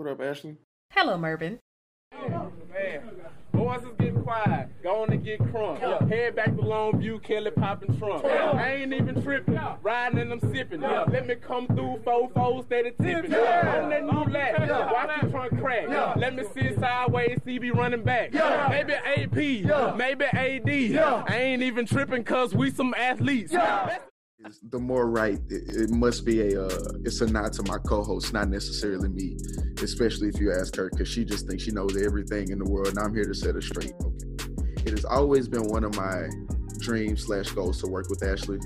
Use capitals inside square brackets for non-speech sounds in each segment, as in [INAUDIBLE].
What up, Ashley? Hello, Mervin. Man, boys is getting quiet. Going to get crunk. Yeah. Head back to Longview, Kelly popping trunk. Yeah. I ain't even tripping. Yeah. Riding and I'm sipping. Yeah. Let me come through four four fours steady tipping. Yeah. On that new lap. Yeah. Watch the trunk crack. Yeah. Let me sit sideways, CB running back. Yeah. Maybe AP. Yeah. Maybe AD. Yeah. I ain't even tripping cause we some athletes. Yeah the more right it, it must be a uh, it's a nod to my co-host not necessarily me especially if you ask her because she just thinks she knows everything in the world and i'm here to set her straight okay? It has always been one of my dreams slash goals to work with ashley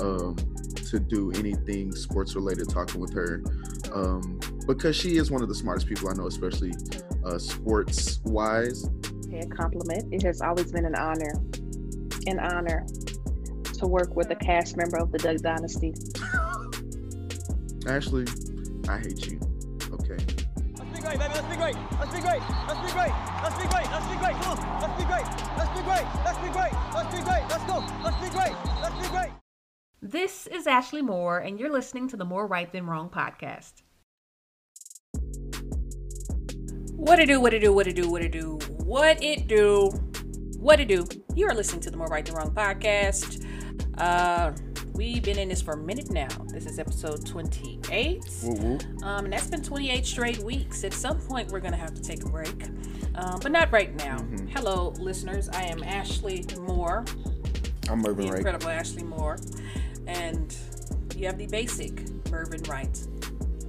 um, to do anything sports related talking with her um, because she is one of the smartest people i know especially uh, sports wise. A compliment. It has always been an honor an honor to work with a cast member of the Duck Dynasty. Ashley, I hate you. Okay. Let's be great, baby. Let's be great. Let's be great. Let's be great. Let's be great. Let's be great. Come on. Let's be great. Let's be great. Let's be great. Let's be great. Let's go. Let's be great. Let's be great. This is Ashley Moore, and you're listening to the More Right Than Wrong podcast. What it do, what it do, what it do, what it do, what it do, what it do. You are listening to the More Right Than Wrong podcast. Uh, we've been in this for a minute now. This is episode 28. Um, and that's been 28 straight weeks. At some point, we're going to have to take a break, um, but not right now. Mm-hmm. Hello, listeners. I am Ashley Moore. I'm Mervin the Wright. Incredible Ashley Moore. And you have the basic Mervin Wright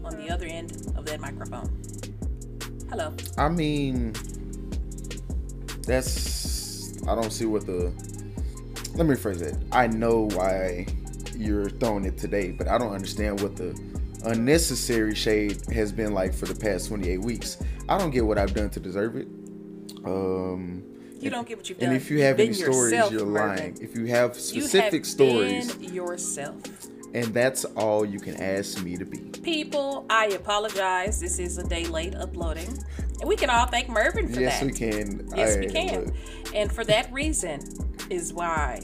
on the other end of that microphone. Hello. I mean, that's. I don't see what the let me rephrase it. I know why you're throwing it today, but I don't understand what the unnecessary shade has been like for the past 28 weeks. I don't get what I've done to deserve it. Um, you don't get what you've done. And if you have any stories, yourself, you're lying. If you have specific you have stories, yourself. And that's all you can ask me to be. People, I apologize. This is a day late uploading. And we can all thank Mervin for yes, that. Yes, we can. Yes, I, we can. Look. And for that reason, is why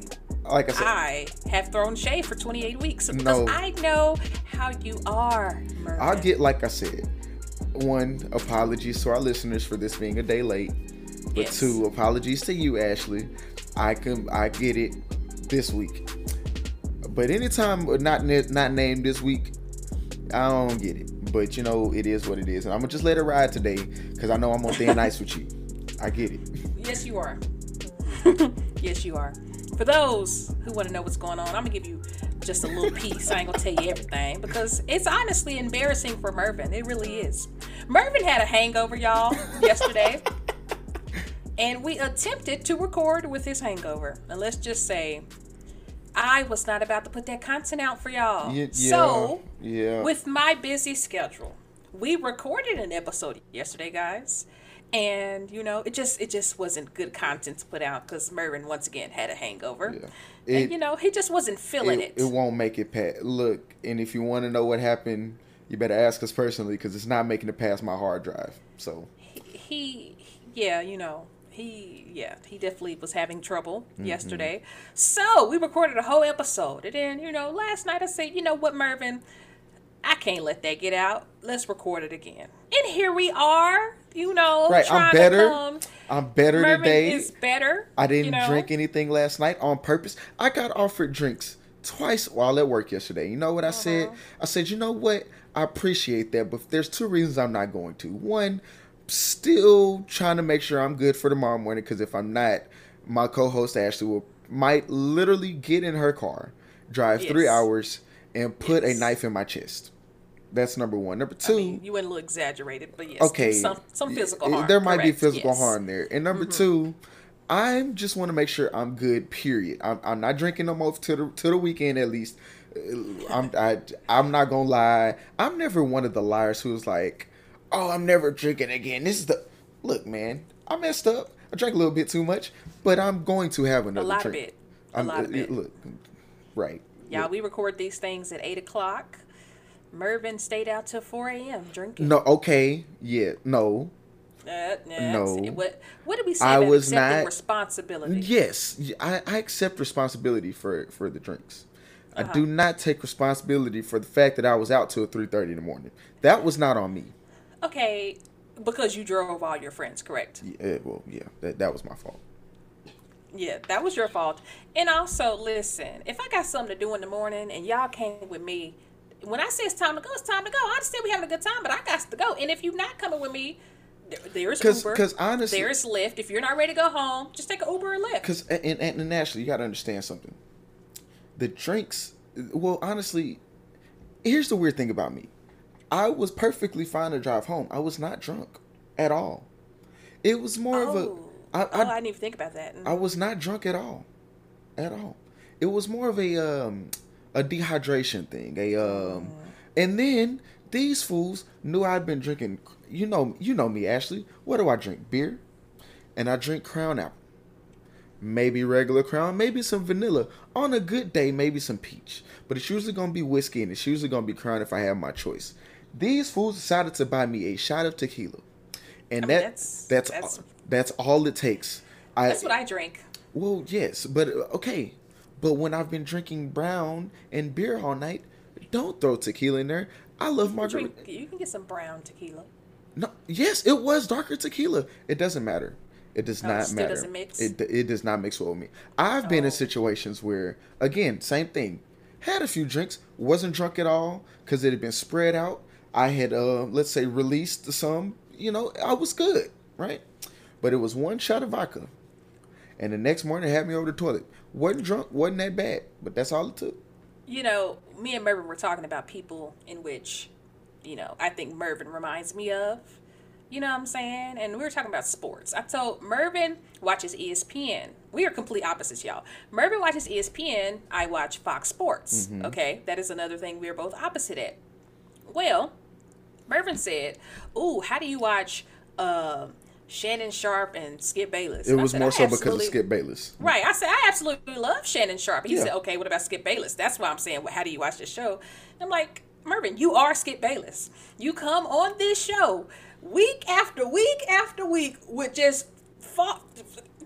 like I said, I have thrown shade for 28 weeks because no, I know how you are. Mervin. I'll get like I said, one apologies to our listeners for this being a day late, but yes. two apologies to you, Ashley. I can I get it this week, but anytime uh, not not named this week, I don't get it. But you know it is what it is, and I'm gonna just let it ride today because I know I'm on thin [LAUGHS] ice with you. I get it. Yes, you are. [LAUGHS] yes, you are. For those who want to know what's going on, I'm gonna give you just a little piece. I ain't gonna tell you everything because it's honestly embarrassing for Mervin. It really is. Mervin had a hangover, y'all, yesterday. [LAUGHS] and we attempted to record with his hangover. And let's just say I was not about to put that content out for y'all. Yeah, so, yeah. with my busy schedule, we recorded an episode yesterday, guys and you know it just it just wasn't good content to put out because Mervin once again had a hangover. Yeah. It, and you know he just wasn't feeling it. It, it won't make it past. Look, and if you want to know what happened, you better ask us personally because it's not making it past my hard drive. So he, he yeah, you know he yeah he definitely was having trouble mm-hmm. yesterday. So we recorded a whole episode, and then you know last night I said, you know what, Mervin. I can't let that get out. Let's record it again. And here we are you know, right. I'm better. I'm better Mervin today. Is better. I didn't you know? drink anything last night on purpose. I got offered drinks twice while at work yesterday. You know what I uh-huh. said? I said, you know what? I appreciate that, but there's two reasons I'm not going to. One, still trying to make sure I'm good for tomorrow morning because if I'm not, my co-host Ashley will might literally get in her car, drive yes. three hours, and put yes. a knife in my chest. That's number one. Number two, I mean, you went a little exaggerated, but yes, okay, some some physical harm. There might correct. be physical yes. harm there. And number mm-hmm. two, I just want to make sure I'm good. Period. I'm, I'm not drinking no more to the to the weekend at least. I'm I, I'm not gonna lie. I'm never one of the liars who's like, oh, I'm never drinking again. This is the look, man. I messed up. I drank a little bit too much, but I'm going to have another a lot drink. Of bit. A I'm, lot of bit. Look, right. Yeah, we record these things at eight o'clock. Mervin stayed out till 4 a.m. drinking. No, okay, yeah, no. Uh, no. What, what did we say I was not responsibility? Yes, I, I accept responsibility for for the drinks. Uh-huh. I do not take responsibility for the fact that I was out till three thirty in the morning. That was not on me. Okay, because you drove all your friends, correct? Yeah, well, yeah, that, that was my fault. Yeah, that was your fault. And also, listen, if I got something to do in the morning and y'all came with me, when I say it's time to go, it's time to go. I understand we having a good time, but I got to go. And if you're not coming with me, there, there's 'Cause- Uber. 'cause honestly- there's Lyft. If you're not ready to go home, just take an Uber and Lyft. Because and, and, and Ashley, you got to understand something. The drinks, well, honestly, here's the weird thing about me. I was perfectly fine to drive home. I was not drunk at all. It was more of a. Oh. I, oh, I didn't even think about that. I was not drunk at all, at all. It was more of a um a dehydration thing. A um, and then these fools knew I'd been drinking. You know, you know me, Ashley. What do I drink? Beer, and I drink Crown Apple. Maybe regular Crown, maybe some vanilla. On a good day, maybe some peach. But it's usually gonna be whiskey, and it's usually gonna be Crown if I have my choice. These fools decided to buy me a shot of tequila, and I mean, that that's- that's that's- that's all it takes. I, That's what I drink. well, yes, but uh, okay. But when I've been drinking brown and beer all night, don't throw tequila in there. I love margarita. Drink, you can get some brown tequila. No, yes, it was darker tequila. It doesn't matter. It does Oh, it not still matter. doesn't mix? It it does not mix well with me. I've been Oh. in situations where, again, same thing. Had a few drinks, wasn't drunk at all because it had been spread out. I had, uh, let's say, released some. You know, I was good, right? But it was one shot of vodka, and the next morning it had me over the toilet. wasn't drunk, wasn't that bad, but that's all it took. You know, me and Mervin were talking about people in which, you know, I think Mervin reminds me of. You know what I'm saying? And we were talking about sports. I told Mervin watches ESPN. We are complete opposites, y'all. Mervin watches ESPN. I watch Fox Sports. Okay, that is another thing we are both opposite at. Well, Mervin said, "Ooh, how do you watch uh, Shannon Sharpe and Skip Bayless?" It was said, more so because of Skip Bayless. Right. I said, I absolutely love Shannon Sharpe. He Yeah. said, okay, what about Skip Bayless? That's why I'm saying, well, how do you watch this show? I'm like, Mervin, you are Skip Bayless. You come on this show week after week after week with just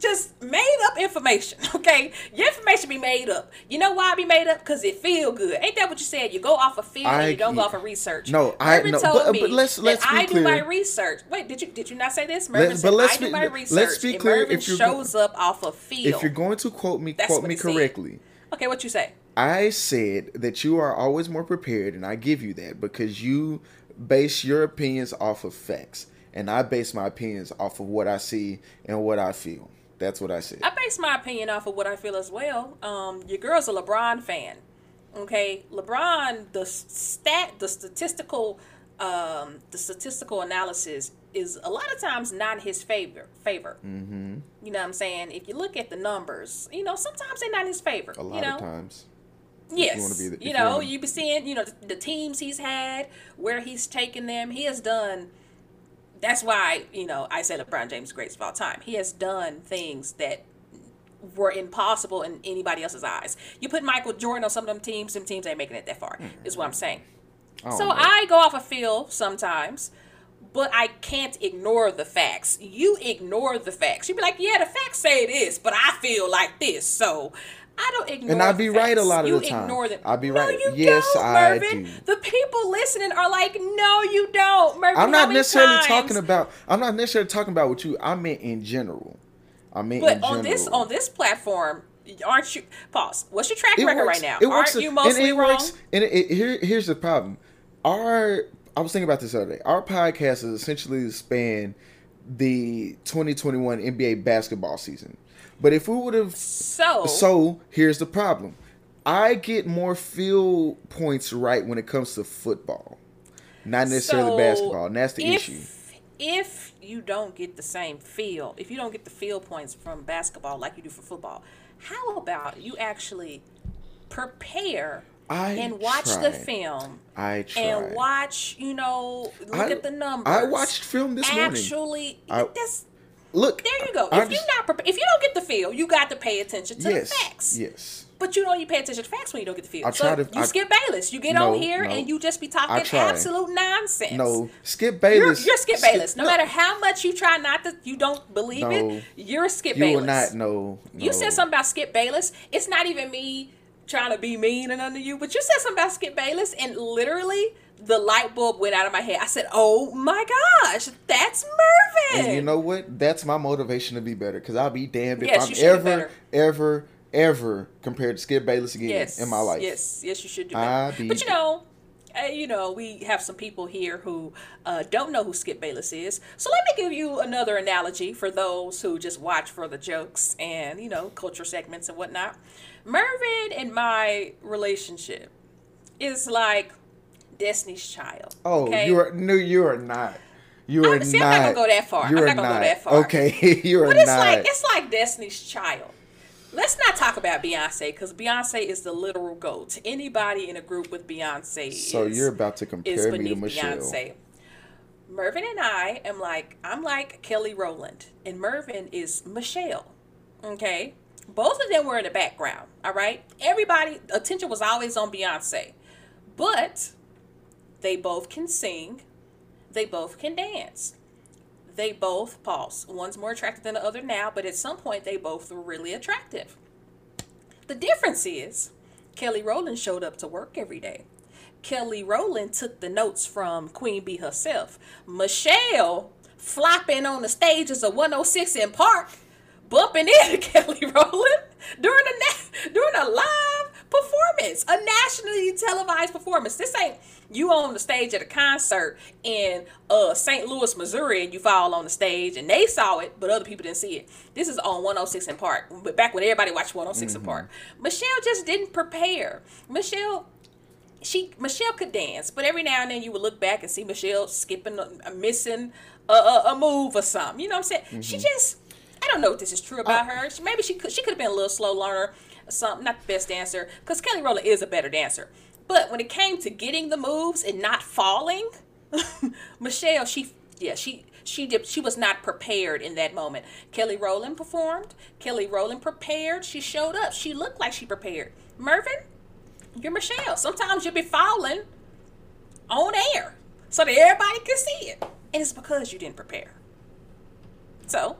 just made up information, [LAUGHS] okay? Your information be made up. You know why it be made up? Because it feel good. Ain't that what you said? You go off of feel I- and you don't go off of research. No, I- no, told but- uh, me but let's- let's I do my research. Wait, did you did you not say this? Mervin Let- said but let's I do be- my let's research. be clear, Mervin if shows up off of feel. If you're going to quote me, That's quote me he said. correctly. Okay, what you say? I said that you are always more prepared, and I give you that because you base your opinions off of facts, and I base my opinions off of what I see and what I feel. That's what I said. I base my opinion off of what I feel as well. Um, your girl's a LeBron fan. Okay, LeBron, the stat, the statistical, um, the statistical analysis is a lot of times not in his favor. Favor. Mm-hmm. You know what I'm saying? If you look at the numbers, you know sometimes they're not in his favor. A lot you know? of times. Yes. you the- you know, you be seeing, you know, the, the teams he's had, where he's taken them. He has done. That's why you know I say LeBron James is greatest of all time. He has done things that were impossible in anybody else's eyes. You put Michael Jordan on some of them teams, some teams ain't making it that far. Mm. Is what I'm saying. don't So know. I go off a feel sometimes, but I can't ignore the facts. You ignore the facts. You be like, yeah, the facts say it is, but I feel like this, so I don't ignore. And I the be right a lot of you the time. Ignore them. I be No, right. you Yes, don't, I Mervin. do. The people listening are like, no, you don't, Mervin. I'm not necessarily times- talking about. I'm not necessarily talking about what you. I meant in general. I mean, But on this on this platform, aren't you? Pause. What's your track It record works- right now? It aren't works, you and mostly it wrong? works. And it, it- here, here's the problem. Our, I was thinking about this the other day. Our podcast is essentially the span the 2021 NBA basketball season. But if we would have, So, so here's the problem. I get more field points right when it comes to football, not necessarily so basketball, and that's the if, issue. If you don't get the same feel, if you don't get the field points from basketball like you do for football, how about you actually prepare I and watch the film I tried. and watch, you know, look I- at the numbers. I watched film this morning. Actually, that's Look, there you go. I If you're not prepared, if you don't get the feel, you got to pay attention to yes, the facts. yes. But you don't even pay attention to facts when you don't get the feel. I so try to- you I- skip Bayless. You get No, on here no. and you just be talking absolute nonsense. No, Skip You're, Bayless. you're Skip Bayless. No, matter how much you try not to, you don't believe No. it. You're Skip You Bayless. will not know. You said something about Skip Bayless. It's not even me trying to be mean and under you, but you said something about Skip Bayless, and literally the light bulb went out of my head. I said, "Oh my gosh, that's Mervin!" And you know what? That's my motivation to be better. Because I'll be damned if Yes, I'm ever, ever, ever compared to Skip Bayless again yes, in my life. Yes, yes, you should do that. be- But you know, uh, you know, we have some people here who uh, don't know who Skip Bayless is. So let me give you another analogy for those who just watch for the jokes and you know culture segments and whatnot. Mervin and my relationship is like Destiny's Child. Oh, okay? you are no, you are not. You are see, I'm not. not gonna go that far. You I'm not gonna go that far. Okay, [LAUGHS] you are not. But it's not. like it's like Destiny's Child. Let's not talk about Beyonce because Beyonce is the literal goat. Anybody in a group with Beyonce so is, you're about to compare me to Michelle. Beyonce. Mervin and I am like I'm like Kelly Rowland, and Mervin is Michelle. Okay, both of them were in the background. All right, everybody attention was always on Beyonce, but they both can sing, they both can dance they both pause. One's more attractive than the other now, but at some point they both were really attractive. The difference is Kelly Rowland showed up to work every day. Kelly Rowland took the notes from Queen Bee herself. Michelle flopping on the stages of 106 & Park, bumping into [LAUGHS] Kelly Rowland during a na- during a live performance, a nationally televised performance. This ain't you on the stage at a concert in uh St. Louis, Missouri, and you fall on the stage and they saw it, but other people didn't see it. This is on 106 & Park, but back when everybody watched 106 & Park. Michelle just didn't prepare. Michelle she Michelle could dance, but every now and then you would look back and see Michelle skipping, uh, missing a, a, a move or something. You know what I'm saying? She just, I don't know if this is true about oh. her. She, maybe she could, she could have been a little slow learner, or something. Not the best dancer, because Kelly Rowland is a better dancer. But when it came to getting the moves and not falling, [LAUGHS] Michelle, she, yeah, she. She did. She was not prepared in that moment. Kelly Rowland performed. Kelly Rowland prepared. She showed up. She looked like she prepared. Mervin, you're Michelle. Sometimes you'll be falling on air so that everybody can see it. And it's because you didn't prepare. So,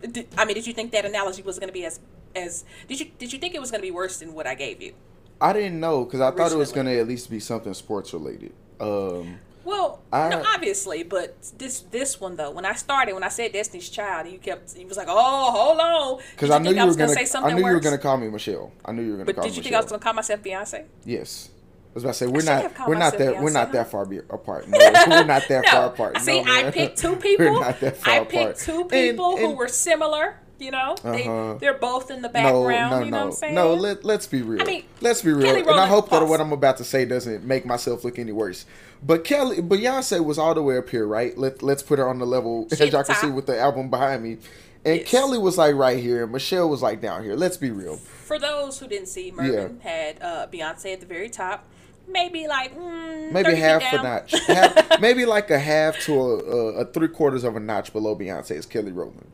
did, I mean, did you think that analogy was going to be as as did you did you think it was going to be worse than what I gave you? I didn't know because I thought it was going to at least be something sports related. Um, Well, I- no, obviously, but this this one though, when I started, when I said Destiny's Child, you kept you was like, oh, hold on, because I knew think you were was going gonna say something I knew you were going to call me Michelle. I knew you were going to But did me you think Michelle. I was going to call myself Beyonce? Yes. I was about to say we're not we're not that we're not that far be, apart. No, we're not that [LAUGHS] no. far apart. See, no, I picked two people. [LAUGHS] we're not that far I apart. picked two And- people who were similar. You know, Uh-huh. they they're both in the background. no, you know no, what I'm saying? no. Let let's be real. I mean, let's be real. And I hope that what I'm about to say doesn't make myself look any worse. But Kelly, Beyonce was all the way up here, right? Let Let's put her on the level She [LAUGHS] as y'all can see with the album behind me. And Yes. Kelly was like right here, and Michelle was like down here. Let's be real. For those who didn't see, Mervin had uh, Beyonce at the very top. Maybe like mm, Maybe 30 feet half a notch, [LAUGHS] half, maybe like a half to a, a, a three quarters of a notch below Beyonce is Kelly Rowland,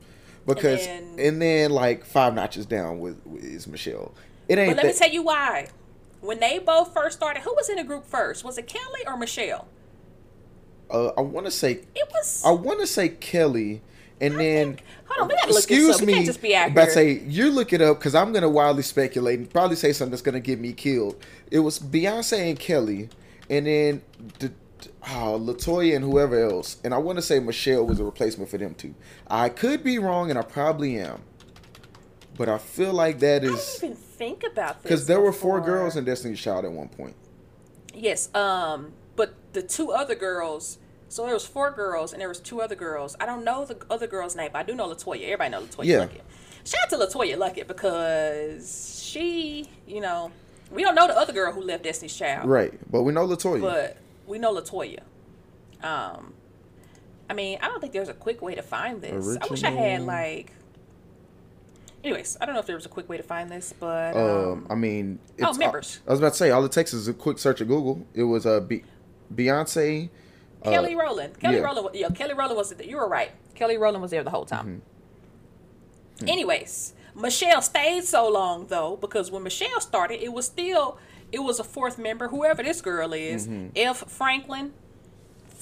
because and then- then, like five notches down with, with is Michelle. It ain't But let me tell you why. When they both first started, who was in the group first? Was it Kelly or Michelle? uh, I want to say It was. I want to say Kelly, and then hold on, we gotta look this excuse up. Me. can't just be about to say you look it up because I'm gonna wildly speculate and probably say something that's gonna get me killed. It was Beyonce and Kelly, and then the. Oh, LeToya and whoever else, and I want to say Michelle was a replacement for them too. I could be wrong, and I probably am, but I feel like that is. I didn't even think about this because there were four girls in Destiny's Child at one point. Yes, um, but the two other girls. So there was four girls, and there was two other girls. I don't know the other girl's name, but I do know LeToya. Everybody know LeToya Yeah. Luckett. Shout out to LeToya Luckett because she, you know, we don't know the other girl who left Destiny's Child, Right, but we know LeToya. but we know LeToya. Um, I mean, I don't think there's a quick way to find this. I wish I had like. Anyways, I don't know if there was a quick way to find this, but Um, um, I mean, Oh, it's, members. I was about to say all it takes is a quick search of Google. It was uh, Be- Beyonce. Uh, Kelly Rowland. Kelly yeah. Rowland. Yeah, Kelly Rowland was. You were right. Kelly Rowland was there the whole time. Mm-hmm. Anyways, Michelle stayed so long though because when Michelle started, it was still it was a fourth member, whoever this girl is, Mm-hmm. F. Franklin,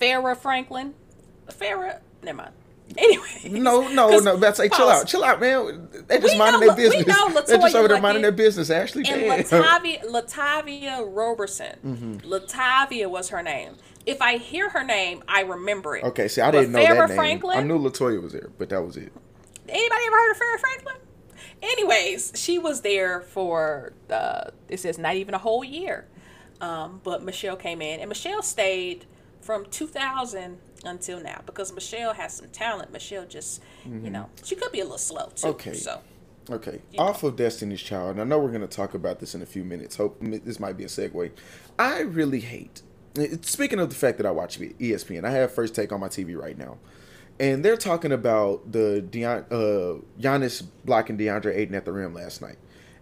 Farrah Franklin, Farrah. Never mind. Anyway. No, no, [LAUGHS] no. That's say, chill out, chill out, man. They just minding know- their we business. know They're just over there minding their business. Ashley, And. Latavia, Latavia Roberson. Mm-hmm. Latavia was her name. If I hear her name, I remember it. Okay, see, I didn't know Farrah that name. Franklin, I knew LeToya was there, but that was it. Anybody ever heard of Farrah Franklin? Anyways, she was there for uh, it says not even a whole year, um, but Michelle came in and Michelle stayed from 2000 until now because Michelle has some talent. Michelle just, you know, she could be a little slow too. Mm-hmm. Okay. So Okay, off of Destiny's Child. and I know we're going to talk about this in a few minutes. Hope this might be a segue. I really hate. Speaking of the fact that I watch ESPN, I have first take on my TV right now, and they're talking about the Deion, uh, Giannis blocking DeAndre Ayton at the rim last night,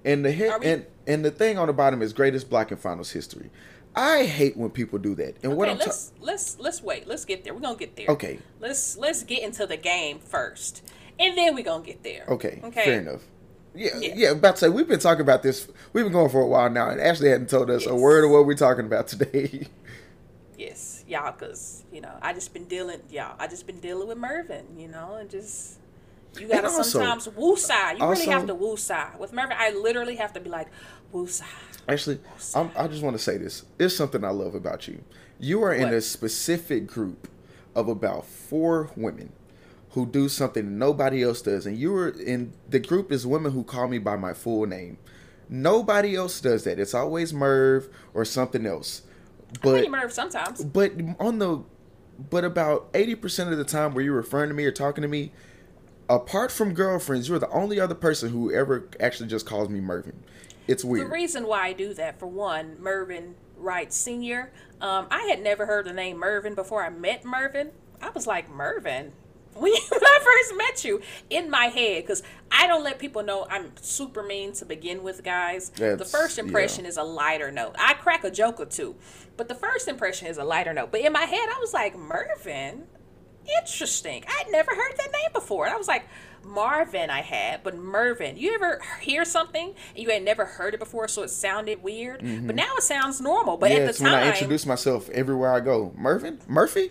and the hit we- and and the thing on the bottom is greatest blocking finals history. I hate when people do that. And what I'm ta- let's let's let's wait. Let's get there. We're gonna get there. Okay. Let's let's get into the game first, and then we're gonna get there. Okay, Okay. fair enough. Yeah, Yeah. yeah, About to say we've been talking about this. We've been going for a while now, and Ashley hadn't told us a word of what we're talking about today. [LAUGHS] Yes, y'all, cause you know I just been dealing, y'all. I just been dealing with Mervin, you know, and just you gotta also- sometimes woosah. You really have to woosah with Mervin. I literally have to be like woosah. Actually, I'm, I just want to say this. There's something I love about you. You are in What? a specific group of about four women who do something nobody else does, and you are in the group is women who call me by my full name. Nobody else does that. It's always Merv or something else. But Merv sometimes. but on the but about 80% of the time where you're referring to me or talking to me apart from girlfriends you're the only other person who ever actually just calls me mervin it's weird. The reason why I do that, for one, Mervin Wright Sr. Um, I had never heard the name Mervin before I met Mervin. I was like, Mervin? When, you, [LAUGHS] when I first met you, in my head, because I don't let people know I'm super mean to begin with, guys. the That's- first yeah. impression is a lighter note. I crack a joke or two, but the first impression is a lighter note. But in my head, I was like, Mervin? Interesting. I'd never heard that name before. And I was like, Marvin, I had, but Mervin. You ever hear something and you had never heard it before, so it sounded weird? But mm-hmm. now it sounds normal. But yeah at the when i introduce myself everywhere i go mervin murphy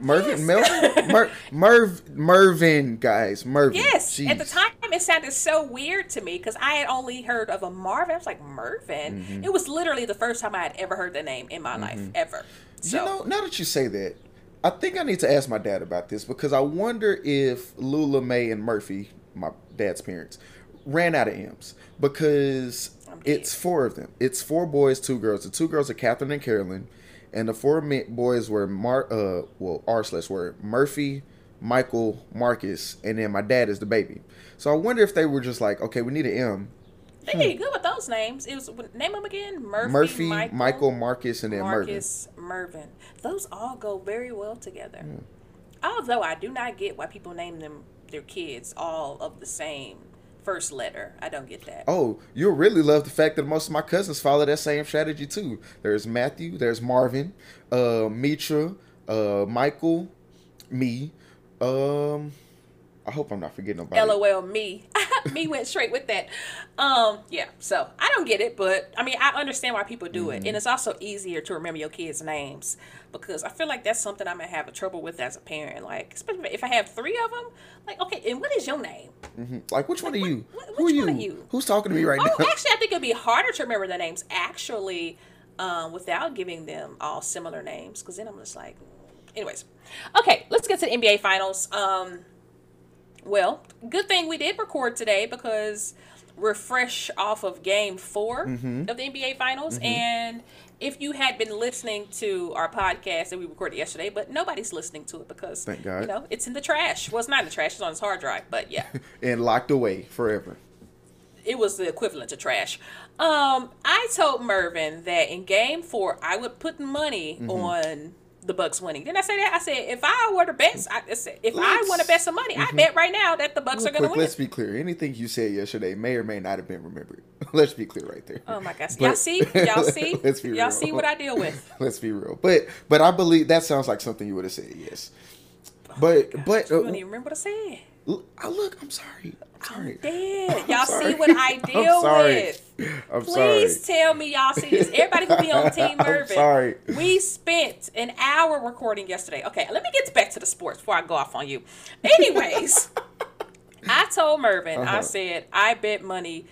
mervin Yes. [LAUGHS] Mer- merv mervin guys mervin Yes, at the time it sounded so weird to me because I had only heard of a Marvin. I was like Mervin. Mm-hmm. It was literally the first time I had ever heard the name in my life ever. So you know now that you say that i think i need to ask my dad about this because i wonder if lula may and murphy my dad's parents ran out of m's because it's four of them it's four boys two girls the two girls are catherine and carolyn and the four me- boys were Mar- uh well r slash were murphy michael marcus and then my dad is the baby so i wonder if they were just like okay we need an m they did good with those names. It was name them again. Murphy, murphy Michael, michael, marcus and then mervin Mervin. Those all go very well together. Hmm. Although I do not get why people name them their kids all of the same first letter. I don't get that. Oh, you'll really love the fact that most of my cousins follow that same strategy too. There's Matthew, there's Marvin, uh, Mitra, uh, Michael, me. Um, I hope I'm not forgetting nobody. LOL me. [LAUGHS] me went straight with that. Um, yeah, so I don't get it, but I mean I understand why people do it. Mm-hmm. And it's also easier to remember your kids' names because I feel like that's something I'm gonna have trouble with as a parent. Like, especially if I have three of them, like, okay, and what is your name? Like, which one are you? Wh- Who are you? one are you? Who's talking to me right Oh, now? actually, I think it'd be harder to remember the names actually um, without giving them all similar names because then I'm just like, anyways. Okay, let's get to the NBA Finals. Um, well, good thing we did record today because we're fresh off of Game 4 Mm-hmm. of the NBA Finals, and if you had been listening to our podcast that we recorded yesterday, but nobody's listening to it because Thank God. you know it's in the trash. Well, it's not in the trash; it's on his hard drive. But yeah. [LAUGHS] and locked away forever. it was the equivalent to trash. Um, I told Mervin that in game four I would put money Mm-hmm. on the Bucks winning. Didn't I say that? I said if I were to bet, I, I said, if I Let's- want to bet some money, I bet right now that the Bucks Real are going to win. let's be clear. Anything you said yesterday may or may not have been remembered. [LAUGHS] let's be clear right there. Oh my gosh! But- y'all see? [LAUGHS] Y'all see? [LAUGHS] let's be y'all real. see what I deal with? Let's be real. But but I believe that sounds like something you would have said. Yes. But but You uh, don't even remember what I said. Look, I look. I'm sorry. I'm sorry. Dead. [LAUGHS] Y'all sorry. see what I [LAUGHS] I'm deal sorry. with. I'm Please sorry. tell me y'all see this. Everybody can be on [LAUGHS] Team I'm Mervin. sorry. We spent an hour recording yesterday. Okay, let me get back to the sports before I go off on you. Anyways, I told Mervin, I Uh-huh. said, I bet money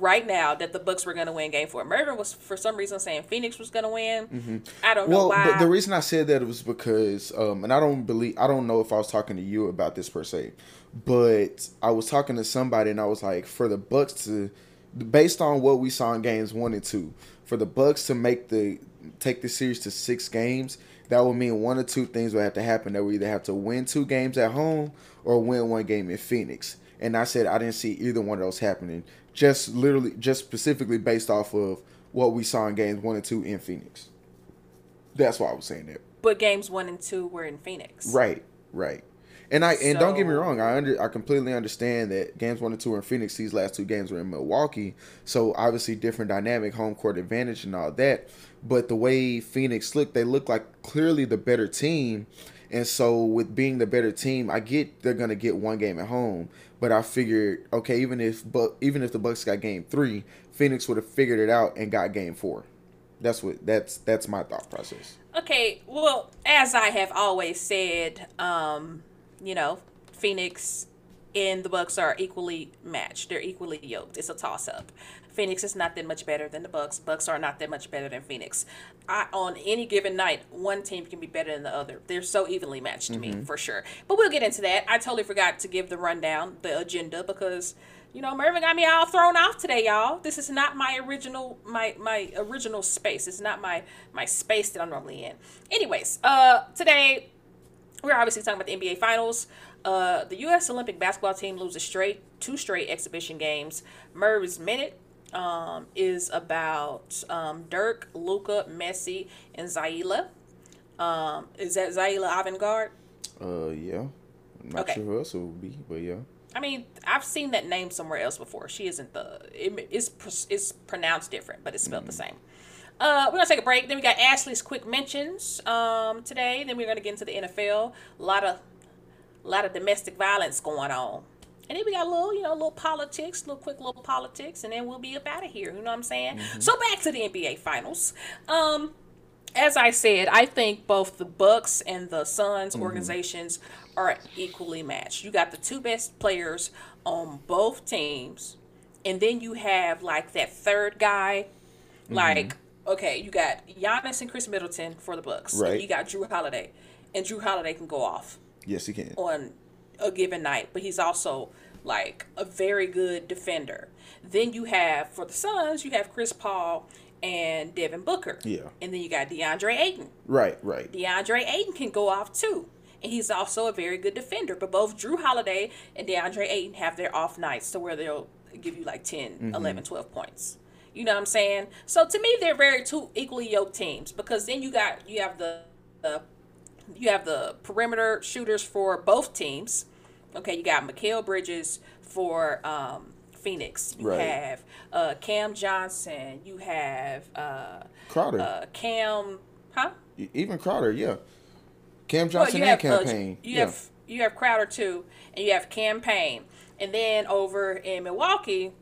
right now that the Bucks were going to win game four. Mervin was, for some reason, saying Phoenix was going to win. I don't know Mm-hmm. Well, why. the, reason I said that was because, um, and I don't believe, I don't know if I was talking to you about this per se, but I was talking to somebody and I was like, for the Bucks to, based on what we saw in games one and two, for the Bucks to make the take the series to six games, that would mean one or two things would have to happen. That we either have to win two games at home or win one game in Phoenix. And I said I didn't see either one of those happening. Just literally, just specifically based off of what we saw in games one and two in Phoenix. That's why I was saying that. but games one and two were in Phoenix. Right, right. And I and don't get me wrong, I under I completely understand that games one and two are in Phoenix. These last two games were in Milwaukee, so obviously different dynamic, home court advantage, and all that. But the way Phoenix looked, they look like clearly the better team. And so, with being the better team, I get they're gonna get one game at home. But I figured, okay, even if but even if the Bucks got game three, Phoenix would have figured it out and got game four. That's what that's that's my thought process. Okay, well, as I have always said, um, you know, Phoenix and the Bucks are equally matched. They're equally yoked. It's a toss up. Phoenix is not that much better than the Bucks. Bucks are not that much better than Phoenix. I, on any given night, one team can be better than the other. They're so evenly matched to me, for sure. But we'll get into that. I totally forgot to give the rundown, the agenda, because you know Mervin got me all thrown off today, y'all. This is not my original my my original space. It's not my my space that I'm normally in. Anyways, uh, today we're obviously talking about the NBA Finals. Uh, the U.S. Olympic basketball team loses straight two straight exhibition games. Merv's minute um, is about um, Dirk, Luka, Messi, and Zaila. Um, is that Zaila Avant-garde? Uh, yeah. I'm not Okay. sure who else it would be, but yeah. I mean, I've seen that name somewhere else before. She isn't the. It, it's it's pronounced different, but it's spelled the same. Uh, we're gonna take a break. Then we got Ashley's quick mentions um, today. Then we're gonna get into the NFL. A lot of, a lot of domestic violence going on. And then we got a little, you know, a little politics, little quick little politics, and then we'll be up out of here. You know what I'm saying? Mm-hmm. So back to the NBA Finals. Um, as I said, I think both the Bucks and the Suns mm-hmm. organizations are equally matched. You got the two best players on both teams, and then you have like that third guy. Mm-hmm. Like, okay, you got Giannis and Khris Middleton for the Bucks. Right. you got Jrue Holiday, and Jrue Holiday can go off Yes, he can. on a given night, but he's also like a very good defender. Then you have for the Suns, you have Chris Paul and Devin Booker. Yeah. And then you got DeAndre Ayton. Right, right. DeAndre Ayton can go off too. And he's also a very good defender. But both Jrue Holiday and DeAndre Ayton have their off nights to where they'll give you like 10, mm-hmm. 11, 12 points. You know what I'm saying? So to me, they're very two equally yoked teams because then you got you have the, the you have the perimeter shooters for both teams. Okay, you got Mikal Bridges for um, Phoenix. You Right. have uh, Cam Johnson. You have uh, Crowder. uh, Cam, huh? Even Crowder, yeah. Cam Well, Johnson you and have, uh, Cam Payne. you yeah. have you have Crowder too, and you have Cam Payne, and then over in Milwaukee,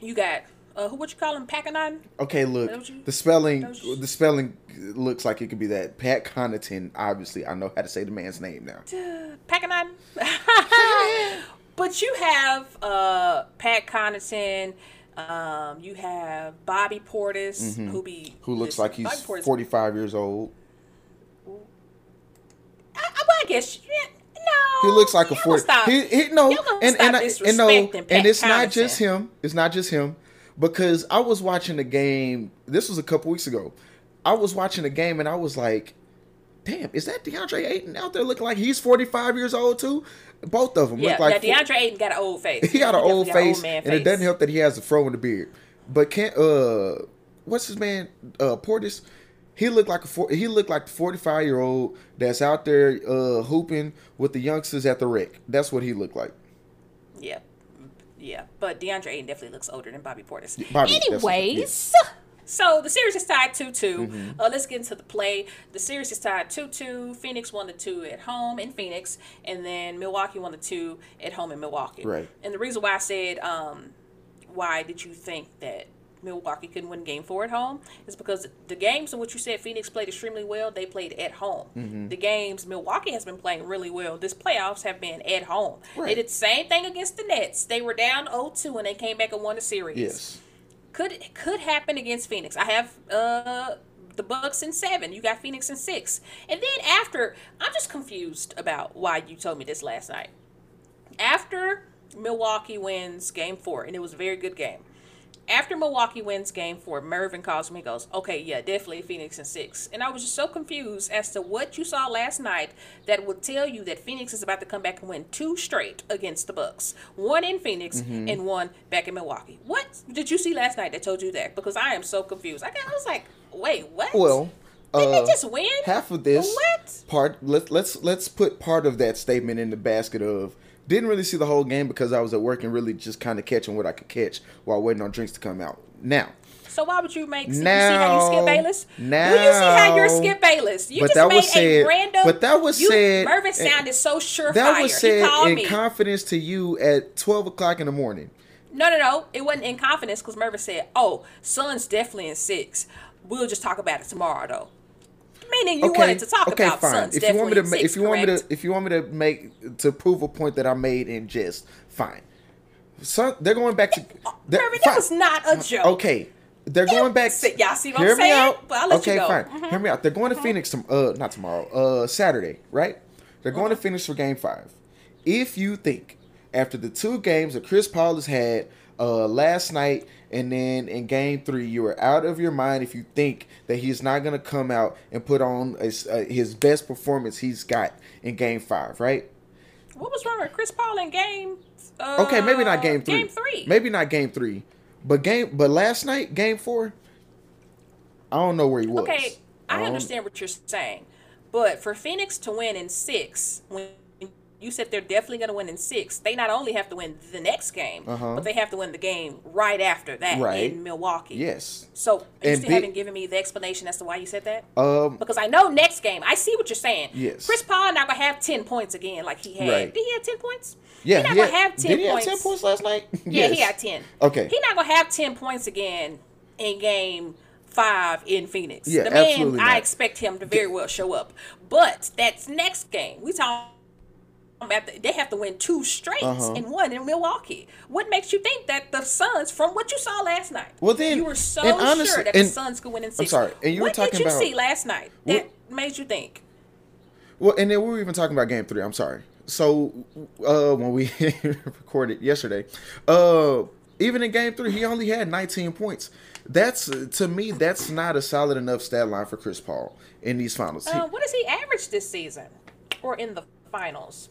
you got uh, who would you call him, Packanon? Okay, look, you- the spelling, you- the spelling looks like it could be that. Pat Connaughton. Obviously, I know how to say the man's name now. Packanon. [LAUGHS] but you have uh, Pat Connaughton. Um, you have Bobby Portis, who be Mm-hmm. Who looks like he's 45 years old. I, I, well, I guess yeah, no. He looks like a Y'all 40. Stop. He, he no, and and I, and no, and it's not just him. It's not just him because I was watching the game. This was a couple weeks ago. I was watching the game and I was like, "Damn, is that DeAndre Ayton out there looking like he's 45 years old too?" Both of them Yeah, look like now DeAndre Ayton got an old face. [LAUGHS] he got an old definitely face, man and it doesn't help that he has a fro and a beard. But can't uh, what's his man uh Portis? He looked like a four, he looked like the forty five year old that's out there uh hooping with the youngsters at the rec. That's what he looked like. Yeah, yeah, but DeAndre Ayton definitely looks older than Bobby Portis. Bobby, Anyways, So the series is tied 2 2. Mm-hmm. Uh, let's get into the play. The series is tied 2 2. Phoenix won the 2 at home in Phoenix, and then Milwaukee won the 2 at home in Milwaukee. Right. And the reason why I said, um, why did you think that Milwaukee couldn't win game four at home is because the games in which you said Phoenix played extremely well, they played at home. Mm-hmm. The games Milwaukee has been playing really well. This playoffs have been at home. They did the same thing against the Nets. They were down 0-2 and they came back and won the series Yes. could could happen against Phoenix. I have uh the Bucks in seven. You got Phoenix in six. And then after, I'm just confused about why you told me this last night. After Milwaukee wins game four, and it was a very good game. After Milwaukee wins game four, Mervin calls me goes, Okay, yeah, definitely Phoenix in six. And I was just so confused as to what you saw last night that would tell you that Phoenix is about to come back and win two straight against the Bucks. One in Phoenix Mm-hmm. and one back in Milwaukee. What did you see last night that told you that? Because I am so confused. I, got, I was like, wait, what? Well, Didn't uh, they just win? half of this What? part let's let's let's put part of that statement in the basket of didn't really see the whole game because I was at work and really just kind of catching what I could catch while waiting on drinks to come out. Now, So why would you make? you see Now- how you skip Bayless? Now, Do you see how you're now- skip Bayless? You But just that made was a said- random. but that was you, said- Mervin sounded so surefire. that was said in me. confidence to you at twelve o'clock in the morning. no, no, no. It wasn't in confidence because Mervin said, "Oh, Sun's definitely in six. We'll just talk about it tomorrow, though." Meaning you wanted to talk okay, about fine. Sun's if you want me to, ma- if you want me to, if you want me to make to prove a point that I made in jest, fine. Sun, they're going back to. fine. that was not a joke. Okay, they're going back. See- y'all see what hear I'm me out. But I'll let you okay, go. fine. Mhm. Hear me out. They're going to Phoenix. Tom- uh, not tomorrow. Uh, Saturday, right? They're going to Phoenix for Game Five. If you think after the two games that Chris Paul has had uh, last night and then in Game Three, you are out of your mind if you think that he's not going to come out and put on a, uh, his best performance he's got in Game Five, right? What was wrong with Chris Paul in game? Uh, Okay, maybe not game three. Game three. Maybe not game three. But game but last night, game four, I don't know where he was. Okay, I don't- understand what you're saying, but for Phoenix to win in six, when you said they're definitely going to win in six, they not only have to win the next game, Uh-huh. but they have to win the game right after that Right. in Milwaukee. Yes. So you And still haven't given me the explanation as to why you said that. Um Because I know next game, I see what you're saying. Yes. Chris Paul not gonna have ten points again like he had. Right. Did he have ten points? yeah, He not he gonna had- have ten did he points. have 10 points last night? [LAUGHS] Yeah, he had ten. Okay. He not gonna have ten points again in game five in Phoenix. Yeah, the man, absolutely I not. expect him to very well show up. But that's next game. We talking the, they have to win two straight Uh-huh. and one in Milwaukee. What makes you think that the Suns, from what you saw last night, Well, then- you were so and honest- sure that the Suns could win in 6 sorry, and you were what talking did you see last night that made you think? Well, and then we were even talking about game three. I'm sorry. So, uh, when we [LAUGHS] recorded yesterday, uh, even in game three, he only had 19 points. That's to me, that's not a solid enough stat line for Chris Paul in these finals. Uh, what does he average this season or in the finals?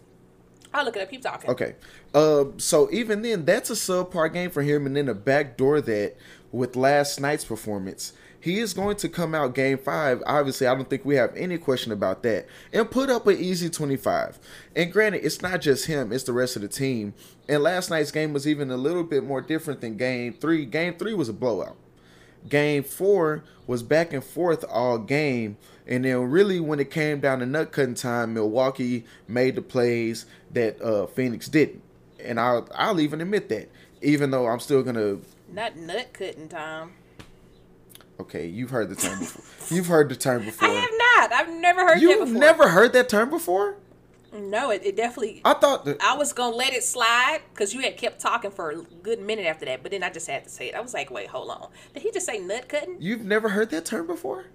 I'll look it up. Keep talking. Okay. Uh, so even then, that's a subpar game for him, and then a backdoor that with last night's performance, he is going to come out game five. Obviously, I don't think we have any question about that, and put up an easy twenty-five. And granted, it's not just him; it's the rest of the team. And last night's game was even a little bit more different than game three. Game three was a blowout. Game four was back and forth all game. And then really when it came down to nut cutting time, Milwaukee made the plays that uh, Phoenix didn't. And I'll I'll even admit that. Even though I'm still gonna Not nut cutting time. okay, you've heard the term before. You've heard the term [LAUGHS] before. I have not. I've never heard that You've never heard that term before? No, it, it definitely. I thought that I was gonna let it slide because you had kept talking for a good minute after that, but then I just had to say it. I was like, wait, hold on. Did he just say nut cutting? you've never heard that term before?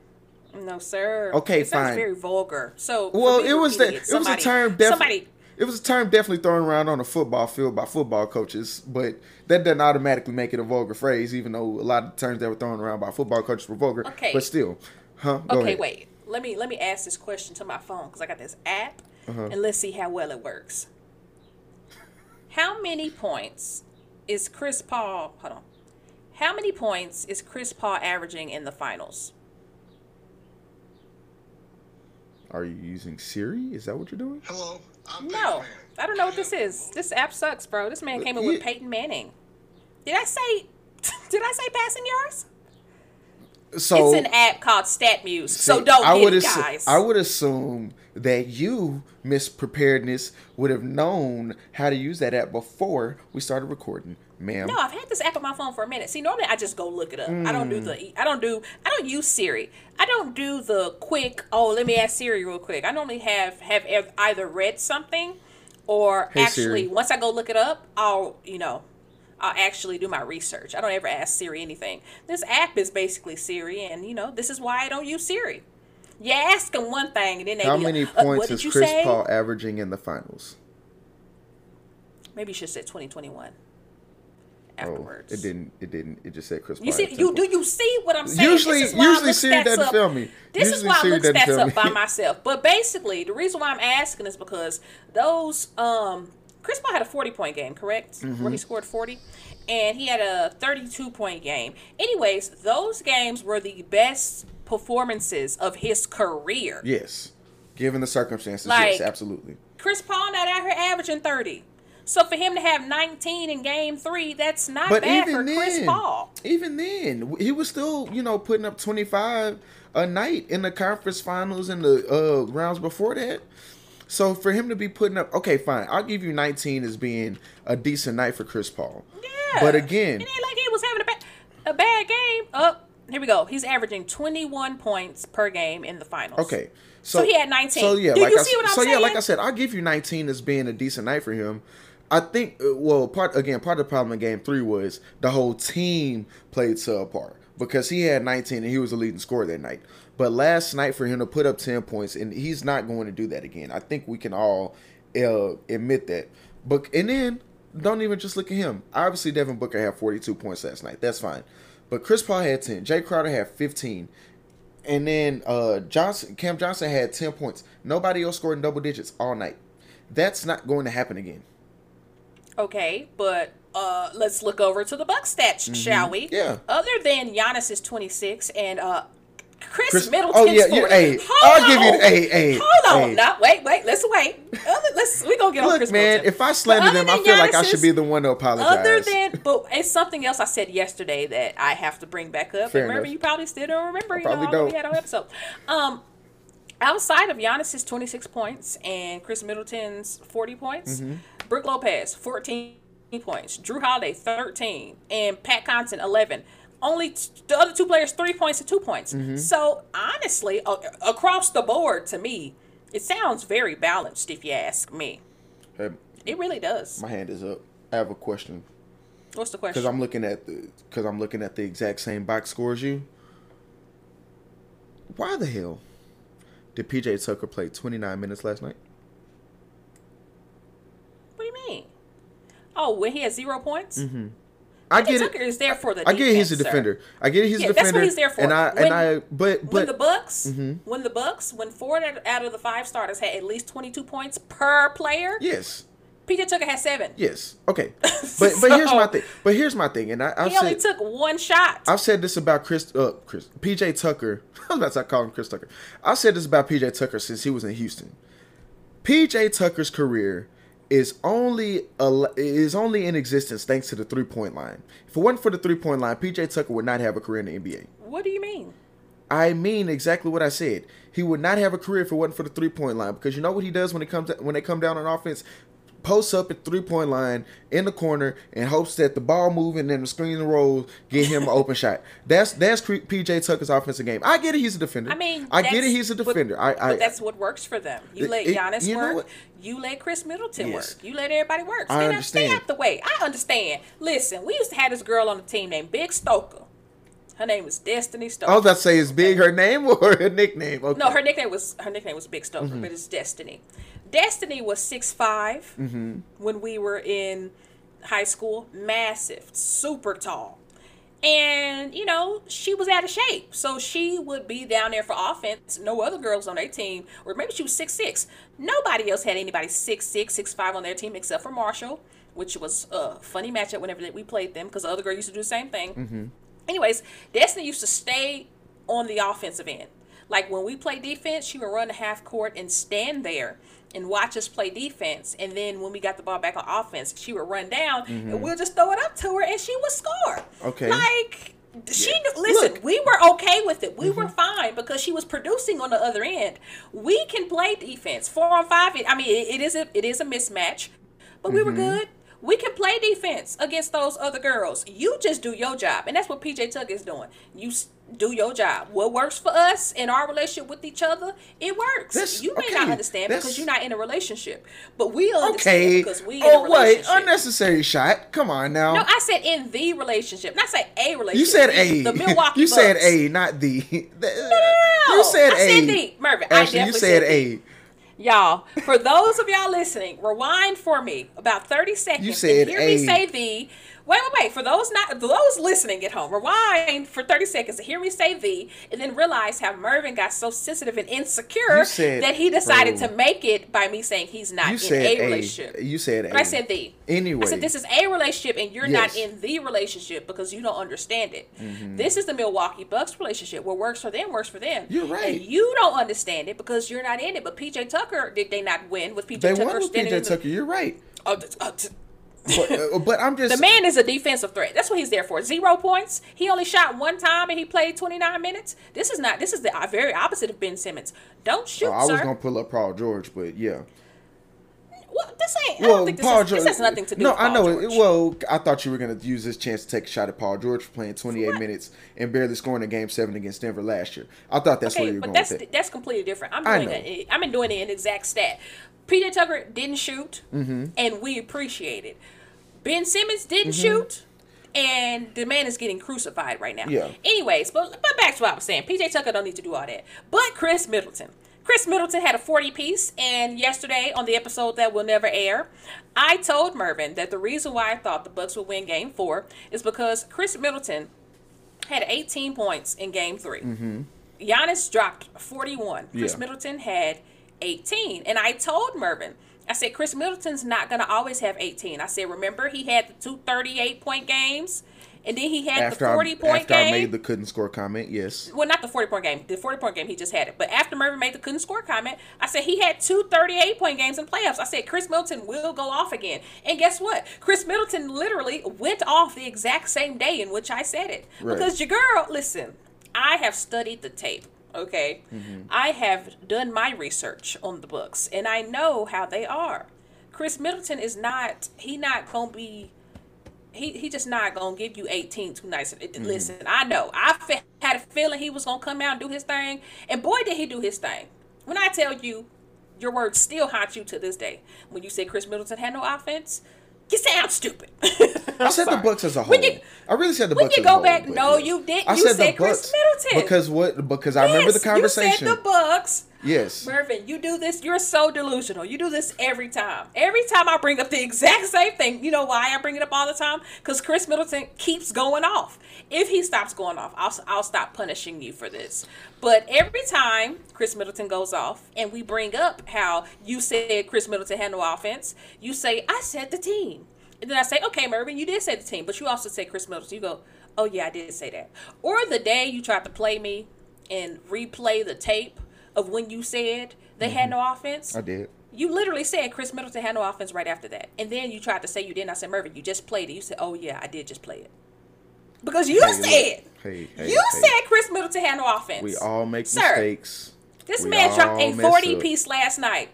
No, sir. Okay, it sounds fine. very vulgar. So, Well, it was that it was a term definitely Somebody, it was a term definitely thrown around on a football field by football coaches, but that doesn't automatically make it a vulgar phrase, even though a lot of the terms that were thrown around by football coaches were vulgar. Okay. But still. Huh? Go okay, ahead. wait. Let me let me ask this question to my phone because I got this app, Uh-huh. and let's see how well it works. How many points is Chris Paul? Hold on. How many points is Chris Paul averaging in the finals? Are you using Siri? Is that what you're doing? Hello, I'm No, Peyton I don't know what this is. This app sucks, bro. This man came in with Peyton Manning. Did I say? [LAUGHS] Did I say passing yards? So it's an app called StatMuse. so don't I get would it, assu- guys. I would assume that you, Miss Preparedness, would have known how to use that app before we started recording, ma'am. No, I've had this app on my phone for a minute. See, normally I just go look it up. I don't do Mm. the. I don't do. I don't use Siri. I don't do the quick. Oh, let me ask Siri real quick. I normally have have either read something, or Hey, actually Siri. once I go look it up, I'll you know, I'll actually do my research. I don't ever ask Siri anything. This app is basically Siri, and you know, this is why I don't use Siri. You ask them one thing, and then they How be many like, uh, points what is Chris say? Paul averaging in the finals? Maybe you should say 2021. Oh, Afterwards, it didn't. It didn't. It just said Chris Paul. You see, you do you see what I'm saying? Usually- is why I usually Siri doesn't up. tell me. This is Usually why I Siri look stats up by [LAUGHS] myself. But basically, the reason why I'm asking is because those um Chris Paul had a 40 point game, correct? Mm-hmm. Where he scored 40, and he had a 32 point game. Anyways, those games were the best performances of his career. Yes, given the circumstances, Like- yes, absolutely. Chris Paul not out here averaging 30. So for him to have 19 in game three, that's not But bad for then, Chris Paul. even then, he was still, you know, putting up twenty five a night in the conference finals and the uh, rounds before that. So for him to be putting up, okay, fine, I'll give you nineteen as being a decent night for Chris Paul. Yeah. But again, it ain't like he was having a bad, a bad game. Oh, here we go. He's averaging 21 points per game in the finals. Okay. So he had 19. So yeah, Do like you I, see what I'm so yeah, like? I said, I'll give you 19 as being a decent night for him. I think uh, well, part again, part of the problem in game 3 was the whole team played subpar because he had 19 and he was the leading scorer that night. But last night for him to put up 10 points and he's not going to do that again. I think we can all uh, admit that. But and then don't even just look at him. Obviously Devin Booker had 42 points last night. That's fine. But Chris Paul had 10. Jae Crowder had 15. And then uh Johnson Cam Johnson had 10 points. Nobody else scored in double digits all night. That's not going to happen again. Okay, but uh, let's look over to the Bucks stats, shall we? Mm-hmm. Yeah. Other than Giannis is 26 and uh, Chris, Chris- Middleton's oh, yeah, 40. yeah, hey, Hold I'll give you on. the- hey, hey, Hold on. Now, wait, wait. Let's wait. Other, let's we gonna get on Look, Chris man, Middleton. if I slander them, I feel like I should be the one to apologize. Other than, but it's something else I said yesterday that I have to bring back up. Fair and remember, enough. you probably still don't remember. You probably know, how we don't. had our episode. Um, outside of Giannis's 26 points and Khris Middleton's 40 points, Mm-hmm. Brook Lopez 14 points, Jrue Holiday 13, and Pat Connaughton 11. Only t- the other two players three points and two points. Mm-hmm. So honestly, across the board, to me, it sounds very balanced. If you ask me, Hey, it really does. my hand is up. I have a question What's the question? because? I'm looking at the because I'm looking at the exact same box score as you. Why the hell did PJ Tucker play 29 minutes last night? What do you mean? Oh, when he has zero points? Mm-hmm. I get Tucker it. is there for the. I get he's a defense, sir. defender. I get he's Yeah, a that's defender. what he's there for. And I When- and I but when the Bucks, Mhm. when the Bucks, when four out of the five starters had at least twenty two points per player, yes. PJ Tucker had seven. Yes. Okay. [LAUGHS] But but here's my thing. But here's my thing, and I, I've he only said took one shot. I've said this about Chris uh Chris PJ Tucker. [LAUGHS] I was about to call him Chris Tucker. I've said this about PJ Tucker since he was in Houston. PJ Tucker's career is only a, is only in existence thanks to the three point line. If it wasn't for the three point line, PJ Tucker would not have a career in the NBA. what do you mean? I mean exactly what I said. He would not have a career if it wasn't for the three point line because you know what he does when it comes when they come down on offense. Posts up at three point line in the corner and hopes that the ball moving and the screen rolls get him an open shot. That's that's PJ Tucker's offensive game. I get it, he's a defender. I mean, I get it, he's a defender. I, I but that's what works for them. You let it- Giannis you work. You let Khris Middleton Yes. work. You let everybody work. I Stay, out, understand. stay out the way. I understand. Listen, we used to have this girl on the team named Big Stoker. Her name was Destiny Stoker. I was about to say is big her name or her nickname. Okay. No, her nickname was her nickname was Big Stoker, Mm-hmm. but it's Destiny. Destiny was six Mm-hmm. when we were in high school. Massive, super tall. And, you know, she was out of shape. So she would be down there for offense. No other girls on their team. Or maybe she was six six. Nobody else had anybody six six, six five on their team except for Marshall, which was a funny matchup whenever that we played them because the other girl used to do the same thing. Anyways, Destiny used to stay on the offensive end. Like when we play defense, she would run the half court and stand there and watch us play defense. And then when we got the ball back on offense, she would run down and mm-hmm. we'll just throw it up to her and she would score. Okay. Like She Yeah. knew, listen. Look. We were okay with it. We were mm-hmm. fine because she was producing on the other end. We can play defense four on five. I mean, it, it is a it is a mismatch, but we were mm-hmm. good. We can play defense against those other girls. You just do your job, and that's what PJ Tucker is doing. You do your job. What works for us in our relationship with each other, it works. That's- you may not understand because you're not in a relationship, but we understand Okay. because we in Oh a wait, unnecessary shot. Come on now. No, I said in the relationship, not say a relationship. you said a. The Milwaukee [LAUGHS] you said a, not the. [LAUGHS] No, You said I a. said the. Mervin, I Ashley, you said said a. Y'all, for those of y'all listening, rewind for me about 30 seconds. You said and hear me say the. Wait, wait, wait. For those not those listening at home, rewind for 30 seconds to hear me say the, and then realize how Mervin got so sensitive and insecure said- that he decided bro. to make it by me saying he's not in a a. relationship. You said a. I said the. Anyway. I said this is a relationship and you're not in the relationship because you don't understand it. Mm-hmm. This is the Milwaukee Bucks relationship. What works for them works for them. You're right. And you don't understand it because you're not in it. But PJ Tucker, did they not win with PJ They Tucker won with standing in PJ the- Tucker. You're right. Oh, th- uh, t- But, [LAUGHS] uh, but I'm just the man is a defensive threat. That's what he's there for. Zero points. He only shot one time and he played 29 minutes. This is not. This is the uh, very opposite of Ben Simmons. Don't shoot, Oh, I sir. was gonna pull up Paul George, but yeah. Well, this ain't. I Well, don't think this, Paul has, George. this has nothing to do. No, with Paul I know. George. It, well, I thought you were gonna use this chance to take a shot at Paul George for playing 28 minutes and barely scoring a game seven against Denver last year. I thought that's where you were going that's with it. that's completely different. I'm doing it. I'm doing it in exact stat. PJ Tucker didn't shoot, Mm-hmm. and we appreciate it. Ben Simmons didn't Mm-hmm. shoot, and the man is getting crucified right now. Yeah. Anyways, but but back to what I was saying. PJ Tucker don't need to do all that. But Khris Middleton. Khris Middleton had a 40 piece, and yesterday on the episode that will never air, I told Mervin that the reason why I thought the Bucks would win Game Four is because Khris Middleton had 18 points in Game 3 mm-hmm. Giannis dropped 41. Chris Yeah. Middleton had 18. And I told Mervin, I said, Khris Middleton's not going to always have 18. I said, remember, he had the two 38 point games, and then he had After the 40 I, point after game. I made the couldn't score comment, yes. well, not the 40 point game. The 40 point game, he just had it. But after Mervin made the couldn't score comment, I said he had two 38 point games in playoffs. I said Khris Middleton will go off again. And guess what? Khris Middleton literally went off the exact same day in which I said it. Right. Because your girl, listen, I have studied the tape. Okay, mm-hmm. I have done my research on the books, and I know how they are. Khris Middleton is not. He not gonna be he he just not gonna give you 18 too nice. Mm-hmm. Listen, I know. I fe- had a feeling he was gonna come out and do his thing, and boy did he do his thing. When I tell you, your words still haunt you to this day. When you say Khris Middleton had no offense, you sound stupid. [LAUGHS] I said the Bucks as a whole. You- I really said the books. when you go whole. back- no, yes. you didn't. I You said said the Chris Bucks Middleton. because what? Because I remember the conversation. You said the Bucks. Yes. Mervin, you do this. You're so delusional. You do this every time. Every time I bring up the exact same thing. You know why I bring it up all the time? Because Khris Middleton keeps going off. If he stops going off, I'll, I'll stop punishing you for this. But every time Khris Middleton goes off and we bring up how you said Khris Middleton had no offense, you say, I said the team. And then I say, okay, Mervin, you did say the team, but you also said Khris Middleton. You go, oh, yeah, I did say that. Or the day you tried to play me and replay the tape of when you said they had mm-hmm. no offense. I did. You literally said Khris Middleton had no offense right after that. And then you tried to say you didn't. I said, Mervin, you just played it. You said, oh, yeah, I did just play it. Because you Hey, said. Hey, hey, you said Khris Middleton had no offense. We all make Sir, mistakes. This We man dropped a 40 up. piece last night.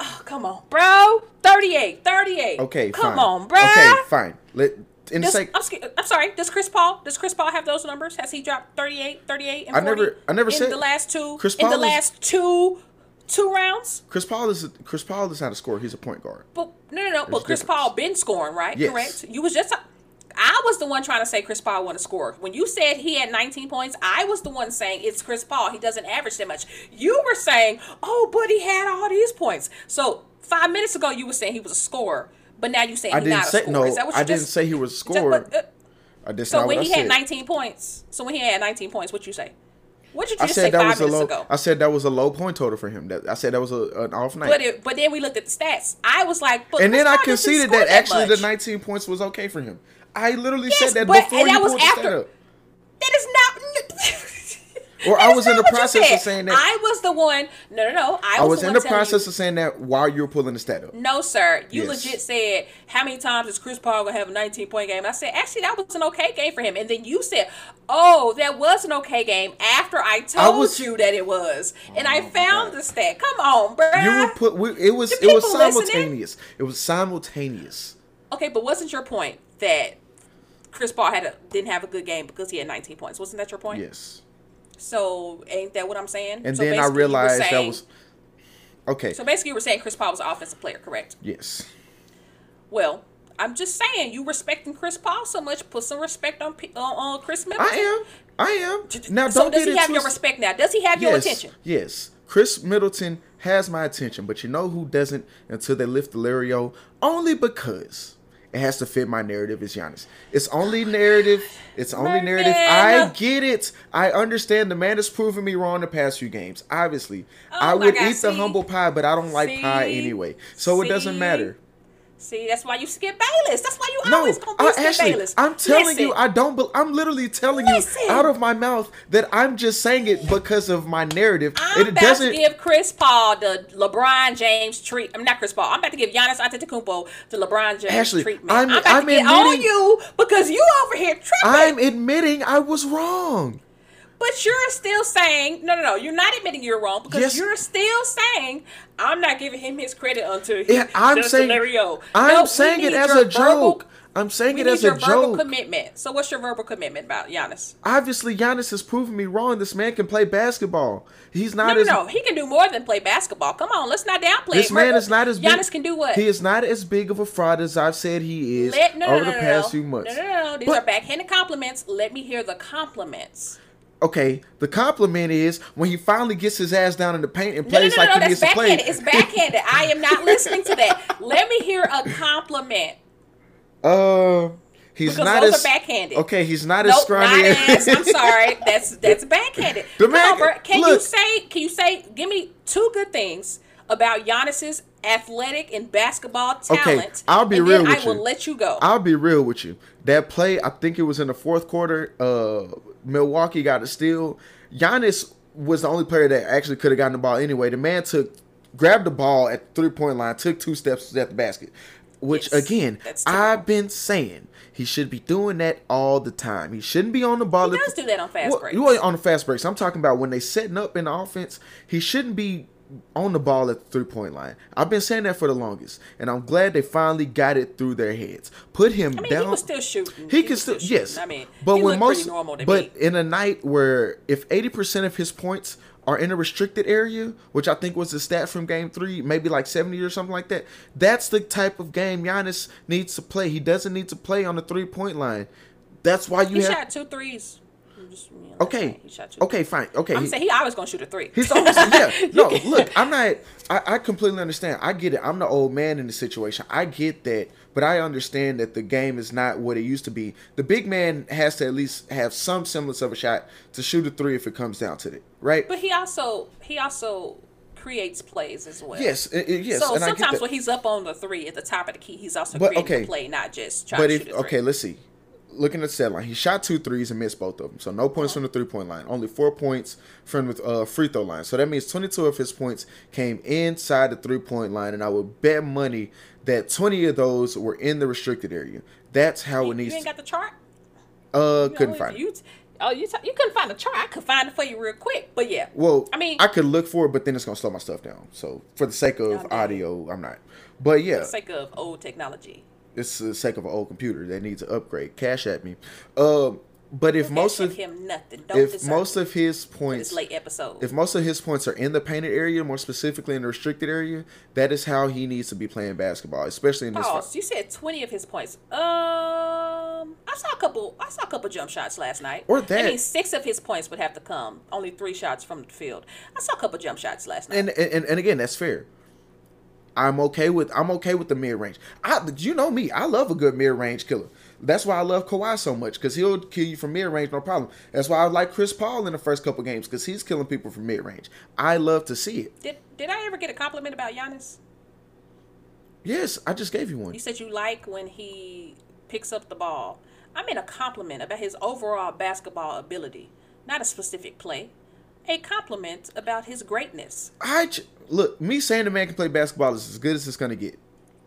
Oh, come on, bro. 38, 38. Okay, Come fine. on, bro. Okay, fine. Let the Does, sake. I'm, sca- I'm sorry. Does Chris Paul? Does Chris Paul have those numbers? Has he dropped 38, 38, and I 40 never- I never in said- the last two. Chris Paul in the is- last two two rounds. Chris Paul is Chris Paul is not a scorer. He's a point guard. But no, no, no. But Chris difference. Paul been scoring, right? Yes. Correct. You was just. I was the one trying to say Chris Paul want to score. When you said he had 19 points, I was the one saying it's Chris Paul. He doesn't average that much. You were saying, oh, but he had all these points. So five minutes ago, you were saying he was a scorer, but now you saying I he's didn't not say no. Is that what you I didn't just- say he was a [LAUGHS] Just- but, uh, so when he I had said. 19 points, so when he had 19 points, what you say? What did you I just said say that five was a minutes low. ago? I said that was a low point total for him. That I said that was a, an off night. But it, but then we looked at the stats. I was like, but and then I conceded score that actually the 19 points was okay for him. I literally Yes, said that but- before and you that was pulled the stat after-. That is not. [LAUGHS] Or I was in the process of saying that. I was the one. No, no, no. I I was, was the in the process you, of saying that while you were pulling the stat up. No, sir. You Yes. legit said how many times is Chris Paul gonna have a 19 point game? And I said actually that was an okay game for him. And then you said, oh, that was an okay game after I told was- you that it was, and I oh found God. the stat. Come on, bruh. You were put. We, it was. The It was people listening? simultaneous. It was simultaneous. okay, but wasn't your point that Chris Paul had a, didn't have a good game because he had 19 points? Wasn't that your point? Yes. So ain't that what I'm saying? And So then I basically you were realized that was. Okay. So basically, you were saying Chris Paul was an offensive player, correct? yes. Well, I'm just saying you respecting Chris Paul so much. Put some respect on P- on, Khris Middleton. I am. I am. Now so does get he have your respect now? Does he have your attention? Yes. Khris Middleton has my attention, but you know who doesn't until they lift the Lario? Only because it has to fit my narrative as Giannis. It's only narrative. It's only My narrative. man. I get it. I understand the man has proven me wrong the past few games. Obviously. Oh I Oh my would God, eat the humble pie, but I don't like pie anyway. So it doesn't matter. See, that's why you skip Bayless. That's why you No, always gonna be I, skip actually, Bayless. I'm telling you, I don't. Be, I'm literally telling Listen. you out of my mouth that I'm just saying it because of my narrative. I'm it about doesn't. to give Chris Paul the LeBron James treat. I'm not Chris Paul. I'm about to give Giannis Antetokounmpo the LeBron James Ashley, treatment. I'm- I'm, about I'm to get on admitting- you because you over here tripping. I'm admitting I was wrong. But you're still saying no, no, no. You're not admitting you're wrong because Yes. you're still saying I'm not giving him his credit until he Yeah, I'm does saying. scenario. I'm No, saying it as a verbal- joke. I'm saying it as a joke. commitment. So what's your verbal commitment about Giannis? Obviously, Giannis has proven me wrong. This man can play basketball. He's not no, as no. He can do more than play basketball. Come on, let's not downplay this it. man is not as big. Giannis can do what? He is not as big of a fraud as I've said he is Let, no, no, over no, the no, past no. few months. No, no, no, no. These But- are backhanded compliments. Let me hear the compliments. Okay, the compliment is when he finally gets his ass down in the paint and No, no, plays no, like no, he needs to play. backhanded. It's backhanded. I am not listening to that. Let me hear a compliment. Uh, he's Because not those as are backhanded. okay. He's not as Nope, scrawny. not as. I'm [LAUGHS] sorry. That's that's backhanded. The Come man- on. Can you say? Can you say? Give me two good things about Giannis's athletic and basketball talent. Okay, I'll be real with I will let you go. I'll be real with you. That play, I think it was in the fourth quarter. Uh, Milwaukee got a steal. Giannis was the only player that actually could have gotten the ball anyway. The man took, grabbed the ball at the three point line, took two steps at the basket. Which Yes, again. I've been saying he should be doing that all the time. He shouldn't be on the ball. He does do that on fast Well, breaks. well, on the fast breaks. I'm talking about when they setting up in the offense. He shouldn't be on the ball at the three point line. I've been saying that for the longest, and I'm glad they finally got it through their heads. Put him I mean, down. he was still shooting. He can was still, shooting. yes. I mean, but he when most, but me. in a night where if eighty percent of his points are in a restricted area, which I think was the stat from Game Three, maybe like seventy or something like that. That's the type of game Giannis needs to play. He doesn't need to play on the three point line. That's why you He have. shot two threes. Just, you know, okay. He shot two okay, fine, okay. I'm he- saying he always gonna shoot a three. He's almost [LAUGHS] yeah. No, look, I'm not. I, I completely understand. I get it. I'm the old man in the situation. I get that, but I understand that the game is not what it used to be. The big man has to at least have some semblance of a shot to shoot a three if it comes down to it, right? But he also he also creates plays as well. yes, i- i- yes. so and I get sometimes when he's up on the three at the top of the key, he's also But, creating okay. play, not just trying But to if shoot a three. okay, let's see. Looking at the set line, he shot two threes and missed both of them. So no points from the three point line. Only four points from the uh, free throw line. So that means 22 of his points came inside the three point line, and I would bet money that 20 of those were in the restricted area. That's how you, it needs. you ain't got the chart. uh, You couldn't know, find. it. you. Oh, you t- you couldn't find the chart. I could find it for you real quick. But yeah, Well, I mean, I could look for it, but then it's gonna slow my stuff down. So for the sake of audio, I'm not. But yeah, for the sake of old technology. It's the sake of an old computer that needs to upgrade. Cash at me. Um, but if most of him nothing. Don't if most of his points this late episode. if most of his points are in the painted area, more specifically in the restricted area, that is how he needs to be playing basketball, especially in this. Fight. You said twenty of his points. Um, I saw a couple. I saw a couple jump shots last night. Or that. I mean, six of his points would have to come. Only three shots from the field. I saw a couple jump shots last night. And, and and again, that's fair. I'm okay with I'm okay with the mid range. I you know me, I love a good mid range killer. That's why I love Kawhi so much because he'll kill you from mid range, no problem. That's why I like Chris Paul in the first couple games because he's killing people from mid range. I love to see it. did Did I ever get a compliment about Giannis? Yes, I just gave you one. You said you like when he picks up the ball. I mean a compliment about his overall basketball ability, not a specific play. A compliment about his greatness. I j- look, me saying the man can play basketball is as good as it's gonna get,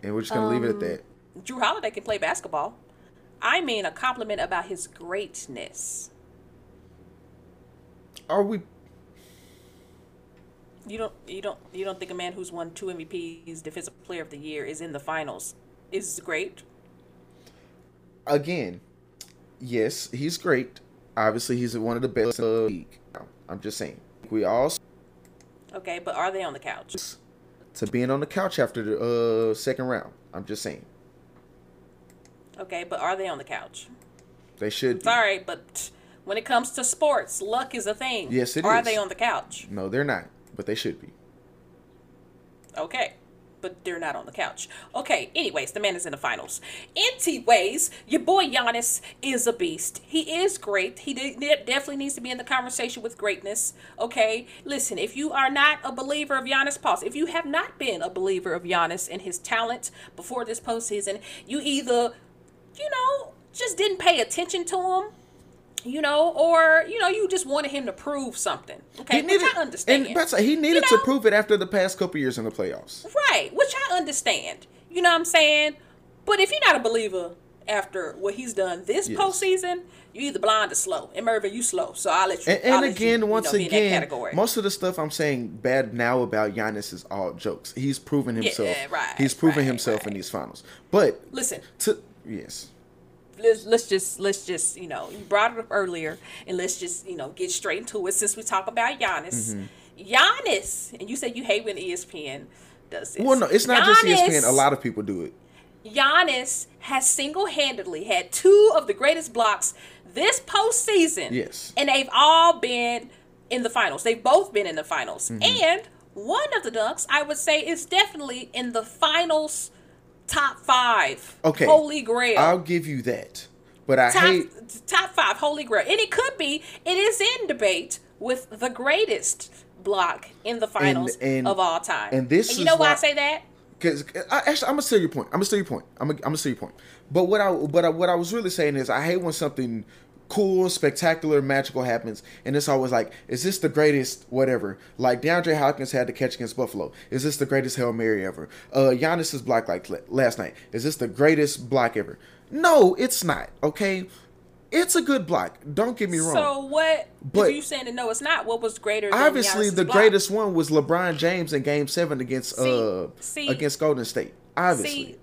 and we're just gonna leave it Um, at that. Jrue Holiday can play basketball. I mean a compliment about his greatness. Are we? You don't you don't you don't think a man who's won two MVPs, defensive player of the year, is in the finals is great? Again, yes, he's great. Obviously, he's one of the best in the league. I'm just saying. We all Okay, but are they on the couch? to being on the couch after the uh, second round. I'm just saying Okay, but are they on the couch? they should. Be. Sorry, but when it comes to sports, luck is a thing. Yes, it Are is. they on the couch? No, they're not, but they should be. Okay. But they're not on the couch. Okay, anyways, the man is in the finals. Anyways, your boy Giannis is a beast. He is great. He de- de- definitely needs to be in the conversation with greatness. Okay, listen, if you are not a believer of Giannis, pause. If you have not been a believer of Giannis and his talent before this postseason, you either, you know, just didn't pay attention to him, you know, or, you know, you just wanted him to prove something. Okay, which I understand. and that's he needed You know? to prove it after the past couple years in the playoffs. Right, which I understand. You know what I'm saying? But if you're not a believer after what he's done this Yes. postseason, you either blind or slow. And Mervin, you slow. So I'll let you. And, and let again, you once know, in that again, most of the stuff I'm saying bad now about Giannis is all jokes. He's proven himself. Yeah, right, He's proven right, himself in these finals. But Listen, to yes, let's, let's just let's just you know you brought it up earlier, and let's just you know get straight into it since we talk about Giannis. Mm-hmm. Giannis, and you said you hate when ESPN does this. well, no, it's not just E ESPN. A lot of people do it. Giannis has single-handedly had two of the greatest blocks this postseason. Yes. And they've all been in the finals. They've both been in the finals. Mm-hmm. And one of the dunks, I would say, is definitely in the finals top five. Okay, Holy Grail. I'll give you that. But I top, hate. top five, Holy Grail. And it could be, it is in debate with the greatest block in the finals and- of all time. and this you is know why I say that? Because uh, actually, I'm gonna steal your point. I'm gonna steal your point. I'm gonna, I'm gonna steal your point. But what I but I, what I was really saying is I hate when something cool, spectacular, magical happens, and it's always like, is this the greatest whatever? Like DeAndre Hopkins had to catch against Buffalo. Is this the greatest hail mary ever? Uh, Giannis's block like last night. Is this the greatest block ever? No, it's not. Okay, it's a good block. Don't get me wrong. So what? But- you saying that no, it's not. What was greater? Than Obviously, Giannis's the block? greatest one was LeBron James in Game Seven against See- uh see- against Golden State. Obviously. See,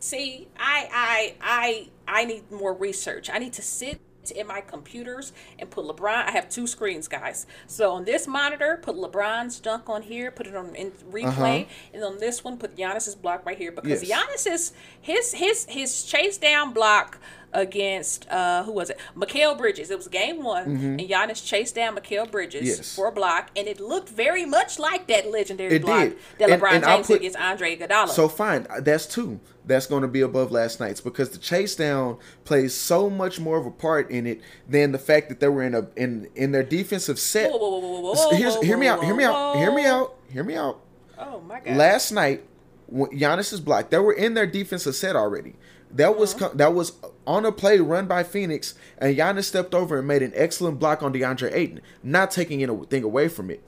see, I, I, I, I need more research. I need to sit in my computers and put LeBron. I have two screens, guys. So on this monitor, put LeBron's dunk on here, put it on in replay, and on this one, put Giannis's block right here because Uh-huh. Yes. Giannis is his his his chase down block against uh who was it? Mikal Bridges. It was game one, and Giannis chased down Mikal Bridges Mm-hmm. Yes. for a block, and it looked very much like that legendary It block did. that And- LeBron and James put- against Andre Iguodala. So fine, that's two. That's going to be above last night's because the chase down plays so much more of a part in it than the fact that they were in a in in their defensive set. Whoa, whoa, whoa, whoa, whoa, Here's, hear me out. Hear me out. Hear me out. Hear me out. Oh my god. Last night, when Giannis's block, they were in their defensive set already. That was Uh-huh. that was on a play run by Phoenix, and Giannis stepped over and made an excellent block on DeAndre Ayton, not taking anything away from it,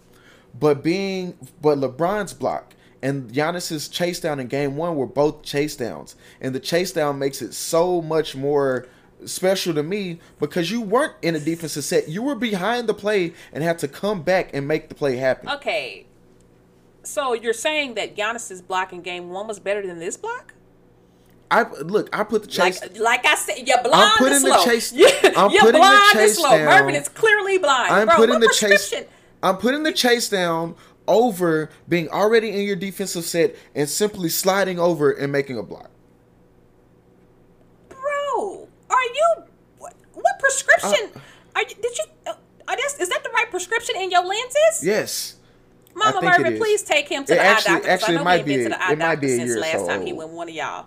but being but LeBron's block and Giannis's chase down in Game One were both chase downs, and the chase down makes it so much more special to me because you weren't in a defensive set, you were behind the play and had to come back and make the play happen. okay. So you're saying that Giannis's block in game one was better than this block? I look, I put the chase. Like, like I said, you're blind putting the slow. chase- [LAUGHS] I'm you're putting the blind and chase slow. down. Mervin is clearly blind. I'm Bro, putting what the chase. I'm putting the chase down over being already in your defensive set and simply sliding over and making a block. Bro, are you? What, what prescription? Uh, are you? Did you? Uh, are this, is that the right prescription in your lenses? Yes. Mama Mervin, please take him to It the actually- eye doctor. actually, I it know might he been be to the eye it might doctor be a since last time he went one of y'all.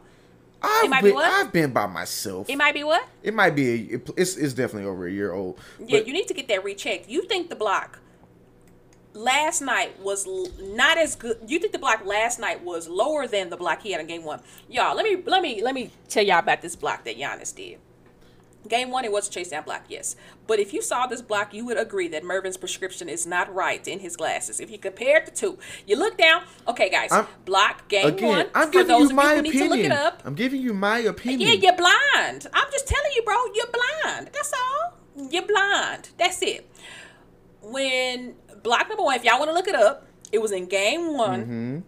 I've might been, be what? I've been by myself. It might be what? It might be. A, it- it's, it's definitely over a year old. Yeah, you need to get that rechecked. You think the block last night was not as good? You think the block last night was lower than the block he had in game one? Y'all, let me let me let me tell y'all about this block that Giannis did. Game one, it was a chase down block, yes. But if you saw this block, you would agree that Mervin's prescription is not right in his glasses. If you compared the two, you look down. Okay, guys, I'm- block game Again, one. I'm for giving those you of you my who need to look it opinion. up. I'm giving you my opinion. Yeah, you're blind. I'm just telling you, bro. You're blind. That's all. You're blind. That's it. When block number one, if y'all want to look it up, it was in game one, Mm-hmm.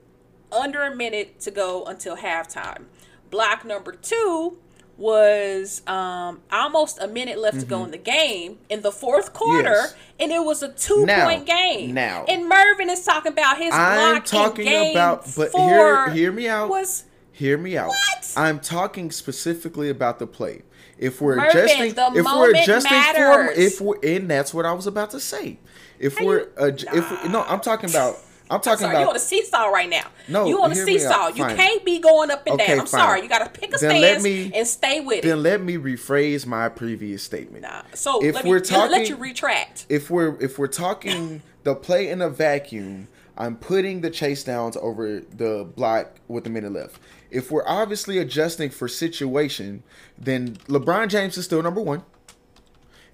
under a minute to go until halftime. Block number two was um, almost a minute left to go in the game in the fourth quarter, Mm-hmm. Yes. and it was a two Now- point game. now. and Mervin is talking about his I'm block talking in game about, but hear, hear me out. Was Hear me out. What? I'm talking specifically about the play. If we're Mervin, adjusting, the if we're adjusting for, matters. if we're, and that's what I was about to say. If How we're, you- adj- if we, no, I'm talking about, I'm I'm talking sorry, you on a seesaw right now. No, you on a seesaw. You can't be going up and Okay, down. I'm fine. sorry. You got to pick a Then stance me- and stay with Then it. Then let me rephrase my previous statement. Nah. So if let we're let- talking, let you retract. if we're if we're talking the play in a vacuum, I'm putting the chase downs over the block with a minute left. If we're obviously adjusting for situation, then LeBron James is still number one.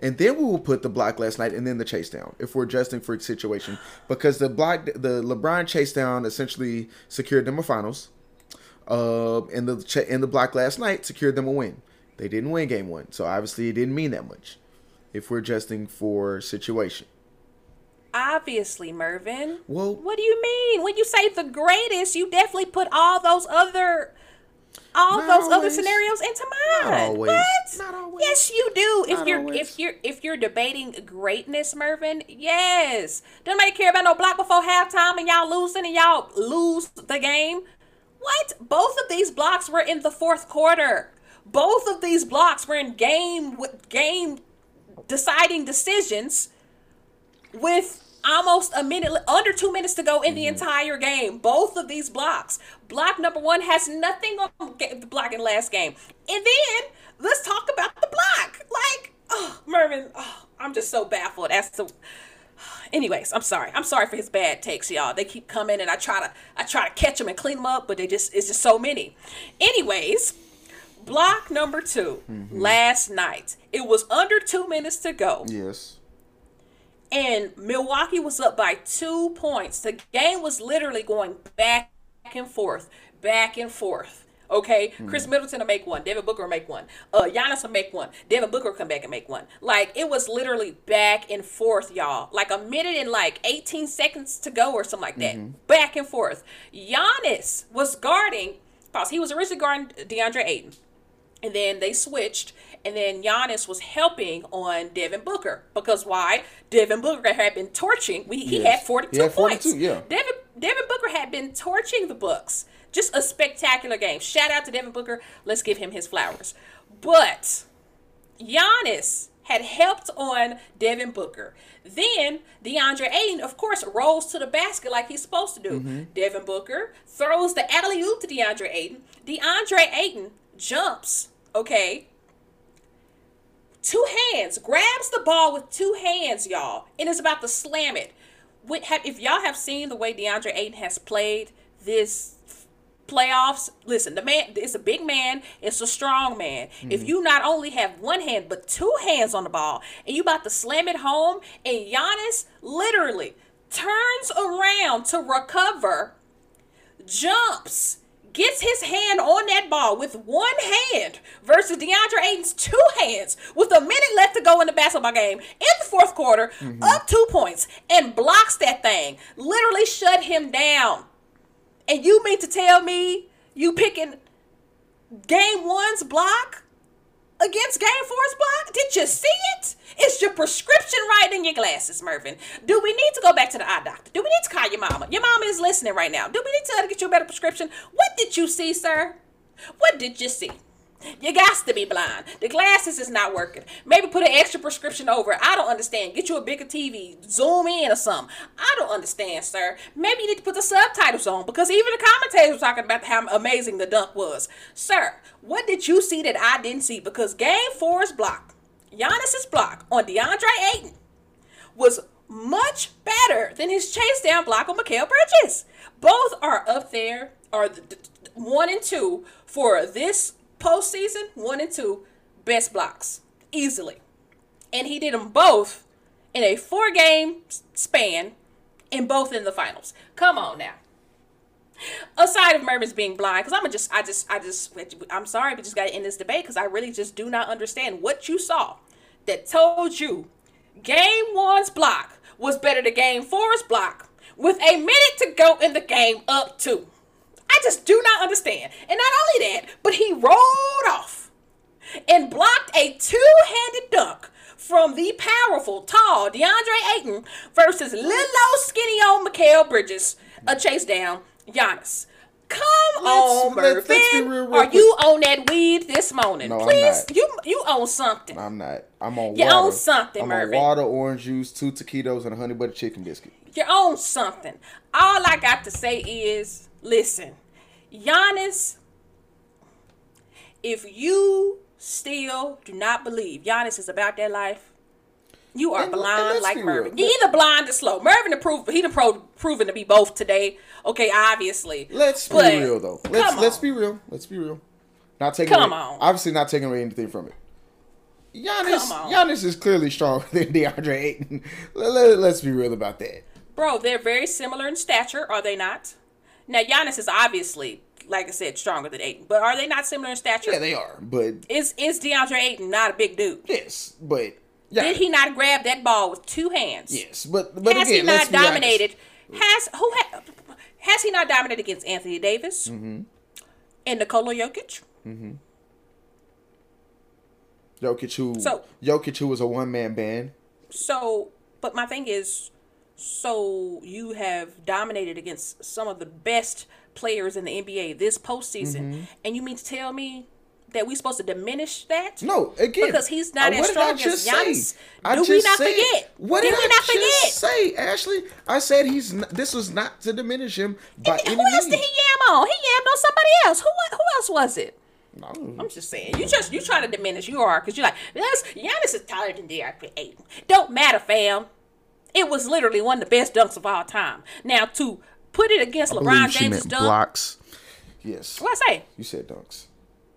And then we will put the block last night and then the chase down if we're adjusting for situation. Because the block the LeBron chase down essentially secured them a finals. Uh, and the ch- and the block last night secured them a win. They didn't win game one, so obviously it didn't mean that much. If we're adjusting for situation, Obviously, Mervin. Well- what do you mean? When you say the greatest, you definitely put all those other all Not those other scenarios into Not mind. always. What? Not always. Yes, you do. If Not you're always. if you're if you're debating greatness, Mervin, yes. Don't nobody care about no block before halftime and y'all losing and y'all lose the game. What? Both of these blocks were in the fourth quarter. Both of these blocks were in game with game deciding decisions with almost a minute under two minutes to go in the mm-hmm. entire game. Both of these blocks. Block number one has nothing on the block in the last game. And then let's talk about the block. Like oh mervin oh, i'm just so baffled as to anyways i'm sorry. I'm sorry for his bad takes y'all. They keep coming and i try to i try to catch them and clean them up but they just it's just so many. Anyways block number 2 mm-hmm. last night. It was under two minutes to go. Yes, and Milwaukee was up by two points. The game was literally going back and forth, back and forth. Okay, Khris Middleton will make one. Devin Booker will make one. Uh, Giannis will make one. Devin Booker will come back and make one. Like it was literally back and forth, y'all. Like a minute and like 18 seconds to go or something like that. Back and forth. Giannis was guarding. Pause. He was originally guarding DeAndre Ayton and then they switched, and then Giannis was helping on Devin Booker because why? Devin Booker had been torching. We, he Yes. had 42 He two had points. yeah. Devin Devin Booker had been torching the Bucks. Just a spectacular game. Shout out to Devin Booker. Let's give him his flowers. But Giannis had helped on Devin Booker. Then DeAndre Ayton, of course, rolls to the basket like he's supposed to do. Mm-hmm. Devin Booker throws the alley oop to DeAndre Ayton. DeAndre Ayton jumps, okay, two hands, grabs the ball with two hands, y'all, and is about to slam it. With, have, if y'all have seen the way DeAndre Ayton has played this playoffs, listen, the man is a big man, it's a strong man. If mm-hmm. you not only have one hand but two hands on the ball and you about to slam it home and Giannis literally turns around to recover, jumps, gets his hand on that ball with one hand versus DeAndre Ayton's two hands with a minute left to go in the basketball game in the fourth quarter, mm-hmm. up two points, and blocks that thing. Literally shut him down. And you mean to tell me you picking game one's block against game four's block? Did you see it? It's your prescription right in your glasses, Mervin. Do we need to go back to the eye doctor? Do we need to call your mama? Your mama is listening right now. Do we need to to get you a better prescription? What did you see, sir? What did you see? You got to be blind. The glasses is not working. Maybe put an extra prescription over. I don't understand. Get you a bigger TV. Zoom in or something. I don't understand, sir. Maybe you need to put the subtitles on because even the commentators were talking about how amazing the dunk was. Sir, what did you see that I didn't see? Because game four's block, Giannis's block on DeAndre Ayton was much better than his chase down block on Mikal Bridges. Both are up there, are one and two for this postseason. One and two best blocks easily. And he did them both in a four game span, and both in the finals. Come on now. Aside of Mervin's being blind, because I'm just, I just, I just, I'm sorry, but just got to end this debate because I really just do not understand what you saw that told you game one's block was better than game four's block with a minute to go in the game up two. I just do not understand. And not only that, but he rolled off and blocked a two-handed dunk from the powerful, tall DeAndre Ayton versus little skinny old Mikal Bridges, a chase down Giannis. Come Let's- on, let's- let's be real, real Are quick. you on that weed this morning? No, I'm Please, not. you you own something. I'm not. I'm on You water. own something, I'm on water, orange juice, two taquitos, and a honey butter chicken biscuit. you own something. All I got to say is, listen, Giannis, if you still do not believe Giannis is about that life, you are And- and blind let's like Mervin. You're either blind or slow. Mervin approved, he done pro- proven to be both today. Okay, obviously. Let's be real though. Let's let's be real. Let's be real. Not taking Come away, on. obviously not taking away anything from it. Giannis, Come on. Giannis is clearly stronger [LAUGHS] than DeAndre Ayton. Let, us be real about that. Bro, they're very similar in stature, are they not? Now, Giannis is obviously, like I said, stronger than Ayton, but are they not similar in stature? Yeah, they are. But is is DeAndre Ayton not a big dude? yes, but yeah, Did he not grab that ball with two hands? Yes, but but has again, he let's not dominated? Has who ha, has he not dominated against Anthony Davis Mm-hmm. and Nikola Jokic? honest. Jokic, who So- Jokic, who was a one man band. So, but my thing is, so you have dominated against some of the best players in the NBA this postseason, Mm-hmm. and you mean to tell me that we supposed to diminish that? No, again, Because he's not uh, as strong as Giannis. I Do we not said- forget? What Did did, we I not just forget? say, Ashley? I said he's. Not, this was not to diminish him by Who any else means. did he yam on? He yammed on somebody else. Who who else was it? No. I'm just saying. You just you trying to diminish. You are because you're like yes, Giannis is taller than DeAndre Ayton. Don't matter, fam. It was literally one of the best dunks of all time. Now to put it against I LeBron James' dunk. blocks. Yes, What I say? you said dunks.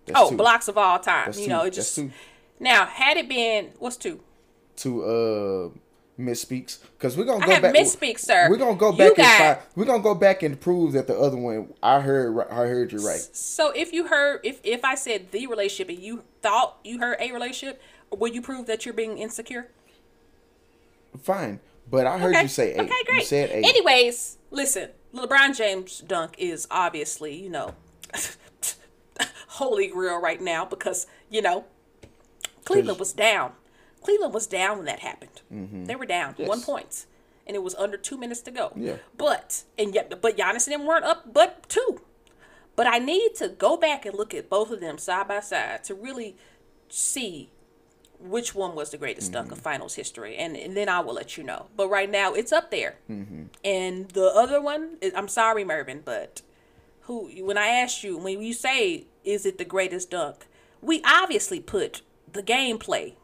That's Oh, two. blocks of all time. That's you two. know, it just two. now had it been what's two? to uh misspeaks because we're gonna go I have back. misspeaks, sir. We're gonna go You back and got- find, we're gonna go back and prove that the other one I heard I heard you right. So if you heard if if I said the relationship and you thought you heard a relationship, will you prove that you're being insecure? Fine, but I heard Okay. you say eight. Okay, great. You said eight. Anyways, listen, LeBron James dunk is obviously, you know, [LAUGHS] holy grail right now because, you know, Cleveland was down. Cleveland was down when that happened. They were down Mm-hmm. Yes. one point, and it was under two minutes to go. Yeah. But and yet, but Giannis and them weren't up, but two. But I need to go back and look at both of them side by side to really see which one was the greatest dunk Mm-hmm. of finals history, and, and then I will let you know. But right now, it's up there. Mm-hmm. And the other one, I'm sorry, Mervin, but who? When I asked you, when you say, "Is it the greatest dunk?" We obviously put the gameplay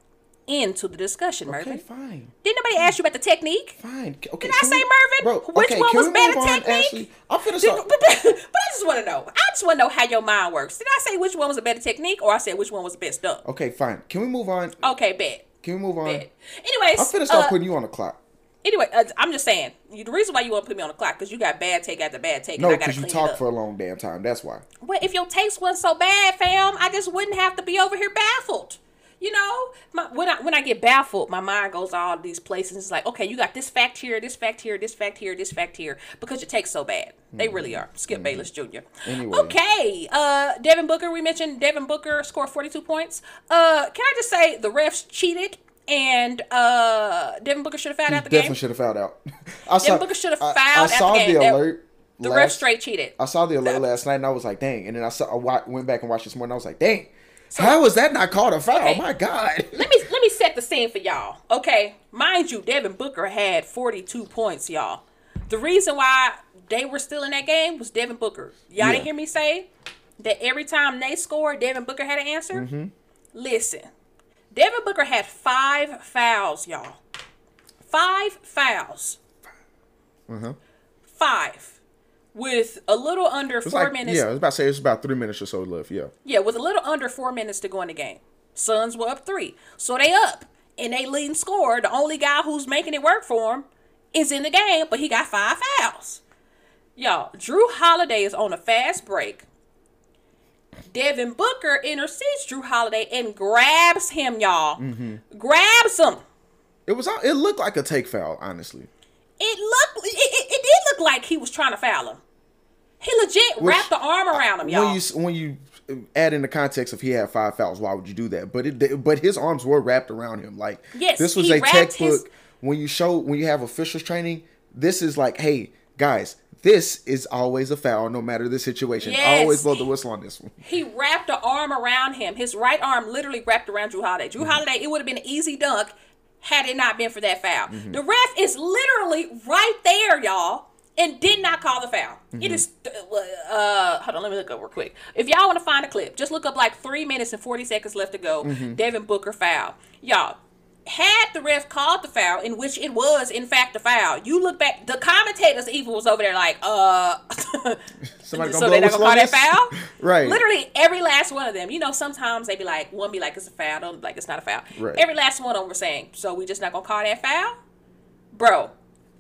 into the discussion, Mervin. Okay, fine, Didn't nobody ask you about the technique? fine. Okay, Did I say we- Mervin? Bro, Which okay, one was better on, technique? Ashley? I'm finna Did- start. but, [LAUGHS] but, but I just want to know. I just want to know how your mind works. Did I say which one was a better technique, or I said which one was the best dunk? Okay, fine. Can we move on? Okay, bet. Can we move on? bet. Anyways, I'm finna start uh, putting you on the clock. Anyway, uh, I'm just saying. You, the reason why you want to put me on the clock because you got bad take after bad take. No, and I gotta because you talk for a long damn time. That's why. Well, if your takes wasn't so bad, fam, I just wouldn't have to be over here baffled. You know, my, when I when I get baffled, my mind goes all these places. It's like, okay, you got this fact here, this fact here, this fact here, this fact here, because your takes so bad. They really are. Skip Bayless Jr. Mm-hmm. Anyway. Okay, uh, Devin Booker. We mentioned Devin Booker scored 42 points. Uh, can I just say the refs cheated? And uh, Devin Booker should have fouled He out the definitely game. should have fouled out. [LAUGHS] I saw, Booker should have I- fouled I the saw game. the That- alert. The last- ref straight cheated. I saw the alert last night and I was like, dang. And then I saw, I went back and watched this morning. I was like, dang. How was that not called a foul? Okay. Oh my god. [LAUGHS] let me let me set the scene for y'all. Okay, mind you, Devin Booker had 42 points, y'all. The reason why they were still in that game was Devin Booker. Y'all Yeah. didn't hear me say that every time they scored, Devin Booker had an answer. Mm-hmm. Listen, Devin Booker had five fouls, y'all. Five fouls. Uh-huh. Five. With a little under four like, minutes. yeah, I was about to say it's about three minutes or so left. Yeah. Yeah, with a little under four minutes to go in the game. Suns were up three. So they up. And they leading scorer, the only guy who's making it work for him, is in the game, but he got five fouls. Y'all, Jrue Holiday is on a fast break. Devin Booker intercedes Jrue Holiday and grabs him, y'all. Grabs him. It was. It looked like a take foul, honestly. It looked. It, it, it did look like he was trying to foul him. He legit Which- wrapped the arm around him, y'all. When you when you add in the context of he had five fouls, why would you do that? But it but his arms were wrapped around him. Like Yes, this was a textbook. his- When you show when you have officials training, this is like, hey guys, this is always a foul, no matter the situation. Yes. Always blow the whistle on this one. He wrapped the arm around him. His right arm literally wrapped around Jrue Holiday. Drew Mm-hmm. Holiday, it would have been an easy dunk had it not been for that foul. Mm-hmm. The ref is literally right there, y'all, and did not call the foul. Mm-hmm. It is, uh, hold on, let me look up real quick. If y'all want to find a clip, just look up like three minutes and 40 seconds left to go. Mm-hmm. Devin Booker foul. Y'all, had the ref called the foul, in which it was in fact a foul, you look back, the commentators even was over there like, uh, [LAUGHS] Somebody so they a not gonna call that foul? [LAUGHS] Right. Literally every last one of them. You know, sometimes they be like, one be like it's a foul, don't like it's not a foul. Right. Every last one of them were saying, so we just not gonna call that foul, bro.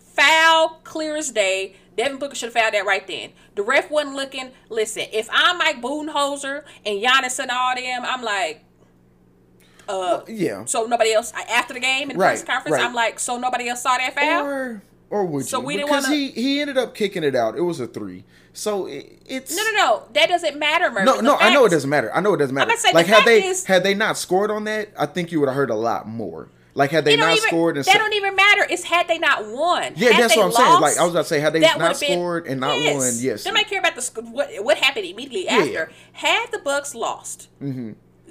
Foul, clear as day. Devin Booker should have fouled that right then. The ref wasn't looking. Listen, if I'm Mike Budenholzer and Giannis and all them, I'm like, uh, Yeah. so nobody else I- after the game in the Right, press conference. right. I'm like, so nobody else saw that foul. Or or would So you? we didn't because wanna- he he ended up kicking it out. It was a three. So it, it's no, no, no. That doesn't matter, Murphy. No, The no, I know it doesn't matter. I know it doesn't matter. say, the like had fact they is- had they not scored on that, I think you would have heard a lot more. Like had they don't even, scored and that sa- don't even matter. It's had they not won. Yeah, Had that's what I'm saying. Like, I was about to say, had they not been- scored and not won, yes. They might care about the what what happened immediately Yeah, after. Had the Bucks lost,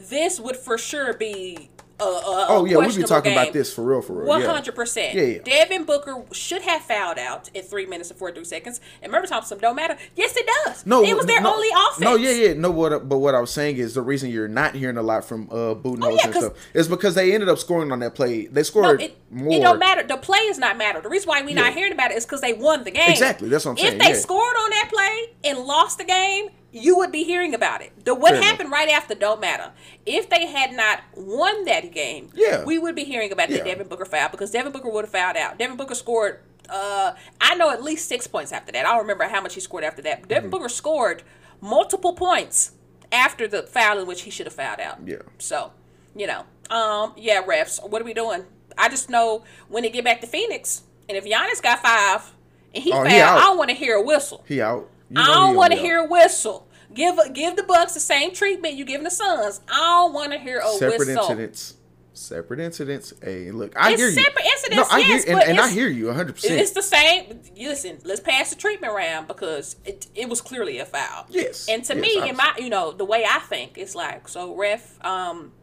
this would for sure be. A, a, Oh yeah, we'd be questionable talking about this for real, for real. Hundred percent. Yeah, yeah. Devin Booker should have fouled out at three minutes and forty three seconds. And remember, Thompson, don't matter. Yes, it does. No, it was their no, only offense. No, yeah, yeah. No, what? But what I was saying is the reason you're not hearing a lot from uh Budenholzer Oh, yeah, and stuff is because they ended up scoring on that play. They No, scored it, more. it don't matter. The play is not matter. The reason why we Yeah. not hearing about it is because they won the game. Exactly, that's what I'm saying, If they yeah. scored on that play and lost the game, you would be hearing about it. The what Fair enough. happened right after don't matter. If they had not won that game, Yeah. we would be hearing about the Devin Booker foul because Devin Booker would have fouled out. Devin Booker scored. Uh, I know at least six points after that. I don't remember how much he scored after that. Devin Mm-hmm. Booker scored multiple points after the foul in which he should have fouled out. Yeah. So, you know, um, yeah, refs, what are we doing? I just know when they get back to Phoenix, and if Giannis got five and he Oh, fouled, he. I don't want to hear a whistle. He out. I don't want to hear a whistle. Give give the Bucks the same treatment you giving the Suns. I don't want to hear a separate whistle. Separate incidents. Separate incidents. Hey, look, I It's hear you. separate incidents, No, I yes, hear, and, and I hear you 100. percent It's the same. Listen, let's pass the treatment round because it, it was clearly a foul. Yes, And to yes, me, in my you know the way I think, it's like so ref. Um,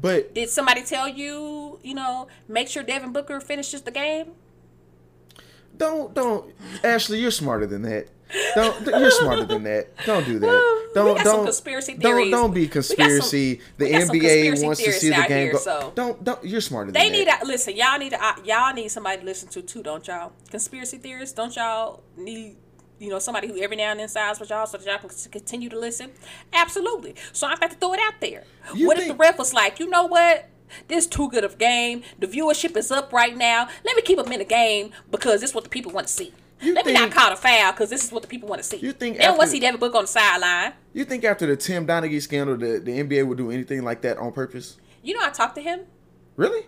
But did somebody tell you you know make sure Devin Booker finishes the game? don't don't Ashley, you're smarter than that. Don't you're smarter than that. Don't do that. Don't don't conspiracy don't don't be got some- conspiracy. the NBA conspiracy wants to see the game here, go. so- Don't don't you're smarter than They that. need to listen. Y'all need to y'all need somebody to listen to too, don't y'all? Conspiracy theorists, don't y'all need you know somebody who every now and then sides with y'all so that y'all can continue to listen? Absolutely. So I'm about to throw it out there. You what if the ref was like, you know what? This too good of game. The viewership is up right now. Let me keep them in the game because this is what the people want to see. You Let me not think- call a foul because this is what the people want to see. You think want to see Devin Book on the sideline. You think after the Tim Donaghy scandal, the, the NBA would do anything like that on purpose? You know, I talked to him. Really?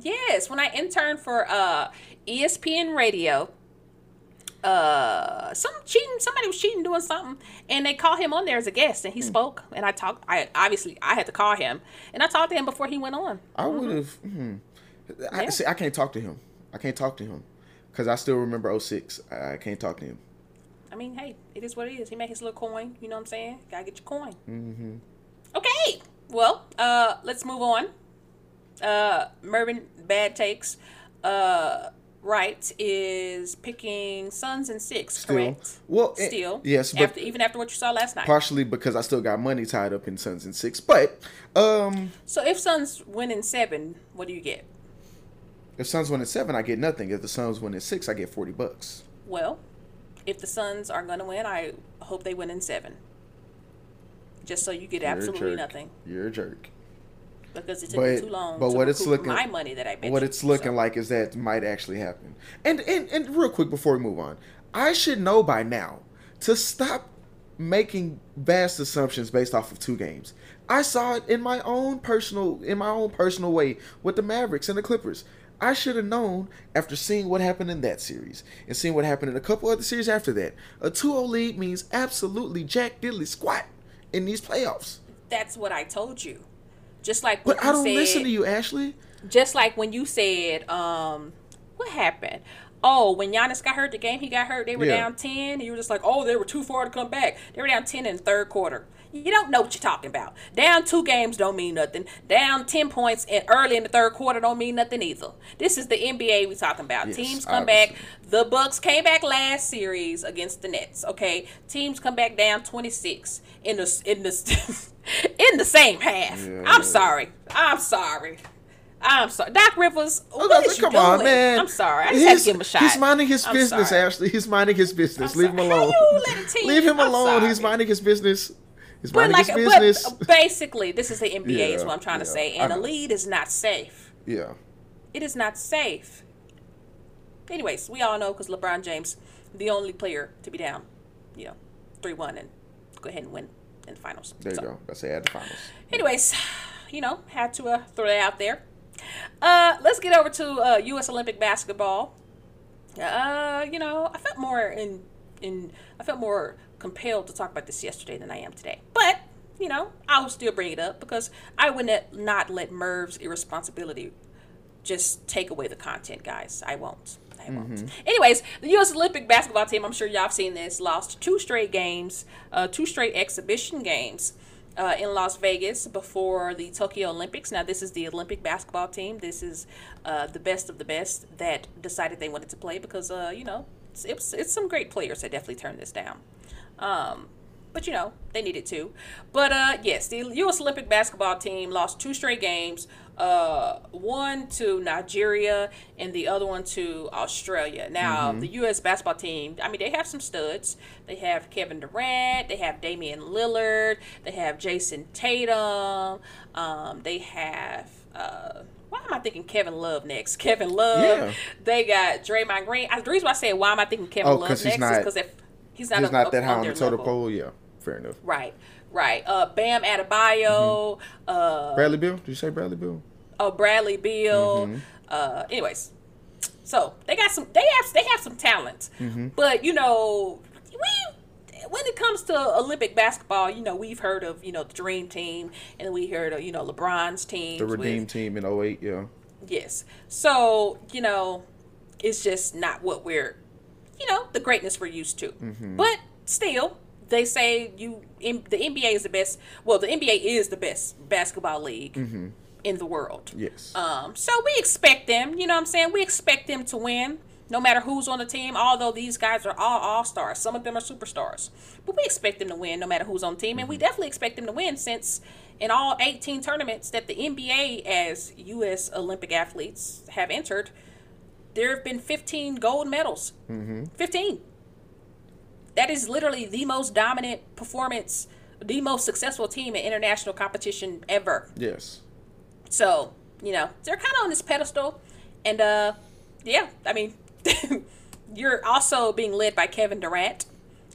Yes, when I interned for uh, ESPN Radio, uh, some cheating, somebody was cheating doing something, and they called him on there as a guest, and he spoke, and I talked. I obviously I had to call him, and I talked to him before he went on. I would have. Hmm. I, Yeah. see, I can't talk to him. I can't talk to him because I still remember 06. I, I can't talk to him. I mean, hey, it is what it is. He made his little coin. You know what I'm saying? Gotta get your coin. Mm-hmm. Okay. Well, uh, let's move on. Uh, Mervin Bad Takes, uh, right, is picking Suns and six, Still. correct? Well, Still. yes, but- after, even after what you saw last night. Partially because I still got money tied up in Suns and Six. But um, so if Suns win in seven, what do you get? If Suns win at seven, I get nothing. If the Suns win at six, I get 40 bucks. Well, if the Suns are going to win, I hope they win in seven. Just so you get You're absolutely nothing. You're a jerk. because it took me But- too long but to what it's looking- my money that I bet. what you. it's looking So, like is that might actually happen. And, and and real quick before we move on, I should know by now to stop making vast assumptions based off of two games. I saw it in my own personal in my own personal way with the Mavericks and the Clippers. I should have known after seeing what happened in that series and seeing what happened in a couple other series after that. A 2-0 lead means absolutely jack diddly squat in these playoffs. That's what I told you. Just like when But I don't said, listen to you, Ashley. Just like when you said, um, what happened? Oh, when Giannis got hurt, the game he got hurt, they were Yeah. down ten. And you were just like, oh, they were too far to come back. They were down ten in the third quarter. You don't know what you're talking about. Down two games don't mean nothing. Down ten points and early in the third quarter don't mean nothing either. This is the NBA we're talking about. Yes, Teams come back. The Bucks came back last series against the Nets. Okay, teams come back down 26 in the in the [LAUGHS] in the same half. Yeah. I'm sorry. I'm sorry. I'm sorry. Doc Rivers, oh, what Okay, is you come doing? on, man. I'm sorry. I just had to give him a shot. He's minding his I'm business, sorry. Ashley. He's minding his business. I'm Leave him sorry. How alone. you let a team- Leave him I'm alone. He's minding his business. He's But like, business. but basically, this is the NBA. is what I'm trying to say, and the lead is not safe. yeah. It is not safe. Anyways, we all know because LeBron James, the only player to be down, you know, three one and go ahead and win in the finals. There you So, go. That's ad the finals. Anyways, [SIGHS] you know, had to uh, throw that out there. Uh, let's get over to uh, U.S. Olympic basketball. Uh, you know, I felt more in in I felt more compelled to talk about this yesterday than I am today. But you know, I will still bring it up because I would not, not let Merv's irresponsibility just take away the content, guys. I won't. I won't. Anyways, the U.S. Olympic basketball team, I'm sure y'all have seen this, lost two straight games, uh, two straight exhibition games uh, in Las Vegas before the Tokyo Olympics. Now, this is the Olympic basketball team. This is uh, the best of the best that decided they wanted to play because, uh, you know, it's, it's, it's some great players that definitely turned this down. Um, but you know they needed to. But uh, yes, the U.S. Olympic basketball team lost two straight games. Uh, one to Nigeria and the other one to Australia. Now the U.S. basketball team, I mean, they have some studs. They have Kevin Durant. They have Damian Lillard. They have Jayson Tatum. Um, they have. Uh, why am I thinking Kevin Love next? [LAUGHS] Kevin Love. Yeah. They got Draymond Green. I- The reason why I say why am I thinking Kevin Oh, Love next he's is because if he's not, He's up- not up that high on the total pole. Yeah. Fair enough. Right, right. Uh, Bam Adebayo, uh, Bradley Bill? Did you say Bradley Bill? uh, Bradley Beal. Mm-hmm. Uh, anyways, so they got some. They have they have some talent, Mm-hmm. but you know, we when it comes to Olympic basketball, you know, we've heard of you know the Dream Team, and we heard of you know LeBron's team, The Redeem team in 08, yeah. Yes. So, you know, it's just not what we're, you know, the greatness we're used to. Mm-hmm. But still, they say you in, the NBA is the best. Well, the NBA is the best basketball league mm-hmm. in the world. Yes. Um, so we expect them. You know what I'm saying? We expect them to win. No matter who's on the team, although these guys are all all stars, some of them are superstars. But we expect them to win no matter who's on the team. And we mm-hmm. definitely expect them to win since in all 18 tournaments that the NBA, as U.S. Olympic athletes, have entered, there have been 15 gold medals. 15. That is literally the most dominant performance, the most successful team in international competition ever. yes. So, you know, they're kind of on this pedestal. And, uh, yeah, I mean, [LAUGHS] you're also being led by Kevin Durant,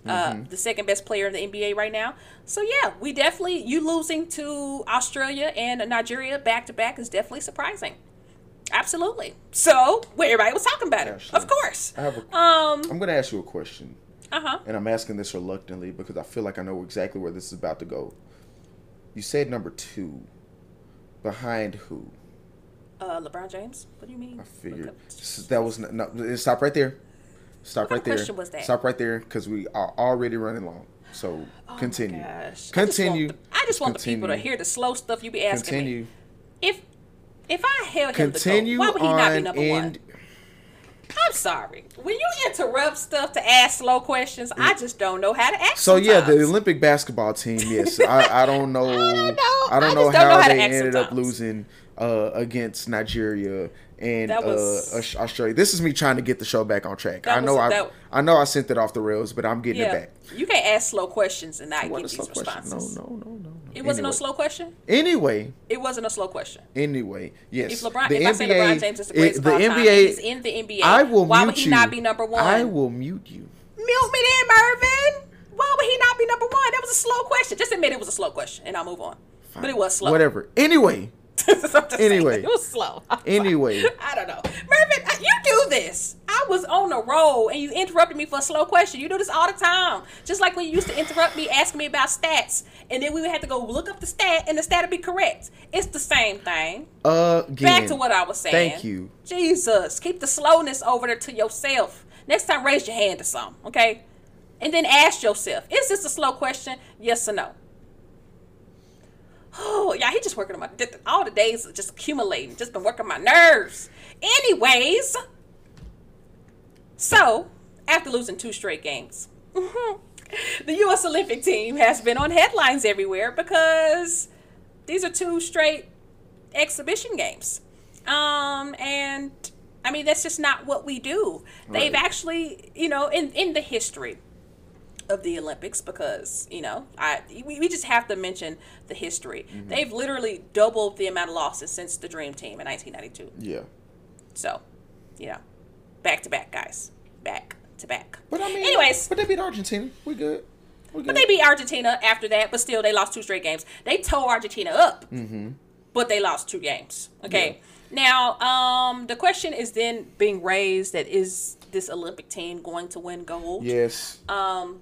uh, the second best player in the NBA right now. So, yeah, we definitely, you losing to Australia and Nigeria back to back is definitely surprising. Absolutely. So, well, everybody was talking about it. Ashley, Of course. I have a, Um, I'm going to ask you a question. uh huh. And I'm asking this reluctantly because I feel like I know exactly where this is about to go. You said number two. Behind who? Uh, LeBron James? What do you mean? I figured. That was no. no, Stop right there. Stop What right there. question was that? Stop right there because we are already running long. So Oh continue. Continue. I just want, the, I just want the people to hear the slow stuff you be asking me. Continue. if if I held him Continue the GOAT, why would he not be number one? I'm sorry. When you interrupt stuff to ask slow questions, I just don't know how to act. So yeah, the. Olympic basketball team. Yes, [LAUGHS] I, I don't know. I don't know. I don't I know just don't know how how to they ended up losing uh, against Nigeria and was- uh, Aus- Australia. This is me trying to get the show back on track. I know was- I that- I know I sent it off the rails, but I'm getting yeah, it back. you can't ask slow questions and not What get these slow question. No, responses. no, no, no, no. It wasn't a slow question. Anyway, It wasn't a slow question. anyway, yes. If LeBron, the if I say LeBron James is the greatest it- of all the time, NBA, and he's in the NBA. I will why mute would he you. not be number one? I will mute you. mute me then, Mervin. Why would he not be number one? That was a slow question. Just admit it was a slow question, and I'll move on. But it was slow. Whatever. Anyway, I'm just saying, [LAUGHS] Anyway. it was slow. [LAUGHS] Anyway. I don't know, Mervin. uh, You do this. I was on a roll, and you interrupted me for a slow question. You do this all the time. Just like when you used to interrupt me, asking me about stats, and then we would have to go look up the stat, and the stat would be correct. It's the same thing. again. Back to what I was saying. Thank you. Jesus, keep the slowness over there to yourself. Next time, raise your hand to something, okay? And then ask yourself: Is this a slow question? Yes or no? Oh, yeah, he just working on my all the days just accumulating. Just been working my nerves. Anyways, so after losing two straight games, [LAUGHS] the U.S. Olympic team has been on headlines everywhere because these are two straight exhibition games. Um, and I mean, that's just not what we do. They've actually, you know, in, in the history of the Olympics, because, you know, I we, we just have to mention the history. They've literally doubled the amount of losses since the Dream Team in 1992. Yeah. So, you know, back to back, guys. Back to back. But I mean, anyways, but they beat Argentina. We good. We good. but they beat Argentina after that, but still they lost two straight games. They tore Argentina up, Mm-hmm. but they lost two games. Okay. Now, um, the question is then being raised that is this Olympic team going to win gold? yes. Um,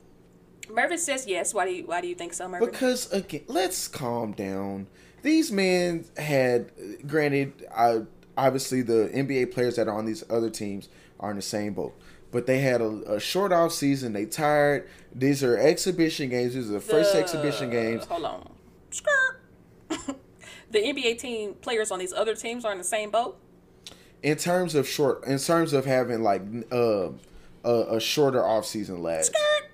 Mervin says yes. Why do you Why do you think so, Mervin? Because again, let's calm down. These men had, granted, I, obviously the NBA players that are on these other teams are in the same boat, but they had a, a short off season. They tired. These are exhibition games. These are the first The- exhibition games. Hold on. Skirt. [LAUGHS] the NBA team players on these other teams are in the same boat. In terms of short, in terms of having like uh, a, a shorter off season last. Skirt.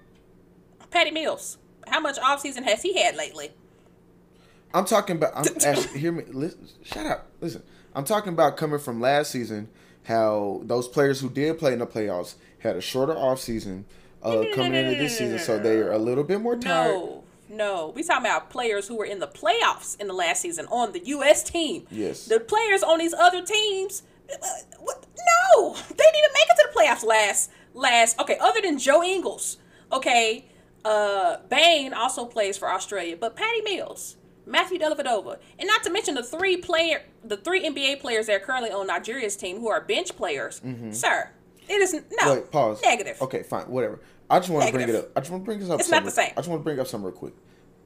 Patty Mills. How much off season has he had lately? I'm talking about. I'm [LAUGHS] hear me. Listen, shut up. Listen. I'm talking about coming from last season. How those players who did play in the playoffs had a shorter off season uh, coming into this season, so they're a little bit more tired. No, no. We talking about players who were in the playoffs in the last season on the U.S. team. Yes. The players on these other teams, uh, what? No, they didn't even make it to the playoffs last. Last. Okay, other than Joe Ingles. Okay, uh, Baynes also plays for Australia, but Patty Mills. Matthew Dellavedova, and not to mention the three player, the three NBA players that are currently on Nigeria's team who are bench players. Sir, it is no Mm-hmm. Wait, pause. negative. Okay, fine, whatever. I just want to bring it up. I just want to bring this up. It's not the same. I just want to bring up something real quick,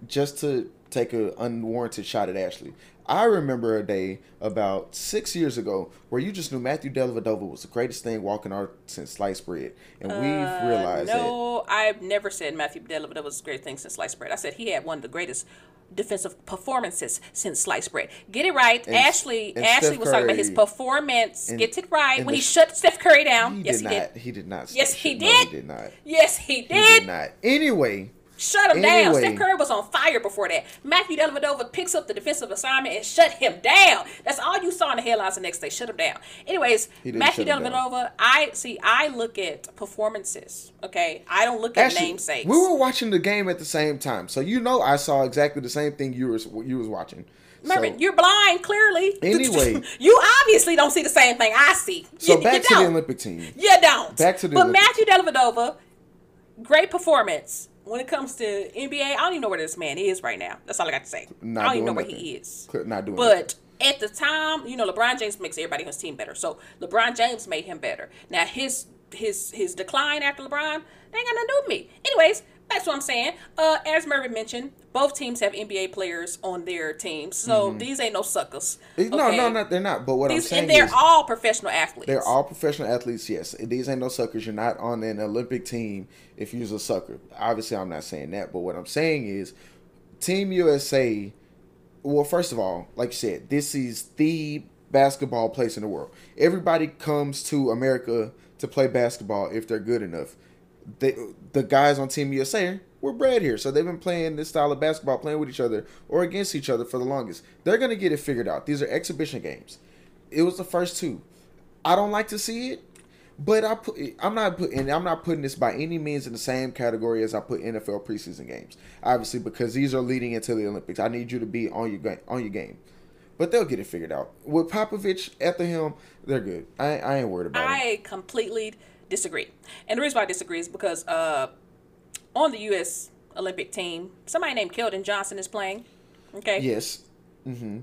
just to take an unwarranted shot at Ashley. I remember a day about six years ago where you just knew Matthew Dellavedova was the greatest thing walking art since sliced bread, and we've realized that. Uh, No, I've never said Matthew Dellavedova was a great thing since sliced bread. I said he had one of the greatest defensive performances since sliced bread. Get it right. And- Ashley and Ashley was talking about his performance. and- Gets it right when the he shut Steph Curry down. He yes, did he not. did. He did not. Yes, he did. No, he did not. Yes, he He did. did not. Anyway, Shut him down. Steph Curry was on fire before that. Matthew Dellavedova picks up the defensive assignment and shut him down. That's all you saw in the headlines the next day. Shut him down. Anyways, Matthew. Dellavedova, I see. I look at performances. Okay, I don't look at namesakes. we were watching the game at the same time, so you know I saw exactly the same thing you was you was watching. Mervin, So- you're blind, clearly. [LAUGHS] Anyway. you obviously don't see the same thing I see. So you, back you to the don't. Olympic team. You don't. Back to the But Olympics. Matthew Dellavedova, great performance. When it comes to NBA, I don't even know where this man is right now. That's all I got to say. Not I don't even know doing where he is. Not doing But at the time, you know, LeBron James makes everybody on his team better. So LeBron James made him better. Now his his his decline after LeBron, they ain't got nothing to do with me. Anyways, that's what I'm saying. Uh, as Mervin mentioned, both teams have NBA players on their teams, so these ain't no suckers. Eh, No, okay? no, no, they're not. But what These, I'm saying is. and they're is, all professional athletes. they're all professional athletes. Yes, these ain't no suckers. You're not on an Olympic team if you're a sucker. Obviously, I'm not saying that. But what I'm saying is, Team USA. Well, first of all, like you said, this is the basketball place in the world. Everybody comes to America to play basketball if they're good enough. They, the guys on Team USA were bred here, so they've been playing this style of basketball, playing with each other or against each other for the longest. They're gonna get it figured out. These are exhibition games. It was the first two. I don't like to see it, but I put I'm not putting I'm not putting this by any means in the same category as I put NFL preseason games. Obviously, because these are leading into the Olympics. I need you to be on your game on your game. But they'll get it figured out. With Popovich at the helm, they're good. I, I ain't worried about it. I completely disagree. And the reason why I disagree is because uh, on the U.S. Olympic team, somebody named Keldon Johnson is playing. Okay. Yes. Mm-hmm.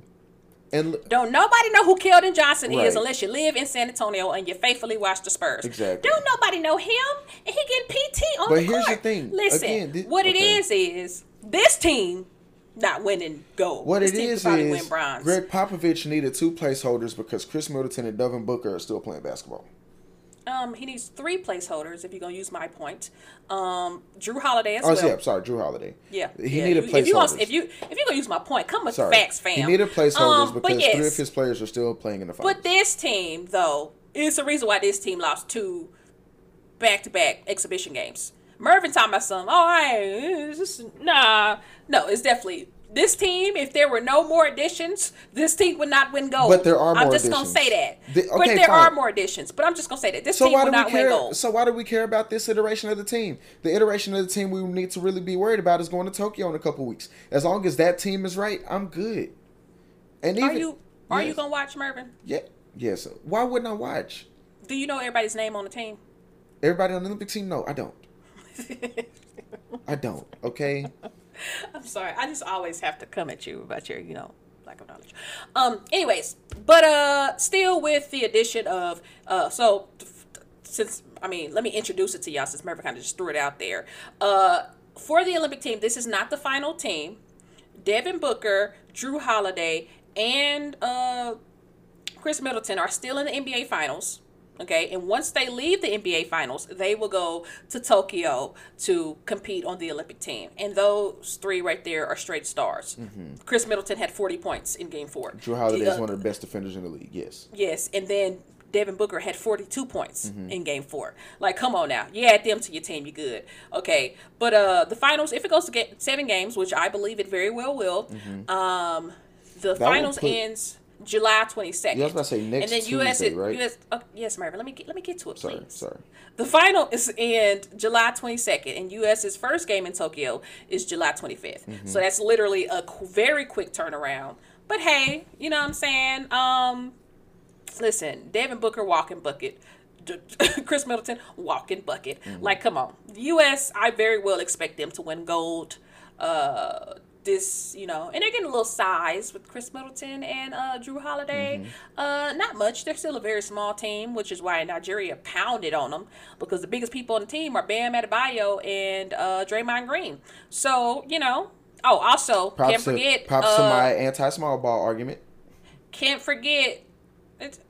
And l- Don't nobody know who Keldon Johnson Right. is unless you live in San Antonio and you faithfully watch the Spurs. Exactly. Don't nobody know him, and he getting PT on But the here's the court. thing. Listen, Again, thi- what it okay. is is this team not winning gold. what this it is is win bronze. Gregg Popovich needed two placeholders because Khris Middleton and Devin Booker are still playing basketball. Um, he needs three placeholders if you're gonna use my point. Um, Jrue Holiday as Oh, well. yeah, sorry, Jrue Holiday. Yeah, he yeah. needed You- if you, gonna, placeholders. if you if you're gonna use my point, come with Sorry. facts, fam. He needed placeholders Um, because but three of his players are still playing in the finals. But this team, though, is the reason why this team lost two back-to-back exhibition games. Mervin talking about some, right, it's just- nah, no, it's definitely this team. If there were no more additions, this team would not win gold. But there are I'm more just gonna say that. The- but there fine. are more additions. But I'm just gonna say that this so team why will do not win care? gold. So why do we care about this iteration of the team? The iteration of the team we need to really be worried about is going to Tokyo in a couple weeks. As long as that team is right, I'm good. And even are you are you gonna watch Mervin? Yeah, yes. Why wouldn't I watch? Do you know everybody's name on the team? Everybody on the Olympic team? No, I don't. [LAUGHS] I don't. Okay. [LAUGHS] I'm sorry. I just always have to come at you about your, you know, lack of knowledge. Um. Anyways, but uh, still with the addition of uh, so since I mean, let me introduce it to y'all since Mervin kind of just threw it out there. Uh, for the Olympic team, this is not the final team. Devin Booker, Jrue Holiday, and uh, Khris Middleton are still in the NBA Finals. Okay, and once they leave the NBA Finals, they will go to Tokyo to compete on the Olympic team. And those three right there are straight stars. Khris Middleton had 40 points in Game Four. Jrue Holiday The, is uh, one of the best defenders in the league. Yes. Yes, and then Devin Booker had 42 points Mm-hmm. in game four. Like, come on now. You add them to your team, you're good. Okay. But uh the finals, if it goes to get seven games, which I believe it very well will, um the Mm-hmm. finals put- ends July 22nd. Yeah, I was about to say next and then US, Tuesday, is- right? US uh, yes, Marvin, let me get, let me get to it, Sorry. please. Sorry. The final is in July 22nd, and US's first game in Tokyo is July 25th. Mm-hmm. So that's literally a very quick turnaround. But hey, you know what I'm saying? Um, listen, Devin Booker walking bucket. [LAUGHS] Khris Middleton walking bucket. Mm-hmm. Like, come on. The U.S. I very well expect them to win gold. Uh, this, you know, and they're getting a little size with Khris Middleton and uh, Jrue Holiday. Mm-hmm. Uh, not much. They're still a very small team, which is why Nigeria pounded on them because the biggest people on the team are Bam Adebayo and uh, Draymond Green. So, you know. Oh, also, Props can't to forget. props uh, to my anti-small ball argument. can't forget. It's,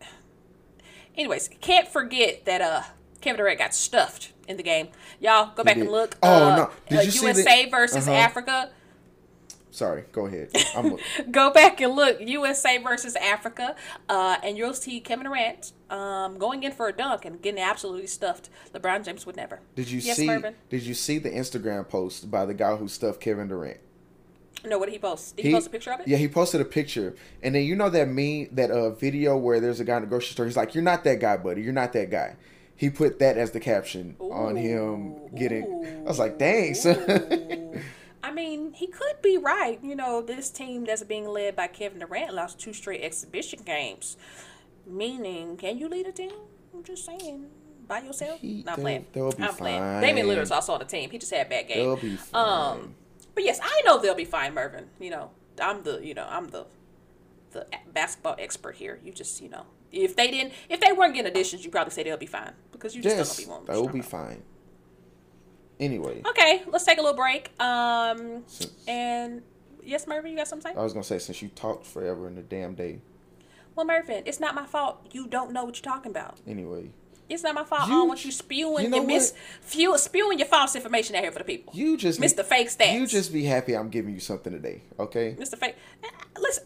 anyways, can't forget that uh Kevin Durant got stuffed in the game. Y'all go back and look. Oh, uh, no. Did uh, you see USA the- versus Uh-huh. Africa. Sorry. Go ahead. I'm. [LAUGHS] Go back and look. USA versus Africa, uh, and you'll see Kevin Durant um, going in for a dunk and getting absolutely stuffed. LeBron James would never. Did you yes, see? Mervin? Did you see the Instagram post by the guy who stuffed Kevin Durant? No, what did he post? Did he, post a picture of it? Yeah, he posted a picture, and then you know that me that uh video where there's a guy in the grocery store. He's like, "You're not that guy, buddy. You're not that guy." He put that as the caption on him getting. I was like, "Dang, [LAUGHS] son." I mean, he could be right. You know, this team that's being led by Kevin Durant lost two straight exhibition games. Meaning, can you lead a team? I'm just saying. By yourself? He- Not playing. they'll be I'm playing. fine. Damian Lillard's also on the team. He just had a bad game. They'll be fine. Um, but yes, I know they'll be fine, Mervin. You know, I'm the, you know, I'm the, the basketball expert here. You just, you know, if they didn't, if they weren't getting additions, you probably say they'll be fine because you just yes, don't know what that will be fine. Anyway, Okay, let's take a little break. Um, since, and yes, Mervin, you got something? I was gonna say since you talked forever in the damn day. Well, Mervin, it's not my fault. You don't know what you're talking about. Anyway, It's not my fault. You- on what you spewing you know and mis few, spewing your false information out here for the people. you just Mr. Fake Stats. You just be happy I'm giving you something today, okay? Mr. Fake. eh, Listen,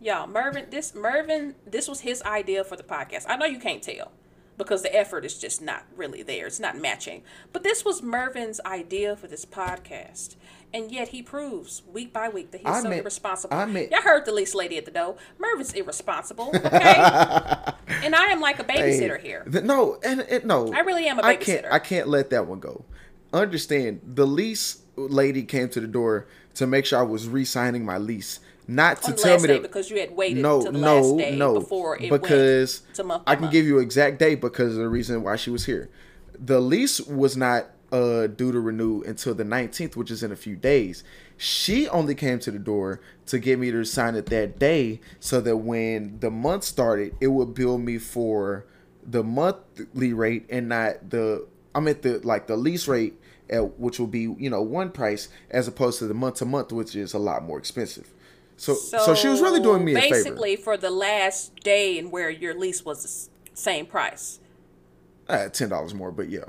Y'all, Mervin, this Mervin, this was his idea for the podcast. I know you can't tell because the effort is just not really there. It's not matching. But this was Mervin's idea for this podcast. And yet he proves week by week that he's I so meant- irresponsible. I meant- Y'all heard the least lady at the door. Mervin's irresponsible, okay? [LAUGHS] and I am like a babysitter here. th- no, and it, no. I really am a I can't. I can't let that one go. Understand? The lease lady came to the door to make sure I was re-signing my lease, not to tell me to. because you had waited no, no, last day no. because went to month I can month. give you exact date because of the reason why she was here. The lease was not uh, due to renew until the 19th, which is in a few days. She only came to the door to get me to sign it that day, so that when the month started, it would bill me for the monthly rate and not the I'm at the like the lease rate at which will be you know one price as opposed to the month to month, which is a lot more expensive. So, so she was really doing me a favor. basically for the last day and where your lease was the same price. Uh, ten dollars more, but yeah.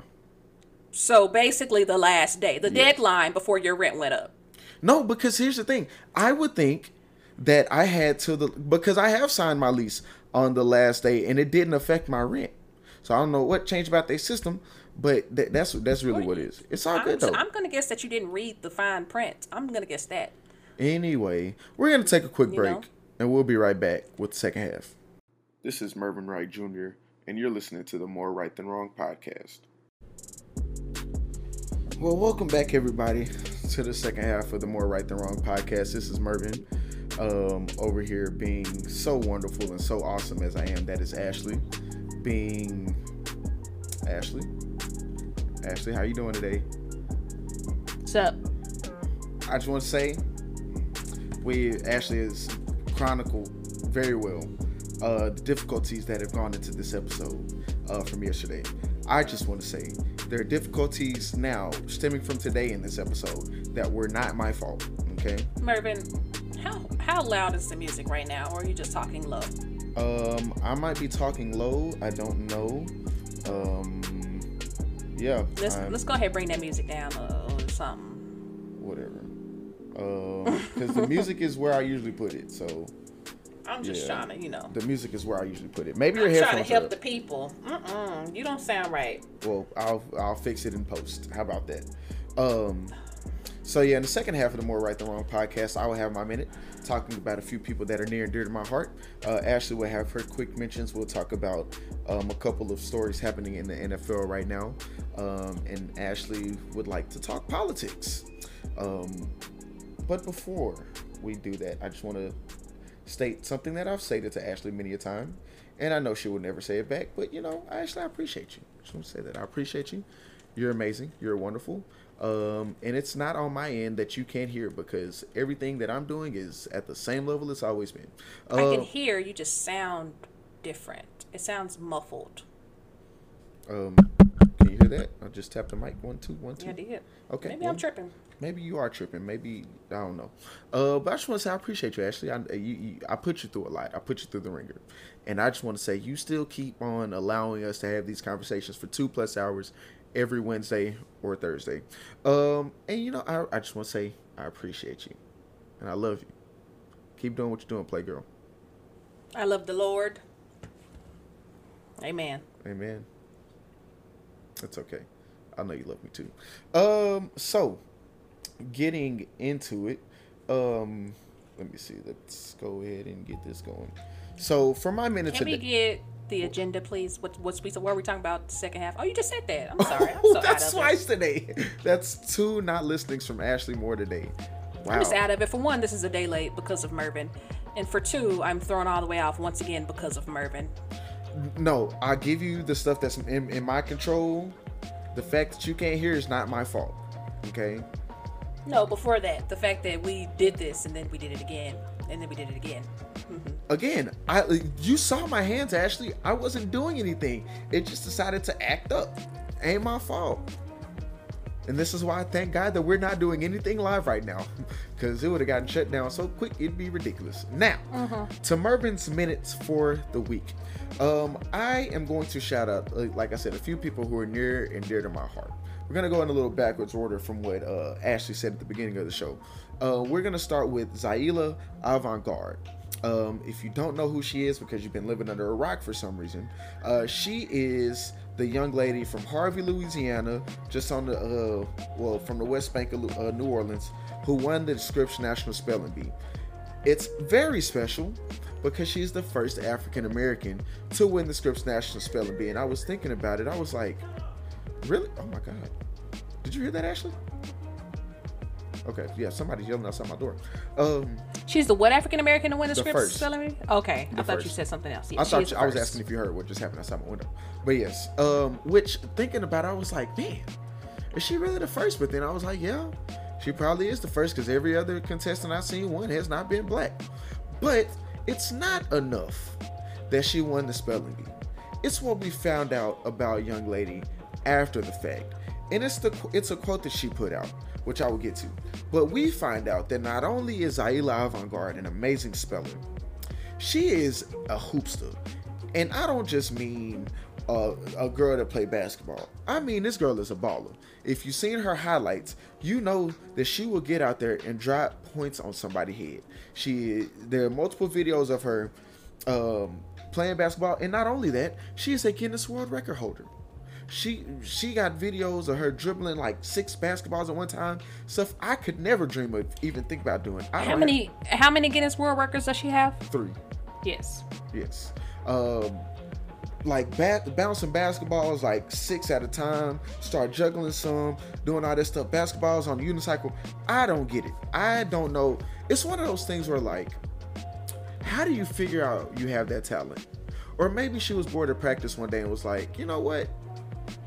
So basically the last day, the deadline before your rent went up. No, because here's the thing. I would think that I had to the because I have signed my lease on the last day and it didn't affect my rent. So I don't know what changed about their system, but that, that's that's really what it is. It's all I'm, good though. I'm gonna guess that you didn't read the fine print. I'm gonna guess that. Anyway, we're gonna take a quick You break know? and we'll be right back with the second half. This is Mervin Wright Jr. and you're listening to the More Right Than Wrong podcast. Well, welcome back, everybody, to the second half of the More Right Than Wrong podcast. This is Mervin um, over here being so wonderful and so awesome as I am. That is Ashley being Ashley. Ashley, how you doing today? What's up? I just want to say we Ashley has chronicled very well uh, the difficulties that have gone into this episode uh, from yesterday. I just want to say there are difficulties now stemming from today in this episode that were not my fault. Okay. Mervin, how how loud is the music right now, or are you just talking low? Um, I might be talking low. I don't know. Um, yeah. Let's I'm- let's go ahead and bring that music down uh, or something. whatever. Because the music is where I usually put it. So I'm just Yeah. trying to, you know. the music is where I usually put it. Maybe your I'm trying to help the people. Mm-mm, you don't sound right. Well, I'll I'll fix it in post. How about that? Um, so yeah, in the second half of the More Right Than Wrong podcast, I will have my minute talking about a few people that are near and dear to my heart. Uh, Ashley will have her quick mentions. We'll talk about um, a couple of stories happening in the NFL right now, um, and Ashley would like to talk politics. Um, but before we do that, I just want to state something that I've stated to Ashley many a time, and I know she would never say it back. But you know, Ashley, I appreciate you. Just want to say that I appreciate you. You're amazing. You're wonderful. Um, and it's not on my end that you can't hear because everything that I'm doing is at the same level it's always been. I can Uh, hear you just sound different. It sounds muffled. um, can you hear that? I just tapped the mic. One, two, one, two. Yeah, I did. Okay. Maybe I'm tripping. Maybe you are tripping. Maybe I don't know. Uh, but I just want to say I appreciate you, Ashley. I you, you, I put you through a lot. I put you through the ringer, and I just want to say you still keep on allowing us to have these conversations for two plus hours every Wednesday or Thursday. Um, and you know, I I just want to say I appreciate you, and I love you. Keep doing what you're doing, Playgirl. I love the Lord. Amen. Amen. That's okay. I know you love me too. Um, so getting into it, um, let me see. Let's go ahead and get this going. So for my minute Can we get the agenda, please? What what's we what are we talking about? The second half. Oh, you just said that. I'm [LAUGHS] sorry. I'm so that's twice today. [LAUGHS] That's two not listings from Ashley Moore today. Wow. I'm just out of it. For one, this is a day late because of Mervin, and for two, I'm thrown all the way off once again because of Mervin. No, I give you the stuff that's in, in my control. The fact that you can't hear is not my fault. Okay. No, before that, the fact that we did this and then we did it again and then we did it again. again, I you saw my hands, Ashley. I wasn't doing anything. It just decided to act up. Ain't my fault. And this is why I thank God that we're not doing anything live right now. [LAUGHS] Because it would have gotten shut down so quick, it'd be ridiculous. Now, to Mervin's minutes for the week. Um, I am going to shout out, like I said, a few people who are near and dear to my heart. We're gonna go in a little backwards order from what uh, Ashley said at the beginning of the show. Uh, we're gonna start with Zaila Avant-Garde. Um, if you don't know who she is because you've been living under a rock for some reason, uh, she is the young lady from Harvey, Louisiana, just on the uh, well from the West Bank of uh, New Orleans, who won the Scripps National Spelling Bee. It's very special because she's the first African American to win the Scripps National Spelling Bee. And I was thinking about it, I was like, really? Oh my God. Did you hear that, Ashley? Okay, yeah, somebody's yelling outside my door. Um, She's the what African American to win the, The first. spelling bee? Okay, I The thought you said something else. Yeah, I thought you, I was asking if you heard what just happened outside my window. But yes, um, which thinking about it, I was like, man, is she really the first? But then I was like, yeah, she probably is the first because every other contestant I've seen won has not been black. But it's not enough that she won the spelling bee. It's what we found out about young lady after the fact, and it's the it's a quote that she put out, which I will get to. But we find out that not only is Zaila Avant-Garde an amazing speller, she is a hoopster. And I don't just mean uh, a girl that play basketball. I mean this girl is a baller. If you've seen her highlights, you know that she will get out there and drop points on somebody's head. She there are multiple videos of her um, playing basketball, and not only that, she is a Guinness World Record holder. She she got videos of her dribbling like six basketballs at one time. Stuff I could never dream of even think about doing. I How many how many Guinness World Records does she have? have three. Yes. Yes. Um, like bat- bouncing basketballs like six at a time. Start juggling some, doing all this stuff. Basketballs on the unicycle. I don't get it. I don't know. It's one of those things where like, how do you figure out you have that talent? Or maybe she was bored at practice one day and was like, you know what?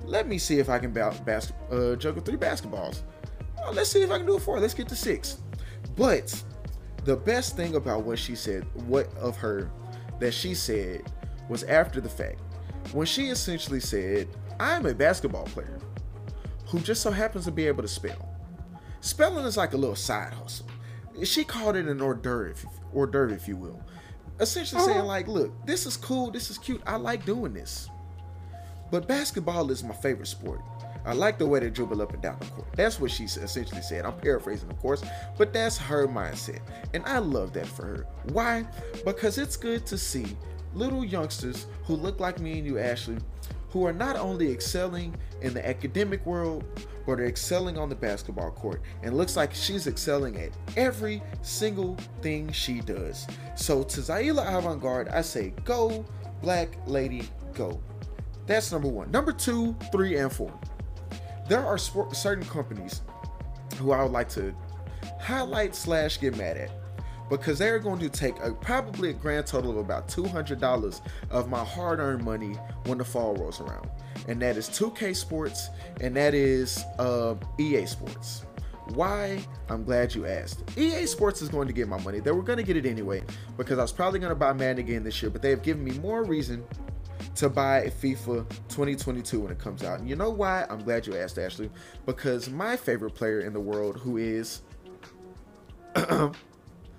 Let me see if I can ba- bas- uh, juggle three basketballs. Uh, let's see if I can do it four. Let's get to six. But the best thing about what she said, what of her that she said was after the fact. When she essentially said, I'm a basketball player who just so happens to be able to spell. Spelling is like a little side hustle. She called it an hors d'oeuvre, hors d'oeuvre, if you will. Essentially saying, like, look, this is cool, this is cute, I like doing this. But basketball is my favorite sport. I like the way they dribble up and down the court. That's what she essentially said. I'm paraphrasing, of course, but that's her mindset. And I love that for her. Why? Because it's good to see little youngsters who look like me and you, Ashley, who are not only excelling in the academic world, but are excelling on the basketball court. And looks like she's excelling at every single thing she does. So to Zaila Avant-Garde, I say, go, black lady, go. That's number one. Number two, three, and four. There are sport, certain companies who I would like to highlight slash get mad at because they're going to take a, probably a grand total of about $200 of my hard-earned money when the fall rolls around. And that is 2k sports and that is uh, ea sports. Why? I'm glad you asked. Ea sports is going to get my money. They were going to get it anyway because i was probably going to buy madden again this year but they have given me more reason to buy FIFA 2022 when it comes out. And you know why? I'm glad you asked, Ashley. Because my favorite player in the world, who is. [CLEARS THROAT]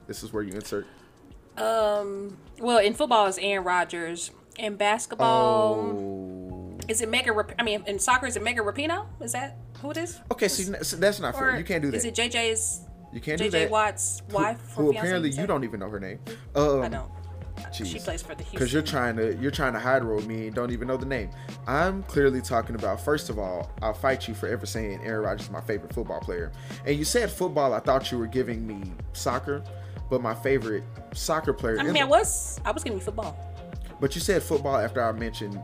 this is where you insert. Um. Well, in football, it's Aaron Rodgers. In basketball, Oh. is it Mega? Rap- I mean, in soccer, is it Mega Rapinoe? Is that who it is? Okay, see, so that's not fair. You can't do that. Is it JJ's? you can't do JJ that. Watt's wife? Who, fiancé, apparently you you don't even know her name. Um, I don't. She plays for the Houston. because you're trying to you're trying to hide roll me and don't even know the name. I'm clearly talking about. First of all, I'll fight you for ever saying Aaron Rodgers is my favorite football player. And you said football. I thought you were giving me soccer, but my favorite soccer player. I mean, the- I was. I was giving you football. But you said football after I mentioned.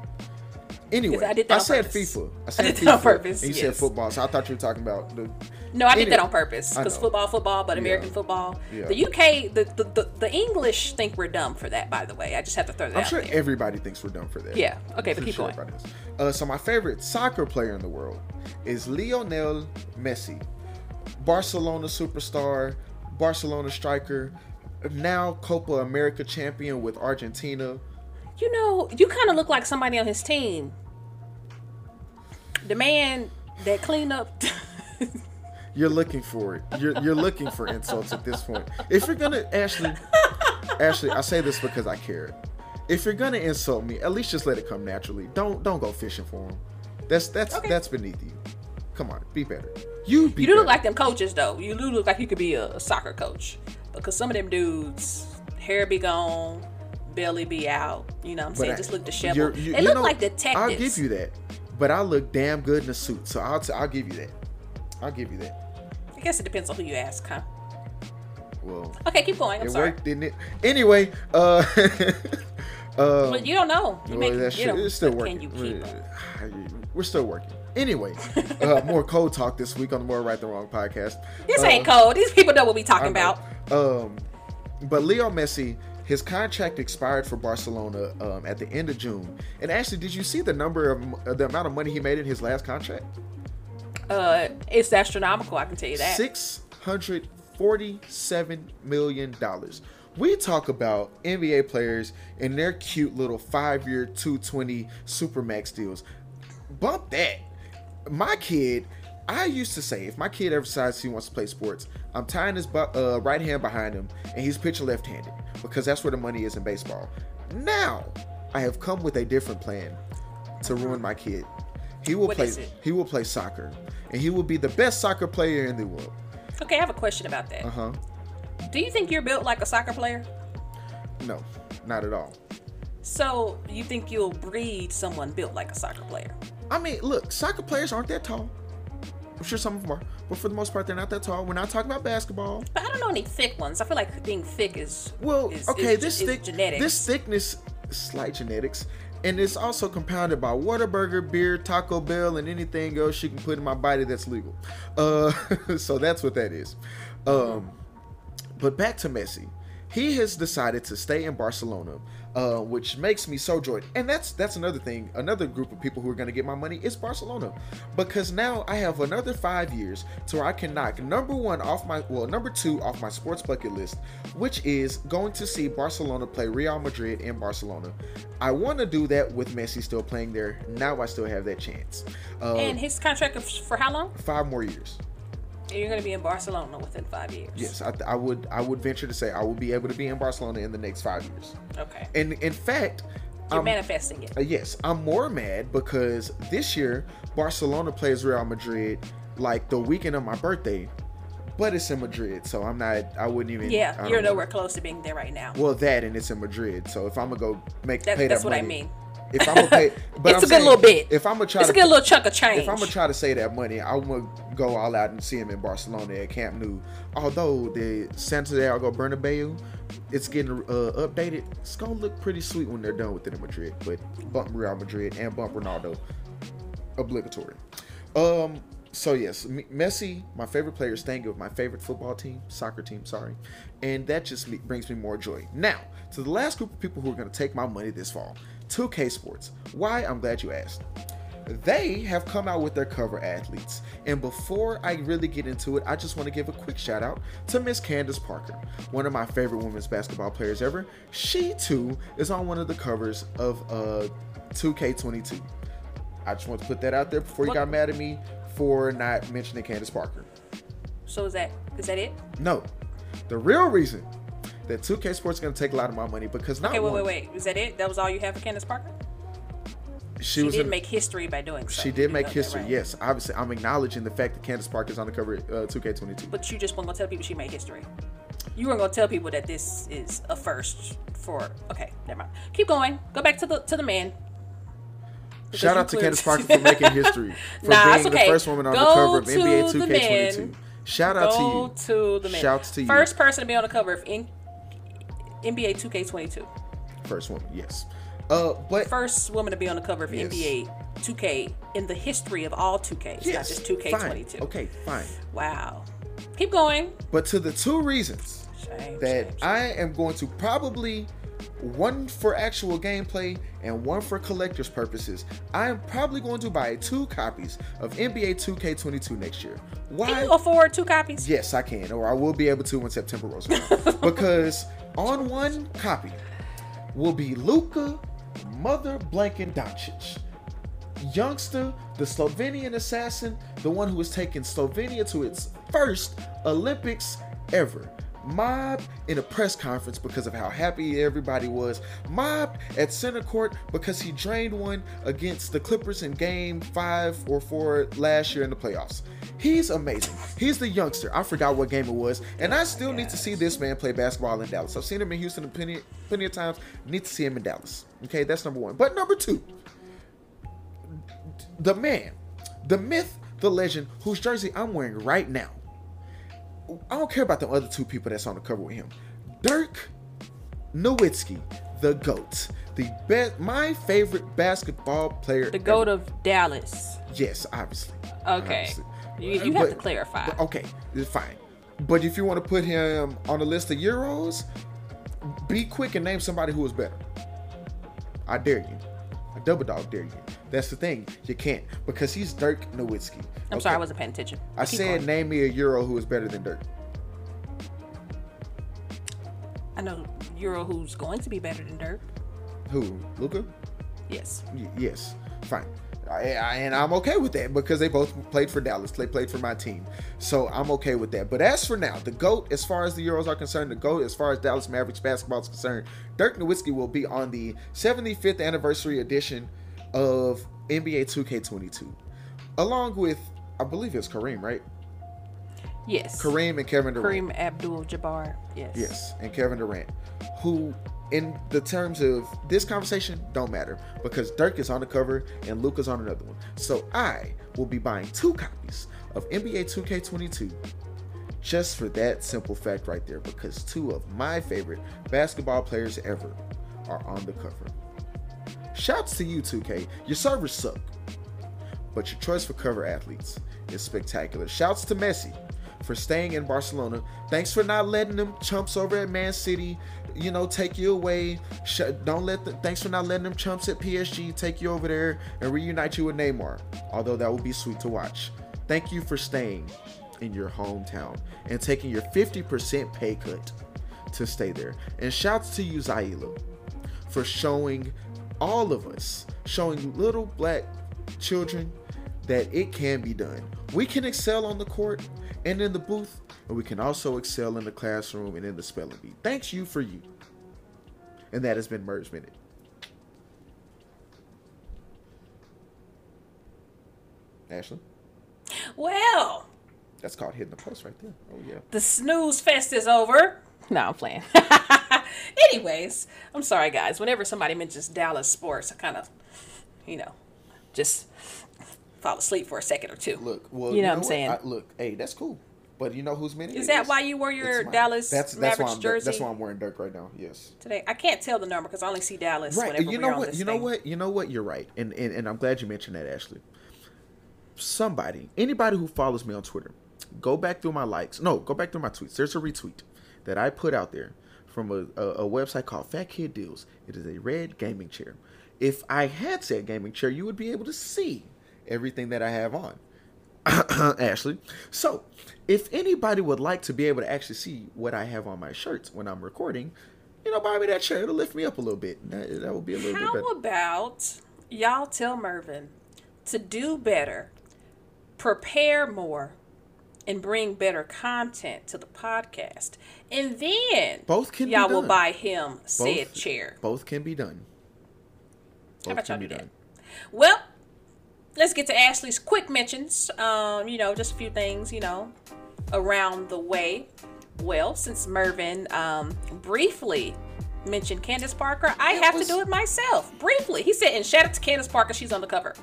Anyway, Yes, I did that on said purpose. FIFA. I [LAUGHS] I said did FIFA, that on purpose, And you said football, so I thought you were talking about the. No, I did that on purpose because football, football, but American Yeah. football. Yeah. The UK, the, the the the English think we're dumb for that. By the way, I just have to throw that out. I'm sure there. everybody thinks we're dumb for that. Yeah. Okay, but For keep sure going. Uh, so my favorite soccer player in the world is Lionel Messi, Barcelona superstar, Barcelona striker, now Copa America champion with Argentina. You know, you kind of look like somebody on his team. The man that cleaned up. [LAUGHS] [LAUGHS] You're looking for it. You're you're looking for insults at this point. If you're gonna Ashley, Ashley, I say this because I care. If you're gonna insult me, at least just let it come naturally. Don't don't go fishing for them. That's that's Okay. that's beneath you. Come on, be better. You be you do better. look like them coaches though. You do look like you could be a, a soccer coach because some of them dudes hair be gone, belly be out. You know what I'm saying? I- Just look you're- disheveled. you- they you look know, like detectives. I'll give you that, but I look damn good in a suit, so I'll t- I'll give you that. I'll give you that. I guess it depends on who you ask, huh? Well, Okay, keep going. I'm it sorry. worked, didn't it? Anyway, uh, [LAUGHS] uh, But you don't know. You well, make that's you know, it's still working. You keep 'em? [SIGHS] We're still working. Anyway, [LAUGHS] uh, more cold talk this week on the More Right Than Wrong podcast. This Uh, ain't cold. These people know what we I talking about. Um, but Leo Messi, his contract expired for Barcelona um, at the end of June. And actually, did you see the number of uh, the amount of money he made in his last contract? Uh, it's astronomical. I can tell you that. Six hundred forty-seven million dollars. We talk about NBA players and their cute little five-year, two twenty supermax deals. Bump that. My kid, I used to say, if my kid ever decides he wants to play sports, I'm tying his uh, right hand behind him and he's pitching left-handed because that's where the money is in baseball. Now, I have come with a different plan to ruin my kid. He will What play. He will play soccer, and he will be the best soccer player in the world. Okay, I have a question about that. Uh huh. Do you think you're built like a soccer player? No, not at all. So you think you'll breed someone built like a soccer player? I mean, look, soccer players aren't that tall. I'm sure some of them are, but for the most part, they're not that tall. We're not talking about basketball. But I don't know any thick ones. I feel like being thick is Well, is, okay, is, this is thick, genetics. this thickness, is slight genetics, and it's also compounded by Whataburger, beer, Taco Bell, and anything else you can put in my body that's legal. Uh, [LAUGHS] so that's what that is. Um, but back to Messi. He has decided to stay in Barcelona, uh, which makes me so joyed. And that's that's another thing. Another group of people who are going to get my money is Barcelona, because now I have another five years to where I can knock number one off my well number two off my sports bucket list, which is going to see Barcelona play Real Madrid in Barcelona. I want to do that with Messi still playing there. Now I still have that chance. Uh, and his contract is for how long? five more years. And You're going to be in Barcelona within five years. Yes, I, I would. I would venture to say I will be able to be in Barcelona in the next five years. Okay. And in fact, You're I'm- manifesting it. uh, yes, I'm more mad because this year Barcelona plays Real Madrid like the weekend of my birthday, but it's in Madrid, so I'm not. I wouldn't even. Yeah, you're know. nowhere close to being there right now. Well, that and it's in Madrid, so if I'm gonna go make That- that's that what I mean. If I'm gonna pay, but It's I'm a good saying, little bit. If I'm gonna try It's to a good little chunk of change. if I'm gonna try to say that money, I want to go all out and see him in Barcelona at Camp Nou. Although the Santiago Bernabeu, it's getting uh, updated. It's gonna look pretty sweet when they're done with it in Madrid. But bump Real Madrid and bump Ronaldo, obligatory. Um. So yes, Messi, my favorite player, is staying with my favorite football team, soccer team. Sorry, and that just brings me more joy. Now to the last group of people who are gonna take my money this fall, 2K Sports. Why? I'm glad you asked they have come out with their cover athletes. And before I really get into it, I just want to give a quick shout out to Miss Candace Parker, one of my favorite women's basketball players ever. She too is on one of the covers of uh 2K22. I just want to put that out there before you What- got mad at me for not mentioning Candace Parker. so is that is that it? No, the real reason that 2K Sports is going to take a lot of my money because not Okay, wait, one, wait, wait. Is that it? That was all you have for Candace Parker? she, She was did in, make history by doing so. she did make history. right? Yes, obviously I'm acknowledging the fact that Candace Parker is on the cover of uh, 2K22. But you just weren't gonna tell people she made history. You weren't gonna tell people that this is a first for. Okay, never mind. Keep going. Go back to the to the man. Because Shout out to Candace Parker for [LAUGHS] making history, for Nah, being okay. the first woman on the cover of NBA 2K22. Shout out Go to to you. the man. Shouts to you. First person to be on the cover of in, NBA 2K22. First woman, yes. Uh, but First woman to be on the cover of Yes. NBA 2K in the history of all 2Ks, yes, not just 2K22. Fine. Okay, fine. Wow. Keep going. But to the two reasons Shame, that shame, shame. I am going to probably one for actual gameplay and one for collector's purposes. I am probably going to buy two copies of NBA 2K22 next year. Why? Can you afford two copies? Yes, I can, or I will be able to when September rolls around. [LAUGHS] because on one copy will be Luka Mother Blanken Doncic. Youngster, the Slovenian assassin, the one who has taken Slovenia to its first Olympics ever. Mobbed in a press conference because of how happy everybody was, mobbed at center court because he drained one against the Clippers in game five or four last year in the playoffs. He's amazing. He's the youngster. I forgot what game it was, and I still need to see this man play basketball in Dallas. I've seen him in Houston plenty, plenty of times. Need to see him in Dallas. Okay, that's number one. But number two, the man, the myth, the legend, whose jersey I'm wearing right now. I don't care about the other two people that's on the cover with him. Dirk Nowitzki, the GOAT. The best my favorite basketball player. The goat of Dallas. Yes, obviously. Okay. Obviously. You, you have to clarify. but okay, it's fine. But if you want to put him on the list of Euros, be quick and name somebody who is better. I dare you. I double dog dare you. That's the thing. You can't because he's Dirk Nowitzki. I'm Okay? sorry, I wasn't paying attention. I Keep said going. name me a Euro who is better than Dirk. I know Euro who's going to be better than Dirk. Who? Luka? Yes. Y- yes. Fine. I, I, and I'm okay with that because they both played for Dallas. They played for my team. So I'm okay with that. But as for now, the GOAT, as far as the Euros are concerned, the GOAT, as far as Dallas Mavericks basketball is concerned, Dirk Nowitzki will be on the 75th anniversary edition of NBA 2K22. Along with, I believe it's Kareem, right? Yes. Kareem and Kevin Durant. Kareem Abdul-Jabbar. Yes. Yes, and Kevin Durant, who, in the terms of this conversation, don't matter because Dirk is on the cover and Luka's on another one. So I will be buying two copies of NBA 2K22 just for that simple fact right there because two of my favorite basketball players ever are on the cover. Shouts to you, 2K. Your servers suck, but your choice for cover athletes is spectacular. Shouts to Messi for staying in Barcelona. Thanks for not letting them chumps over at Man City, you know, take you away. Don't let the, thanks for not letting them chumps at PSG take you over there and reunite you with Neymar. Although that would be sweet to watch. Thank you for staying in your hometown and taking your 50% pay cut to stay there. And shouts to you, Zaila, for showing all of us, showing little black children that it can be done. We can excel on the court and in the booth, and we can also excel in the classroom and in the spelling bee. Thanks you for you. And that has been Merge Minute. Ashley, Well, that's called hitting the post right there. Oh yeah. the snooze fest is over. No, I'm playing. [LAUGHS] Anyways, I'm sorry, guys. Whenever somebody mentions Dallas sports, I kind of, you know, just fall asleep for a second or two. Look, well, You know what I'm what? saying? I- look, hey, that's cool. But you know whose minute? Is that why you wore your. Dallas That's that's why Mavericks I'm jersey that's why I'm wearing Dirk right now. Yes. today? I can't tell the number because I only see Dallas Right. whenever You we're know what? You know thing. what? You know what? You're right. And, and and I'm glad you mentioned that, Ashley. Somebody, anybody who follows me on Twitter, go back through my likes. No, go back through my tweets. There's a retweet that I put out there from a, a, a website called Fat Kid Deals. It is a red gaming chair. If I had said gaming chair, you would be able to see everything that I have on. [COUGHS] Ashley. So, if anybody would like to be able to actually see what I have on my shirts when I'm recording, you know, buy me that chair. It'll lift me up a little bit. That, that would be a little How bit better. about y'all tell Mervin to do better, prepare more, and bring better content to the podcast, and then Both can be y'all will buy him said chair. Both can be done. How about y'all do that? done. Well, let's get to Ashley's quick mentions. Um, you know, just a few things, you know, around the way. Well, since Mervin um, briefly mentioned Candace Parker, I It have was- to do it myself. Briefly. He said, and shout out to Candace Parker, she's on the cover.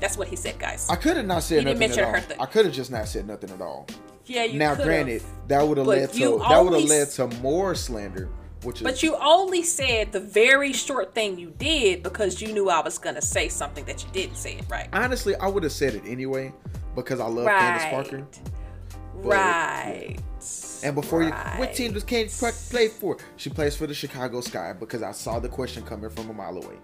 That's what he said, guys. I could have not said You didn't nothing at all. her. I could have just not said nothing at all. yeah, you now, could've. granted, that would have led to you that would have led to more slander, which is But you only said the very short thing you did because you knew I was going to say something that you didn't say it right. honestly, I would have said it anyway because I love Candace Parker. Right. And before you, Right. what team does Candace Parker play for? She plays for the Chicago Sky because I saw the question coming from a mile away.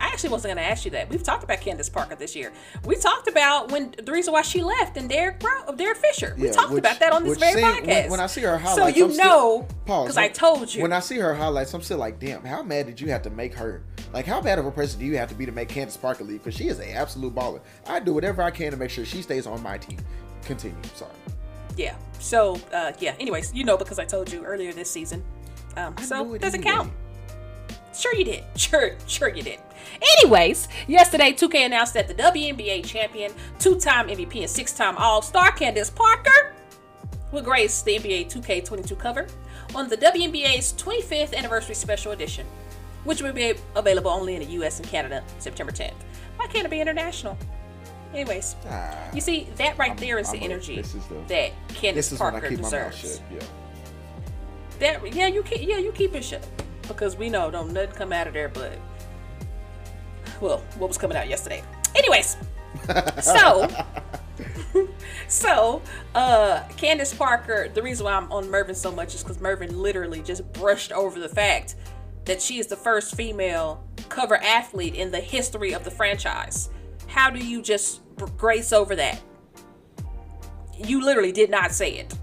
I actually wasn't going to ask you that. We've talked about Candace Parker this year. We talked about when the reason why she left and Derek Bro, Derek Fisher. We Yeah, talked which- about that on this very podcast. When, when I see her highlights, so you I'm know, because I told you. When I see her highlights, I'm still like, damn, how mad did you have to make her? Like, how bad of a person do you have to be to make Candace Parker leave? Because she is an absolute baller. I do whatever I can to make sure she stays on my team. Continue. Sorry. Yeah. So uh, yeah. Anyways, you know because I told you earlier this season. Um, so doesn't anyway. count. Sure you did. [LAUGHS] Sure, sure you did. Anyways, yesterday 2K announced that the WNBA champion, two-time MVP and six-time All-Star Candace Parker will grace the NBA 2K22 cover on the WNBA's 25th anniversary special edition, which will be available only in the US and Canada September 10th. Why can't it be international? Anyways, Ah, you see that right I'm- there is the I'm a- energy is the- that Candace this is when I Parker keep my mouth deserves. shut. Yeah. That yeah, you keep yeah you keep it shut because we know don't nothing come out of there but well what was coming out yesterday. Anyways, [LAUGHS] so [LAUGHS] so uh Candace Parker. The reason why I'm on Mervin so much is because Mervin literally just brushed over the fact that she is the first female cover athlete in the history of the franchise. How do you just grace over that? You literally did not say it.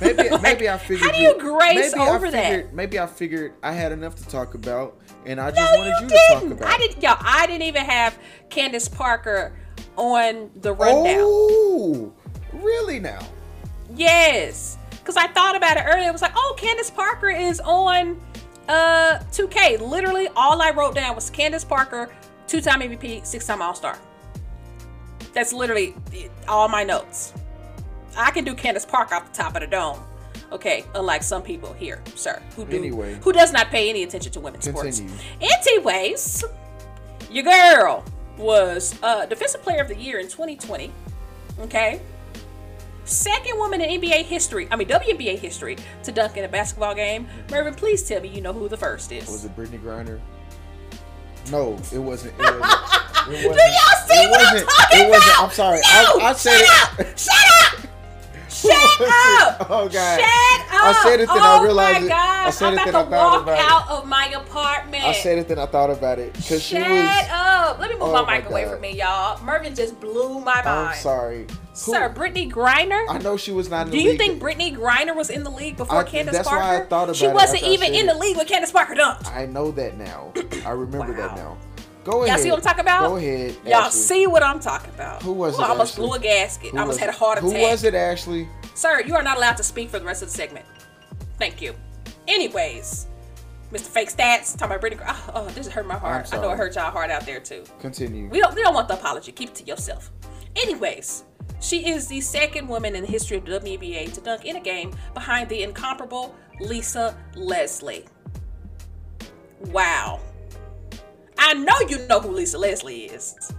Maybe [LAUGHS] Like, maybe I figured. how do you grace maybe over I that? figured, Maybe I figured I had enough to talk about, and I just No, wanted you, you, to talk about. I didn't. Y'all, I didn't even have Candace Parker on the rundown. Oh, really now? Yes, because I thought about it earlier. I was like, oh, Candace Parker is on uh 2K. Literally, all I wrote down was Candace Parker, two-time MVP, six-time All-Star. That's literally all my notes. I can do Candace Park off the top of the dome. Okay, unlike some people here, sir, who do Anyway. who does not pay any attention to women's Continue. sports. Anyways, your girl was uh, defensive player of the year in 2020. Okay, second woman in NBA history, I mean WNBA history, to dunk in a basketball game. Mervin, please tell me you know who the first is. Was it Brittney Griner? No, it wasn't. It [LAUGHS] wasn't. It wasn't. Do y'all see it what I'm talking It wasn't. about? I'm sorry. No, I, I said shut it. up! Shut up! [LAUGHS] Shut [LAUGHS] up! Oh God. Shut up! I said it, then oh I realized my it. God. I said I'm it, about then to I thought walk about it. out of my apartment. I said it, then I thought about it because she Shut was. up! Let me move Oh my my mic away from me, y'all. Mervin just blew my mind. I'm sorry. Who- Sir, Brittney Griner. I know she was not in the league. Do you league. think Brittney Griner was in the league before I- Candace that's Parker? why I thought she about it wasn't even in the league when Candace Parker dunked. I know that now. I remember that now. Go ahead. Y'all see what I'm talking about? Go ahead. Y'all Ashley. see what I'm talking about? Who was Ooh, it, I almost Ashley? blew a gasket. Who I almost had a heart attack. Who was it, Ashley? Sir, you are not allowed to speak for the rest of the segment. Thank you. Anyways, Mr. Fake Stats talking about Brittney. Oh, oh, this hurt my heart. I know it hurt y'all heart out there too. Continue. We don't we don't want the apology. Keep it to yourself. Anyways, she is the second woman in the history of the WNBA to dunk in a game behind the incomparable Lisa Leslie. Wow. I know you know who Lisa Leslie is.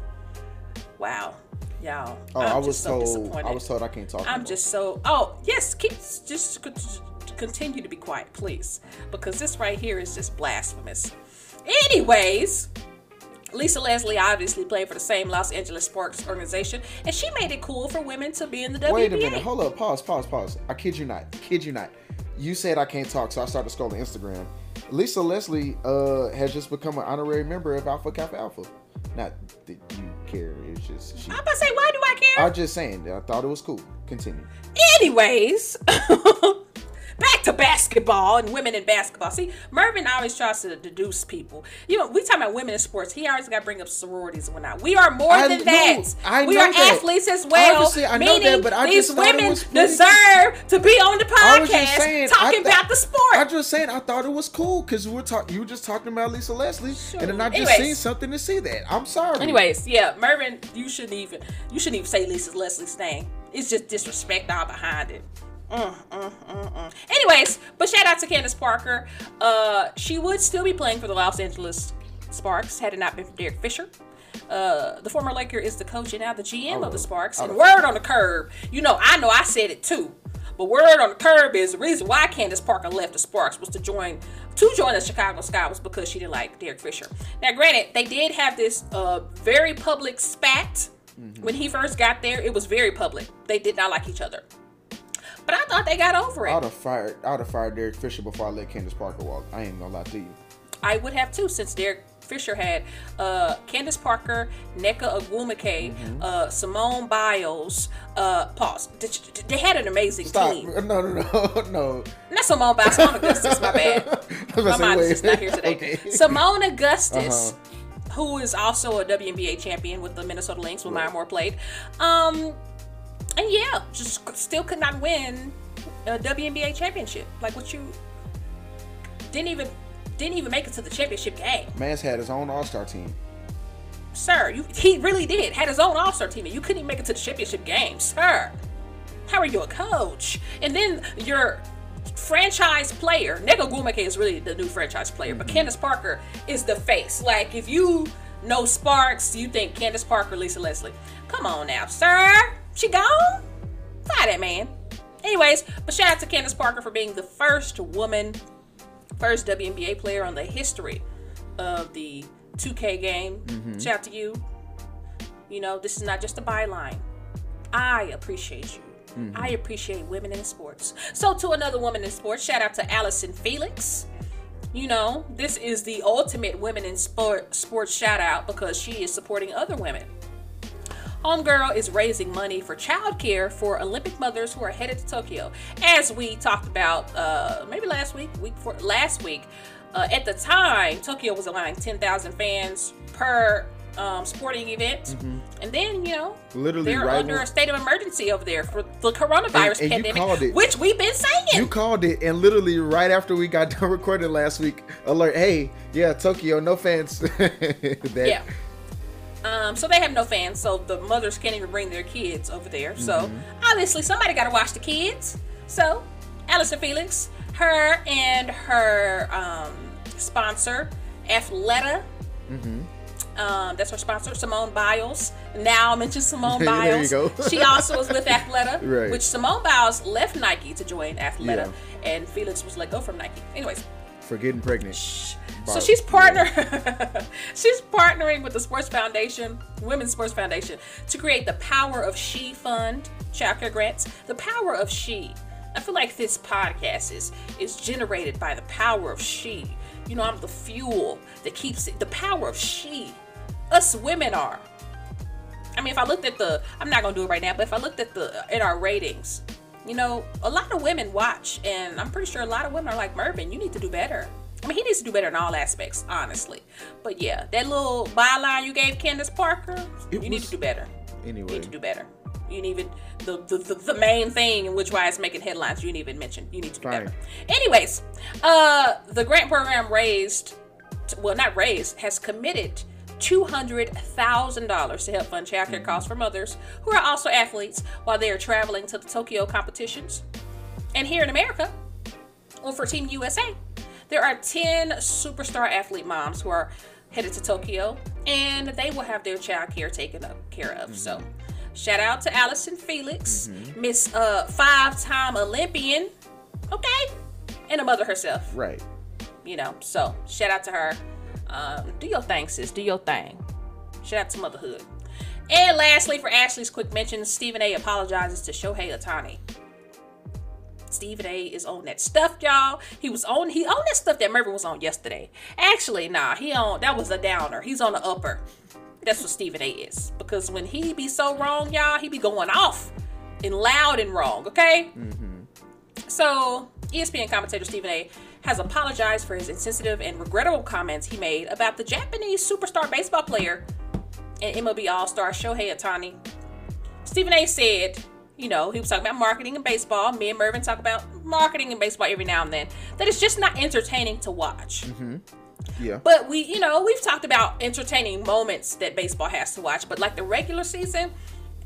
Wow. Y'all. Oh, I'm I was so told. disappointed. I was told I can't talk. I'm just so. Oh yes, keep just continue to be quiet, please, because this right here is just blasphemous. Anyways, Lisa Leslie obviously played for the same Los Angeles Sparks organization, and she made it cool for women to be in the WNBA. Wait a minute. Hold up. Pause. Pause. Pause. I kid you not. Kid you not. You said I can't talk, so I started scrolling Instagram. Lisa Leslie uh, has just become an honorary member of Alpha Kappa Alpha. Not that you care. It's just she. I'm about to say, why do I care? I'm just saying. that I thought it was cool. Continue. Anyways, [LAUGHS] back to basketball and women in basketball. See, Mervin always tries to deduce people. You know, we talking about women in sports. He always got to bring up sororities and whatnot. We are more I than know- that. I we are that. athletes as well. Obviously, I know that, but I these just women deserve to be on the podcast saying. talking th- about the sport. I'm just saying. I thought it was cool because we're talking. You were just talking about Lisa Leslie, and then I just Anyways. seen something to see that. I'm sorry. Anyways, yeah, Mervin, you shouldn't even you shouldn't even say Lisa Leslie's name. It's just disrespect all behind it. Mm, mm, mm, mm. Anyways, but shout out to Candace Parker. Uh, she would still be playing for the Los Angeles Sparks had it not been for Derek Fisher. Uh, the former Laker is the coach and now the GM of the Sparks. And word on the curb, you know, I know I said it too. But word on the curb is the reason why Candace Parker left the Sparks was to join to join the Chicago Sky was because she didn't like Derek Fisher. Now, granted, they did have this uh, very public spat when he first got there. It was very public. They did not like each other. But I thought they got over it. I'd have fired. I'd have fired Derek Fisher before I let Candace Parker walk. I ain't gonna lie to you. I would have too, since Derek Fisher had uh, Candace Parker, Nneka Ogwumike, Mm-hmm. uh, Simone Biles. Uh, pause. They- had an amazing Stop. team. [LAUGHS] No, no, no, [LAUGHS] no. Not Simone Biles, Seimone Augustus. My bad. [LAUGHS] My about to say, mind is just not here today. Okay. Seimone Augustus, Uh-huh. who is also a WNBA champion with the Minnesota Lynx, with Maya Moore played. Um, and yeah, just still could not win a WNBA championship. Like what you didn't even didn't even make it to the championship game. Man's had his own All Star team. Sir, you, he really did. Had his own All Star team, and you couldn't even make it to the championship game, sir. How are you a coach? And then your franchise player, Nneka Ogwumike is really the new franchise player, but mm-hmm. Candace Parker is the face. Like, if you know Sparks, you think Candace Parker, Lisa Leslie. Come on now, sir. She gone? Fire that man. Anyways, but shout out to Candace Parker for being the first woman, first WNBA player on the history of the 2K game. Mm-hmm. Shout out to you. You know, this is not just a byline. I appreciate you. Mm-hmm. I appreciate women in sports. So, to another woman in sports, shout out to Allyson Felix. You know, this is the ultimate women in sport sports shout out because she is supporting other women. Homegirl is raising money for childcare for Olympic mothers who are headed to Tokyo. As we talked about, uh, maybe last week, week for last week. Uh, at the time, Tokyo was allowing 10,000 fans per um, sporting event, and then you know Mm-hmm. Literally they're right under when- a state of emergency over there for the coronavirus And- and you pandemic, called it. which we've been saying. You called it, and literally right after we got [LAUGHS] done recording last week, alert! Hey, yeah, Tokyo, no fans. [LAUGHS] that, Yeah. Um, so they have no fans, so the mothers can't even bring their kids over there. So Mm-hmm. obviously somebody got to watch the kids. So Allyson Felix, her and her um, sponsor, Athleta. Mm-hmm. Um, that's her sponsor, Simone Biles. Now I mentioned Simone [LAUGHS] Biles. she also was with Athleta, [LAUGHS] Right. which Simone Biles left Nike to join Athleta, Yeah. and Felix was let go from Nike. Anyways, for getting pregnant. So she's partner [LAUGHS] she's partnering with the Sports Foundation, Women's Sports Foundation, to create the Power of She Fund, childcare grants. The Power of She. I feel like this podcast is is generated by the power of she. You know, I'm the fuel that keeps it. The power of she. Us women are. I mean, if I looked at the, I'm not gonna do it right now, but if I looked at the in our ratings, you know, a lot of women watch, and I'm pretty sure a lot of women are like Mervin. You need to do better. I mean, he needs to do better in all aspects, honestly. But yeah, that little byline you gave Candace Parker, It you need to do better. You Anyway, need to do better. You need even the, the the, the main thing in which why it's making headlines. You didn't even mention. You need to do Fine. better. Anyways, uh, the grant program raised, well, not raised, has committed two hundred thousand dollars to help fund childcare costs for mothers who are also athletes while they are traveling to the Tokyo competitions. And here in America, well, for Team USA, there are 10 superstar athlete moms who are headed to Tokyo, and they will have their child care taken up care of. So, shout out to Allyson Felix, Miss uh, five-time Olympian, okay, and a mother herself. right. You know, so shout out to her. Um, do your thing, sis. Do your thing. Shout out to motherhood. And lastly, for Ashley's quick mention, Stephen A. apologizes to Shohei Ohtani. Stephen A. is on that stuff, y'all. He was on he on that stuff that Mervin was on yesterday. Actually, nah, he on that was a downer. He's on the upper. That's what Stephen A. is. Because when he be so wrong, y'all, he be going off and loud and wrong, okay? Mm-hmm. So, E ESPN commentator Stephen A. has apologized for his insensitive and regrettable comments he made about the Japanese superstar baseball player and MLB All Star Shohei Ohtani. Stephen A. said, you know, he was talking about marketing and baseball. Me and Mervin talk about marketing and baseball every now and then. That it's just not entertaining to watch. Mm-hmm. Yeah. But we, you know, we've talked about entertaining moments that baseball has to watch. But like the regular season,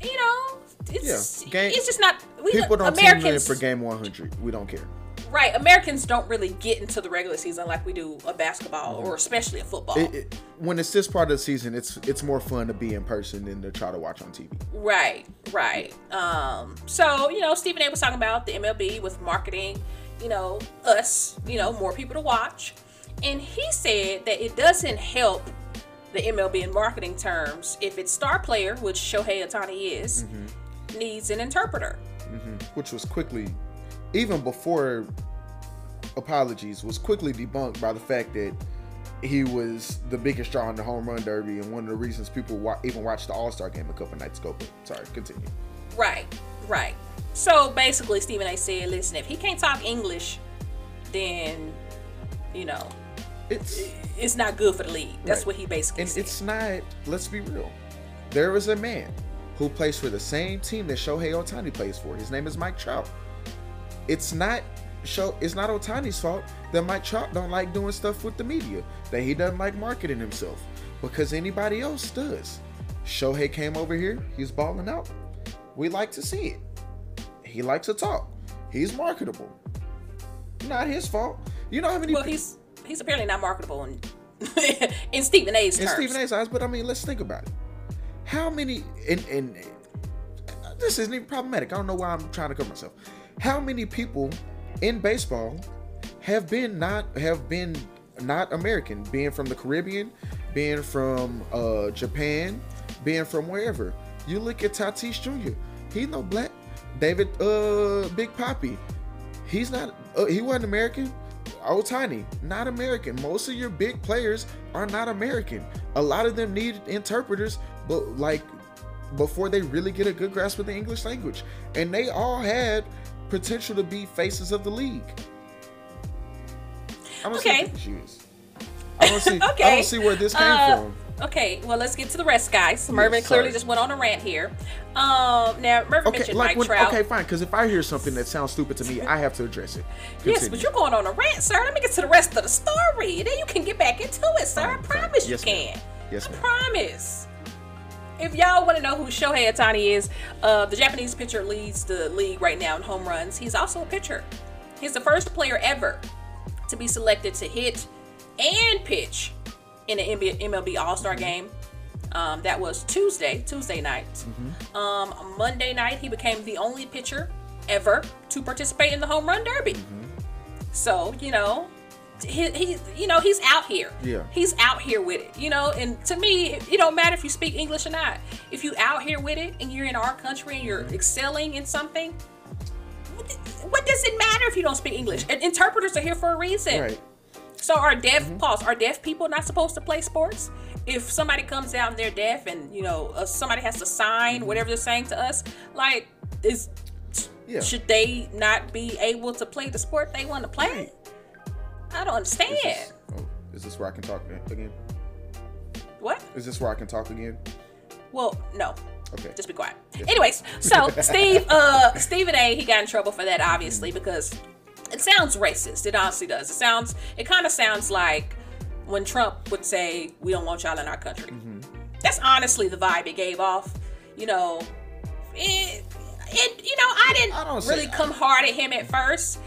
you know, it's Yeah, game- it's just not. We, People don't tune in for game 100. We don't care. Right, Americans don't really get into the regular season like we do a basketball or especially a football. It, it, when it's this part of the season, it's it's more fun to be in person than to try to watch on TV. right, right. Um, so you know, Stephen A. was talking about the MLB with marketing, you know, us, you know, more people to watch, and he said that it doesn't help the MLB in marketing terms if its star player, which Shohei Ohtani is, needs an interpreter. which was quickly, even before apologies, was quickly debunked by the fact that he was the biggest draw in the home run derby and one of the reasons people wa- even watched the All Star game a couple nights ago. But sorry, continue. Right, right. So basically, Stephen A. said, listen, if he can't talk English, then, you know, It's it's not good for the league. That's Right. what he basically and said. it's not. Let's be real. There is a man who plays for the same team that Shohei Ohtani plays for. His name is Mike Trout. It's not show it's not Ohtani's fault that Mike Trout don't like doing stuff with the media, that he doesn't like marketing himself, because anybody else does. Shohei came over here, he's balling out. We like to see it. He likes to talk. He's marketable. Not his fault. You know how many Well, he's he's apparently not marketable in [LAUGHS] in Stephen A's in terms. Stephen A's eyes, but I mean, let's think about it. How many and and this isn't even problematic. I don't know why I'm trying to cover myself. How many people in baseball have been not have been not American, being from the Caribbean, being from uh, Japan, being from wherever. You look at Tatis Jr. He's no black. David uh, Big Papi. He's not. Uh, he wasn't American. Ohtani, not American. Most of your big players are not American. A lot of them need interpreters, but like before they really get a good grasp of the English language. And they all had potential to be faces of the league. I don't Okay. see. [LAUGHS] I don't see. I Okay. don't see where this came Uh, from. Okay, well, let's get to the rest, guys. Mervin clearly just went on a rant here. Um, now Mervin Okay, mentioned like Mike when, Trout. okay, fine. Because if I hear something that sounds stupid to me, I have to address it. [LAUGHS] Yes, but you're going on a rant, sir. Let me get to the rest of the story. Then you can get back into it, sir. I Fine, fine. promise Yes, you ma'am. can. Yes, sir. I ma'am. promise. If y'all want to know who Shohei Ohtani is, uh, the Japanese pitcher leads the league right now in home runs. He's also a pitcher. He's the first player ever to be selected to hit and pitch in an MLB All Star game. Um, that was Tuesday, Tuesday night. Um, Monday night, he became the only pitcher ever to participate in the home run derby. So you know, he, he you know he's out here. Yeah. he's out here with it. You know, and to me, it, it don't matter if you speak English or not. If you out here with it and you're in our country and you're excelling in something, what, does it matter if you don't speak English? And interpreters are here for a reason. Right. So are deaf Mm-hmm. pause? Are deaf people not supposed to play sports? If somebody comes out and they're deaf, and you know uh, somebody has to sign Mm-hmm. whatever they're saying to us, like is Yeah. should they not be able to play the sport they want to play? I don't understand. Is this, oh, is this where I can talk again? What? Is this where I can talk again? Well, no. Okay. Just be quiet. Anyways, so [LAUGHS] Steve, uh, Stephen A. He got in trouble for that, obviously, because it sounds racist. It honestly does. It sounds. It kind of sounds like when Trump would say, "We don't want y'all in our country." Mm-hmm. That's honestly the vibe it gave off. You know, it, it you know, I didn't I really come hard at him at first,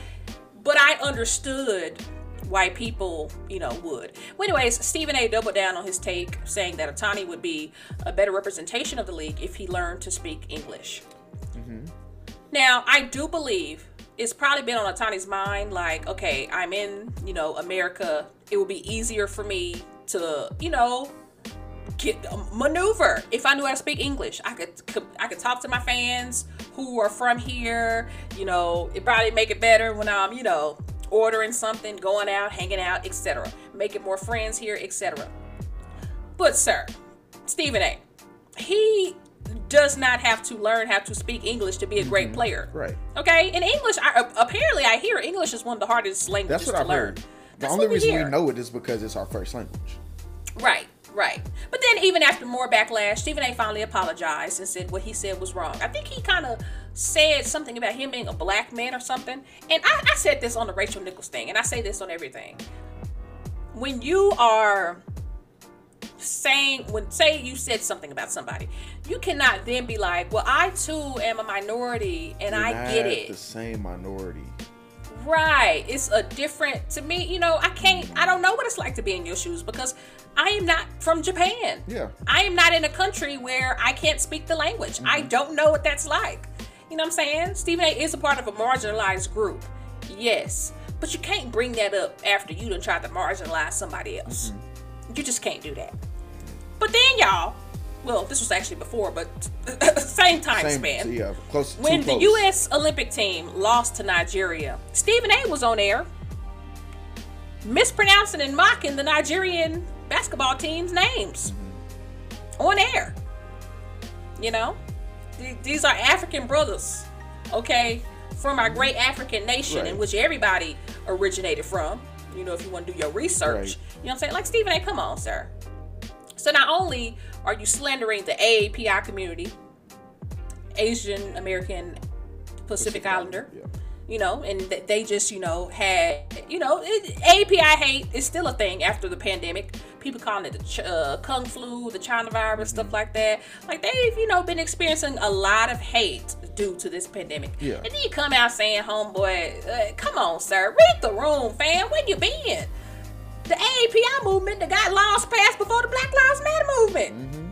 but I understood why people, you know, would. Well, anyways, Stephen A. doubled down on his take, saying that Ohtani would be a better representation of the league if he learned to speak English. Mm-hmm. Now, I do believe it's probably been on Ohtani's mind, like, okay, I'm in, you know, America. It would be easier for me to, you know, get um, maneuver if I knew how to speak English. I could, could I could talk to my fans who are from here. You know, it probably make it better when I'm, you know, ordering something, going out, hanging out, etc. Making more friends here, etc. But sir, Stephen A. He does not have to learn how to speak English to be a mm-hmm. great player. Right. Okay. In English, I, apparently, I hear English is one of the hardest languages That's what to I've learn. heard. The That's only we reason we know it is because it's our first language. Right, right. But then even after more backlash, Stephen A. finally apologized and said what he said was wrong. I think he kind of said something about him being a black man or something. And I, I said this on the Rachel Nichols thing, and I say this on everything. When you are saying when say you said something about somebody, you cannot then be like, Well, I too am a minority and I We're get it. The same minority. Right. It's a different to me, you know, I can't I don't know what it's like to be in your shoes because I am not from Japan. Yeah. I am not in a country where I can't speak the language. I Mm-hmm. don't know what that's like. You know what I'm saying? Stephen A is a part of a marginalized group. Yes. But you can't bring that up after you done tried to marginalize somebody else. Mm-hmm. You just can't do that. But then y'all, well, this was actually before, but [LAUGHS] same time Same. span Yeah. Close. when the close. U.S. Olympic team lost to Nigeria, Stephen A. was on air mispronouncing and mocking the Nigerian basketball team's names on air. You know, these are African brothers, okay, from our great African nation in which everybody originated from. You know, if you want to do your research, Right. you know what I'm saying? Like Stephen A. Come on, sir. So not only are you slandering the AAPI community, Asian American Pacific Islander. Yeah. You know, and th- they just, you know, had, you know, it, API hate is still a thing after the pandemic. People calling it the ch- uh, Kung flu, the China virus, Mm-hmm. stuff like that. Like they've, you know, been experiencing a lot of hate due to this pandemic. Yeah. And then you come out saying, homeboy, uh, come on, sir, read the room, fam. Where you been? The AAPI movement that got laws passed before the Black Lives Matter movement. Mm-hmm.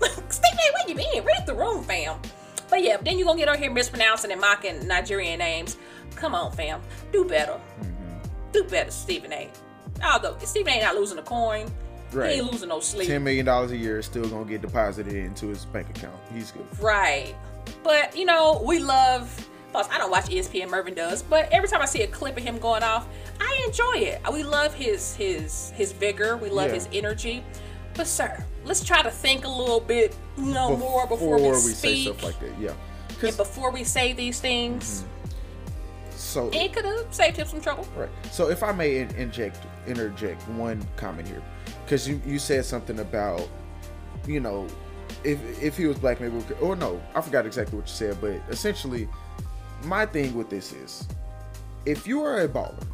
[LAUGHS] Where you been? Read the room, fam. But yeah, then you're gonna get on here mispronouncing and mocking Nigerian names. Come on, fam. Do better. Mm-hmm. Do better, Stephen A. Although Stephen A. not losing a coin. Right. He ain't losing no sleep. Ten million dollars a year is still gonna get deposited into his bank account. He's good. Right. But you know, we love plus I don't watch ESPN Mervin does, but every time I see a clip of him going off, I enjoy it. We love his his his vigor, we love Yeah. his energy. But sir, let's try to think a little bit, you know, more before, we, say speak stuff like that. Yeah. and before we say these things. Mm-hmm. so It could have saved him some trouble. Right. So if I may in- inject interject one comment here, because you you said something about, you know, if if he was black, maybe we could, or no, I forgot exactly what you said, but essentially, my thing with this is, if you are a baller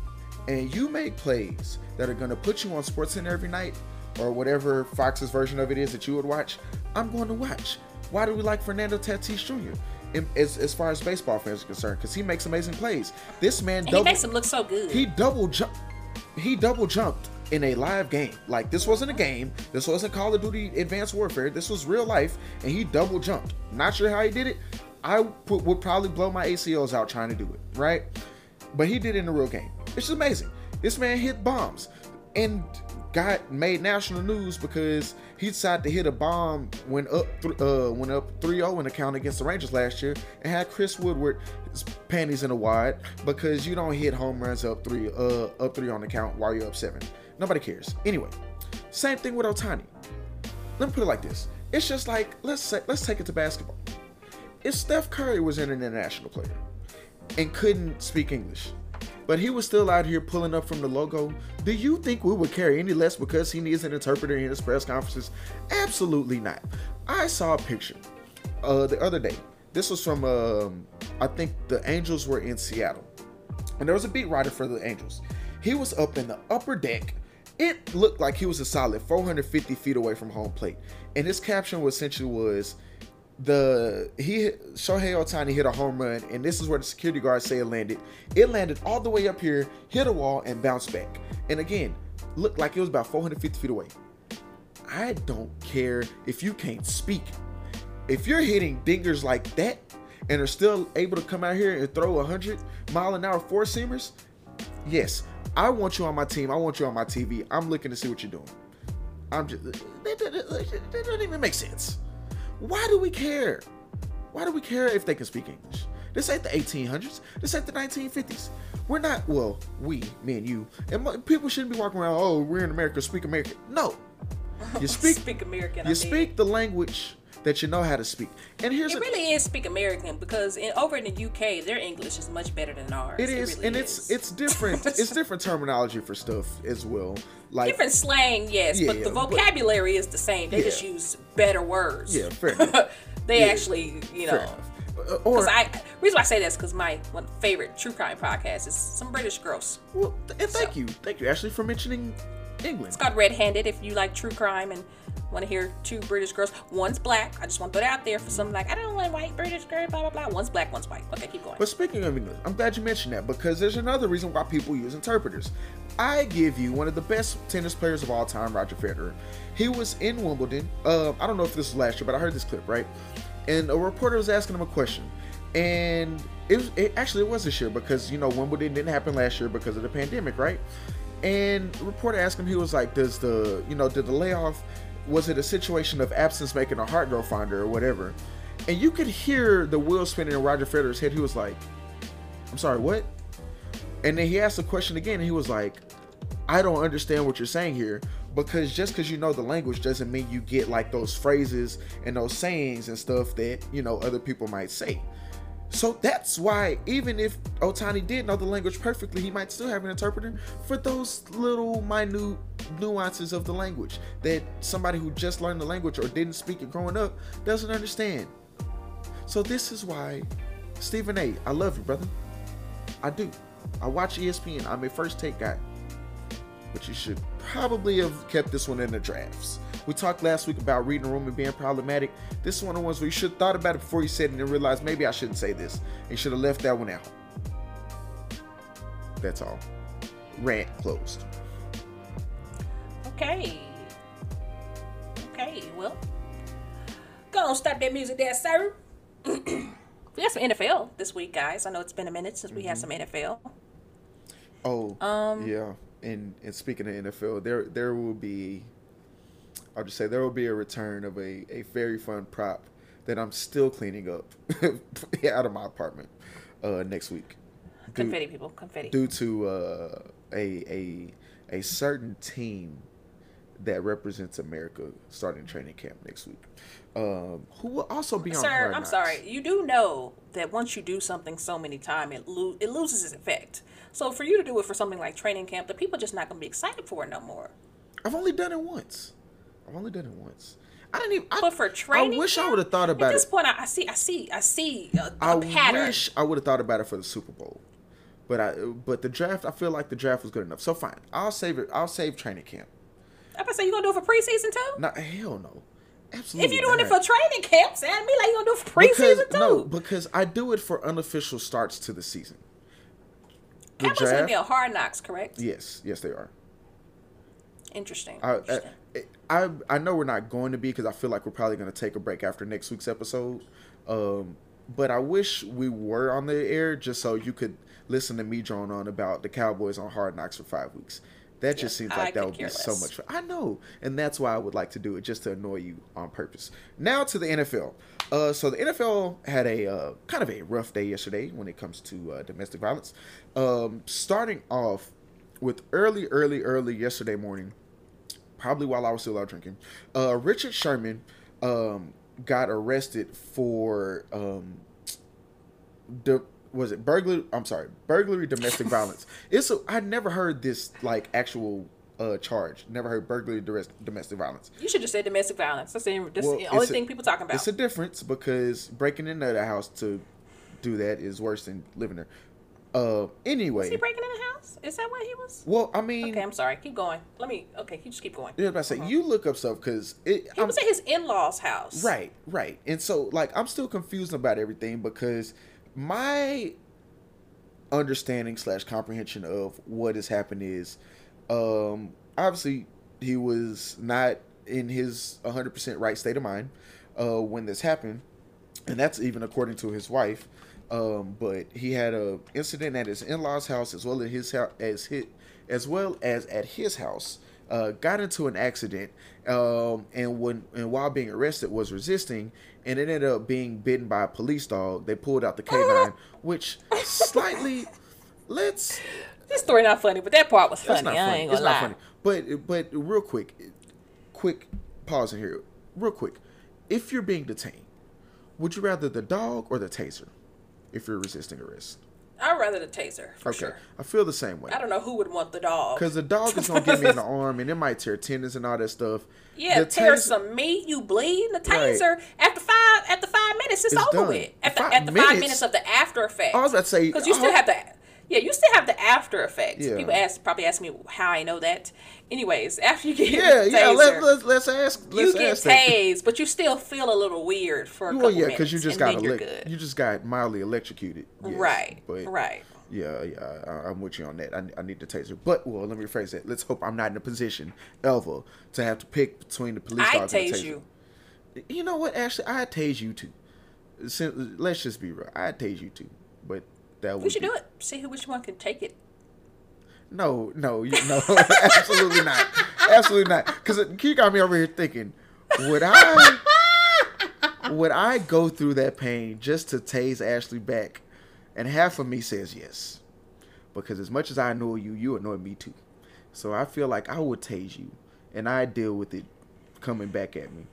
and you make plays that are gonna put you on SportsCenter every night, or whatever Fox's version of it is that you would watch, I'm going to watch. Why do we like Fernando Tatis Jr. as, as far as baseball fans are concerned? Because he makes amazing plays. This man And he makes him look so good. he double jumped. He double jumped in a live game. Like this wasn't a game. This wasn't Call of Duty Advanced Warfare. This was real life, and he double jumped. Not sure how he did it. I would probably blow my ACLs out trying to do it, right? But he did it in a real game. It's just amazing. This man hit bombs and got made national news because he decided to hit a bomb when up th- uh when up 3-0 in the count against the Rangers last year and had Chris Woodward panties in a wad because you don't hit home runs up three uh up three on the count while you're up seven. Nobody cares. Anyway, same thing with Ohtani. Let me put it like this. It's just like let's say let's take it to basketball. If Steph Curry was an international player and couldn't speak English, but he was still out here pulling up from the logo, do you think we would care any less because he needs an interpreter in his press conferences? Absolutely not. I saw a picture uh, the other day. This was from, um, I think the Angels were in Seattle. And there was a beat writer for the Angels. He was up in the upper deck. It looked like he was a solid 450 feet away from home plate. And his caption was essentially was the he Shohei Ohtani hit a home run, and this is where the security guard say it landed. It landed all the way up here, hit a wall, and bounced back. And again, looked like it was about 450 feet away. I don't care if you can't speak. If you're hitting dingers like that and are still able to come out here and throw 100 mile an hour four seamers, yes, I want you on my team. I want you on my TV. I'm looking to see what you're doing. I'm just that, doesn't even make sense. Why do we care? Why do we care if they can speak English? This ain't the 1800s. This ain't the 1950s. We're not. Well, we, me and you, and people shouldn't be walking around. Oh, we're in America. Speak American. No, [LAUGHS] you speak. Speak American. I you did. speak the language that you know how to speak. And here's It a, really is speak American because in, over in the UK, their English is much better than ours. it is, really and it's is. it's different. [LAUGHS] it's different terminology for stuff as well. Like different slang, yes, Yeah, but the but- vocabulary is the same. They just use better words. Yeah, fair [LAUGHS] they Yeah, actually, you know. enough. Uh, or Because I reason why I say that is because my one favorite true crime podcast is some British girls. well, and thank you, thank you, Ashley, for mentioning England. It's called Red Handed. If you like true crime and want to hear two British girls, one's black. I just want to put it out there for some like I don't want white British girl, blah blah blah. One's black, one's white. Okay, keep going. But speaking of English, I'm glad you mentioned that because there's another reason why people use interpreters. I give you one of the best tennis players of all time, Roger Federer. He was in Wimbledon. Uh, I don't know if this was last year, but I heard this clip right, and a reporter was asking him a question, and it was it, actually it was this year because you know Wimbledon didn't happen last year because of the pandemic, right? And reporter asked him, he was like, "Does the you know did the layoff was it a situation of absence making a heart grow fonder or whatever?" And you could hear the wheel spinning in Roger Federer's head. He was like, I'm sorry, what? And then he asked the question again, and he was like, I don't understand what you're saying here because just because you know the language doesn't mean you get like those phrases and those sayings and stuff that you know other people might say. So that's why even if Ohtani did know the language perfectly, he might still have an interpreter for those little minute nuances of the language that somebody who just learned the language or didn't speak it growing up doesn't understand. So this is why, Stephen A. I love you, brother. I do. I watch ESPN. I'm a first take guy. But you should probably have kept this one in the drafts. We talked last week about reading room and being problematic. This is one of the ones where you should have thought about it before you said it and then realized maybe I shouldn't say this. You should have left that one out. That's all. Rant closed. Okay. Okay, well. Go on, stop that music there, sir. [CLEARS THROAT] we got some NFL this week, guys. I know it's been a minute since we had some NFL. Oh, Um, yeah. And and speaking of NFL, there there will be, I'll just say there will be a return of a a very fun prop that I'm still cleaning up [LAUGHS] out of my apartment uh, next week. Due- Confetti, people, confetti. due to uh, a a a certain team that represents America starting training camp next week. Um, who will also be on Sir, I'm sorry. You do know that once you do something so many times, it lo- it loses its effect. So for you to do it for something like training camp, the people just not gonna be excited for it no more. I've only done it once. I've only done it once. I didn't even. I, But for training, I wish I would have thought about it. At this it. point, I, I see, I see, I see a, I a pattern. I wish I would have thought about it for the Super Bowl. But I but the draft I feel like the draft was good enough. So fine. I'll save it. I'll save training camp. I'm gonna say you gonna do it for preseason too. Not hell no. Absolutely. if you're doing it for training camp, sound me like you gonna do it for because, preseason too. No, because I do it for unofficial starts to the season. The Cowboys gonna be on hard knocks, correct? Yes, yes they are. Interesting. I, I. I I know we're not going to be because I feel like we're probably going to take a break after next week's episode. Um, but I wish we were on the air just so you could listen to me drone on about the Cowboys on Hard Knocks for five weeks. That just seems I like that would be care so much fun. I know, and that's why I would like to do it just to annoy you on purpose. Now to the NFL. Uh, so the NFL had a uh, kind of a rough day yesterday when it comes to uh, domestic violence. Um, starting off with early, early, early yesterday morning probably while I was still out drinking. Uh, Richard Sherman um, got arrested for um, the was it burglary? I'm sorry, burglary, domestic violence. It's a, I never heard this like actual uh, charge. Never heard burglary, domestic violence. you should just say domestic violence. That's the, that's Well, the only a- thing people talking about. It's a difference because breaking into the house to do that is worse than living there. Uh, anyway, Is he breaking in the house? Is that what he was? well, I mean, Okay, I'm sorry. Keep going. Let me. Okay, you just keep going. yeah, I was about to say you look up stuff because it. He I'm- was at his in-laws' house. Right, right. And so like I'm still confused about everything because my understanding slash comprehension of what has happened is um obviously he was not in his 100% right state of mind uh when this happened. And that's even according to his wife. Um but he had a incident at his in-laws house as well as his house as hit as well as at his house uh, got into an accident um, and when and while being arrested was resisting and it ended up being bitten by a police dog. They pulled out the canine which slightly let's This story not funny, but that part was funny. not I funny. ain't it's gonna not lie. funny. But but real quick quick pause in here. Real quick if you're being detained would you rather the dog or the taser if you're resisting arrest I'd rather the taser for okay sure. i feel the same way I don't know who would want the dog. because the dog is gonna get me in the arm and it might tear tendons and all that stuff Yeah, The tear taser- some meat, you bleed. The Right. taser after five after five minutes, it's, It's over done. with. After, Five after five minutes? minutes of the after effect. I was about to say, because you still uh-huh. have the yeah, you still have the after effects. Yeah. People ask probably ask me how I know that. Anyways, after you get yeah [LAUGHS] the yeah taser, let, let, let's ask let's you get ask that. tased, but you still feel a little weird for a well couple yeah because you just got elec- you just got mildly electrocuted yes, right, but right. Yeah, yeah, I, I'm with you on that. I, I need the taser, but well, let me rephrase it. Let's hope I'm not in a position ever to have to pick between the police I dog and the tase taser. you. You know what? Actually, I tase you too. Let's just be real. I tase you too, that would We should be- do it. See who which one can take it. No, no, you, no, [LAUGHS] absolutely not, absolutely not. Because you got me over here thinking, would I, [LAUGHS] would I go through that pain just to tase Ashley back? And half of me says yes, because as much as I annoy you, you annoy me too. So I feel like I would tase you, and I deal with it coming back at me,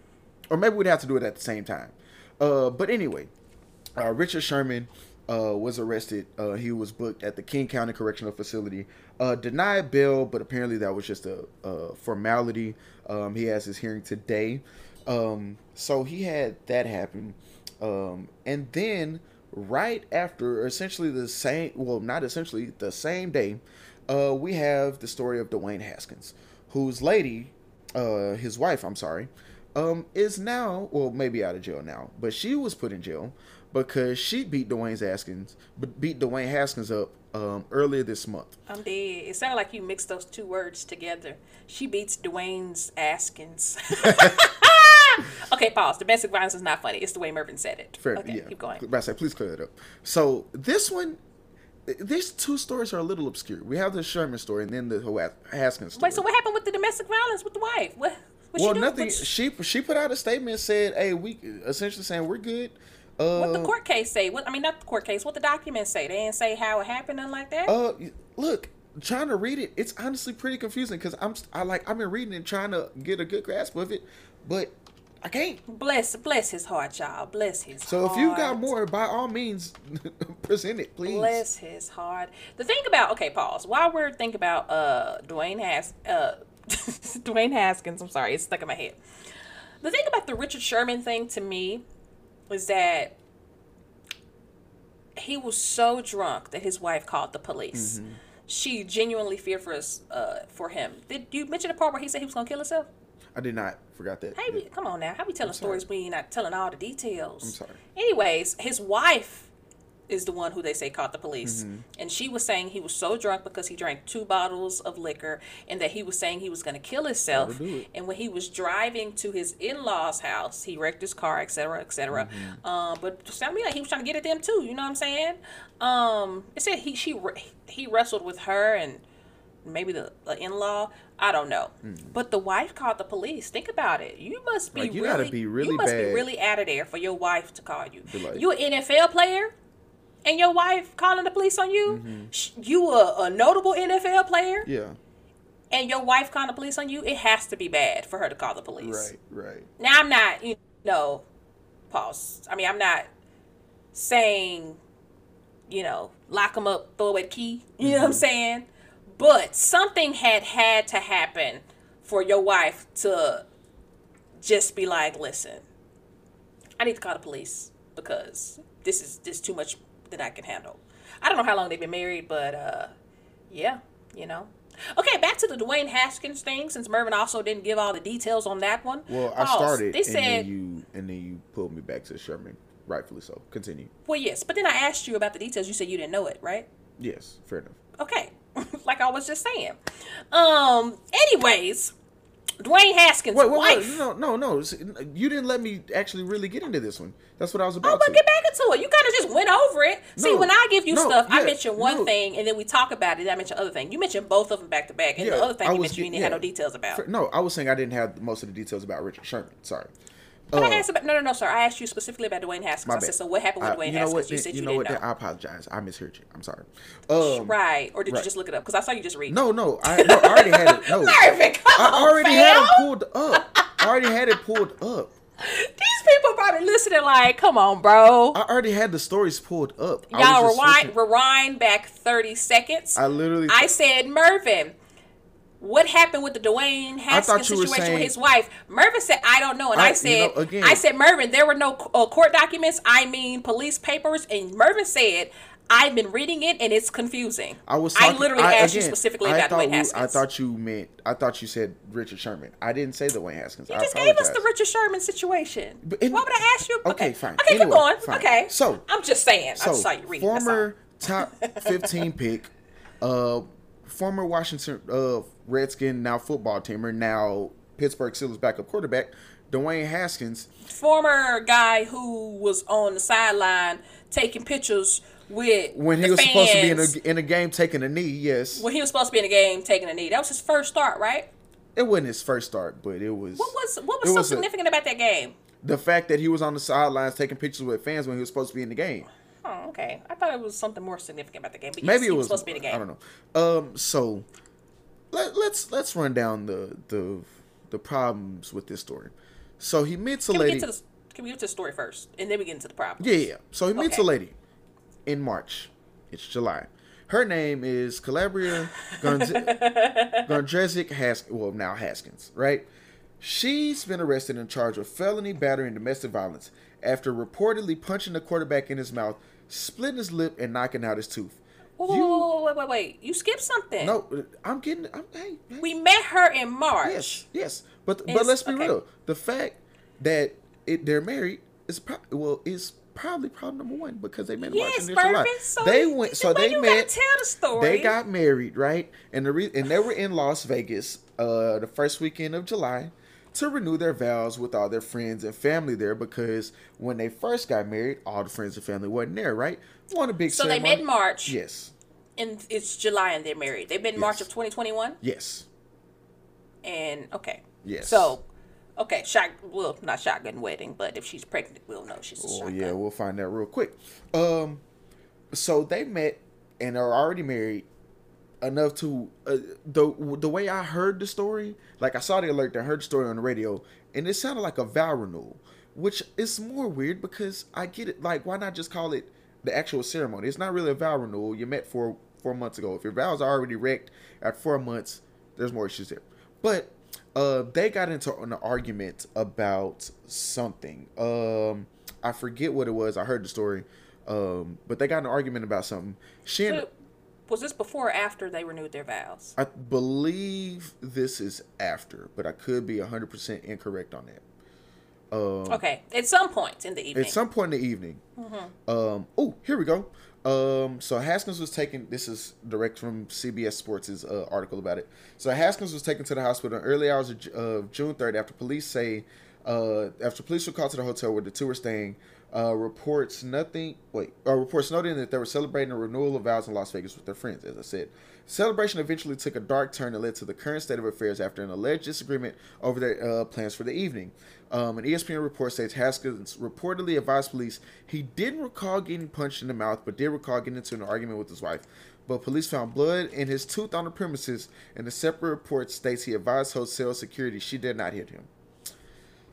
or maybe we'd have to do it at the same time. Uh, but anyway, uh, Richard Sherman uh, was arrested. Uh, he was booked at the King County Correctional Facility. Uh, denied bail, but apparently that was just a, a formality. Um, he has his hearing today. Um, so he had that happen. Um, and then right after, essentially the same, well, not essentially the same day, uh, we have the story of Dwayne Haskins, whose lady, uh, his wife, I'm sorry, um, is now, well, maybe out of jail now, but she was put in jail because she beat Dwayne Haskins, beat Dwayne Haskins up um, earlier this month. I'm dead. It sounded like you mixed those two words together. She beats Dwayne's Askins. [LAUGHS] [LAUGHS] okay, pause. Domestic violence is not funny. It's the way Mervin said it. Fair, okay, yeah. keep going. I say, please clear that up. So this one, these two stories are a little obscure. We have the Sherman story and then the Haskins story. Wait, so what happened with the domestic violence with the wife? What? what well, she nothing. She she put out a statement and said, "Hey, we essentially saying we're good." Uh, what the court case say? What I mean, not the court case. What the documents say? They didn't say how it happened, nothing like that. Uh, look, trying to read it, it's honestly pretty confusing because I'm I like I've been reading and trying to get a good grasp of it, but I can't. Bless, bless his heart, y'all. Bless his. So heart. if you got more, by all means, [LAUGHS] present it, please. Bless his heart. The thing about okay, pause. While we're thinking about uh Dwayne Has uh [LAUGHS] Dwayne Haskins, I'm sorry, it's stuck in my head. The thing about the Richard Sherman thing to me was that he was so drunk that his wife called the police. Mm-hmm. She genuinely feared for us, uh, for him. Did you mention the part where he said he was gonna kill himself? I did not. Forgot that. Hey, yeah. come on now. How we telling stories when you're not telling all the details? I'm sorry. Anyways, his wife is the one who they say caught the police. Mm-hmm. And she was saying he was so drunk because he drank two bottles of liquor and that he was saying he was going to kill himself. And when he was driving to his in law's house, he wrecked his car, etc., etc. Mm-hmm. Um, but sounded like he was trying to get at them too. You know what I'm saying? Um, it said he she he wrestled with her and maybe the, the in-law i don't know mm. but the wife called the police think about it you must be like you really gotta be really you must bad. be really out of there for your wife to call you like, you an nfl player and your wife calling the police on you mm-hmm. you a, a notable nfl player? Yeah. And your wife calling the police on you it has to be bad for her to call the police. Right right. Now i'm not you know pause. I mean i'm not saying you know lock them up throw away the key you mm-hmm. know what i'm saying? But something had had to happen for your wife to just be like, listen, I need to call the police because this is this is too much that I can handle. I don't know how long they've been married, but uh, yeah, you know. Okay, back to the Dwayne Haskins thing. Since Mervin also didn't give all the details on that one. Well, I started, they and said, then you and then you pulled me back to Sherman, rightfully so. Continue. Well, yes, but then I asked you about the details. You said you didn't know it, right? Yes, fair enough. Okay, [LAUGHS] like I was just saying. Um. Anyways, Dwayne Haskins' wait, wait, wife. Wait, no, no, no. You didn't let me actually really get into this one. That's what I was oh, about. Oh, but to. get back into it. You kind of just went over it. No, See, when I give you no, stuff, yeah, I mention one no. thing, and then we talk about it. And I mention other thing. You mentioned both of them back to back, and Yeah, the other thing I you was mentioned you didn't have yeah. no details about. No, I was saying I didn't have most of the details about Richard Sherman. Sorry. But Uh, I asked about no, no, no, sir. I asked you specifically about Dwayne Haskins. I said, so what happened with I- Dwayne you know Haskins? what? You said you know didn't what? know. I apologize. I misheard you. I'm sorry. Um, right, or did right. you just look it up? Because I saw you just read. No, no. I, no, I already had it. No. [LAUGHS] I on, already fam. had it pulled up. I already had it pulled up. These people probably listening like, come on, bro. I already had the stories pulled up. Y'all rewind, rewind back 30 seconds. I literally. I said, Mervin, what happened with the Dwayne Haskins situation saying- with his wife? Mervin said, I don't know. And I, I- you said, know, again- I said, Mervin, there were no uh, court documents. I mean, police papers. And Mervin said, I've been reading it and it's confusing. I was. I Talking, literally asked you specifically I about Dwayne we- Haskins. I thought you meant. I thought you said Richard Sherman. I didn't say the Wayne Haskins. you I just gave us the. Richard Sherman situation. Why would I ask you? Okay, fine. Okay, keep Anyway, going. fine. Okay. So- I'm just saying. I So just saw you reading. former top fifteen [LAUGHS] pick, uh, former Washington uh Redskin, now football teamer, now Pittsburgh Steelers backup quarterback, Dwayne Haskins. former guy who was on the sideline taking pictures with When he was supposed to be in fans a in a game taking a knee, yes, when he was supposed to be in the game taking a knee. That was his first start, right? it wasn't his first start, but it was. What was what was so a- significant about that game? the fact that he was on the sidelines taking pictures with fans when he was supposed to be in the game. Oh, okay. I thought it was something more significant about the game. But Maybe yes, it he was, supposed to be in the game. I don't know. Um, so let, let's let's run down the the the problems with this story. So he meets a Can we lady. get to the Can we get to the story first, and then we get into the problem? yeah, yeah. So he meets Okay. a lady in March. It's July. Her name is Kalabrya Gondrezick [LAUGHS] Haskins. Well, now Haskins, right? She's been arrested and charged with felony battery and domestic violence after reportedly punching the quarterback in his mouth, splitting his lip, and knocking out his tooth. Whoa, You- whoa, whoa, wait, wait, wait. You skipped something. No, I'm getting. I'm, hey, hey. We met her in March. Yes, yes, but but let's be okay. real. The fact that it they're married is pro- well is probably problem number one because they met in March Yes, and July. So they went, so they met. tell the story. They got married, right? And the re- and they were in Las Vegas uh the first weekend of July to renew their vows with all their friends and family there because when they first got married, all the friends and family wasn't there, right? One a big So they met in March. Yes, And it's July and they're married. They've been March of 2021. yes, And okay. yes. So, okay, shot. Well, not shotgun wedding, but if she's pregnant, we'll know she's a Oh shotgun. yeah, we'll find out real quick. Um, so they met and are already married enough to uh, the the way I heard the story. Like I saw the alert, I heard the story on the radio, and it sounded like a vow renewal, which is more weird because I get it. Like, why not just call it the actual ceremony? It's not really a vow renewal. You met four four months ago. If your vows are already wrecked at four months, there's more issues there. But uh, they got into an argument about something. Um, I forget what it was. I heard the story. Um, but they got an argument about something. She So, was this before or after they renewed their vows? I believe this is after, but I could be 100% incorrect on that. Um, Okay, at some point in the evening. At some point in the evening. Um, oh, here we go. Um, so Haskins was taken. This is direct from CBS Sports' uh, article about it. So Haskins was taken to the hospital in early hours of, of June 3rd after police say, uh, after police were called to the hotel where the two were staying. Uh, reports nothing. Wait, uh, reports noting that they were celebrating a renewal of vows in Las Vegas with their friends. As I said, celebration eventually took a dark turn that led to the current state of affairs after an alleged disagreement over their uh, plans for the evening. Um, an ESPN report states Haskins reportedly advised police he didn't recall getting punched in the mouth, but did recall getting into an argument with his wife. But police found blood in his tooth on the premises, and a separate report states he advised hotel security she did not hit him.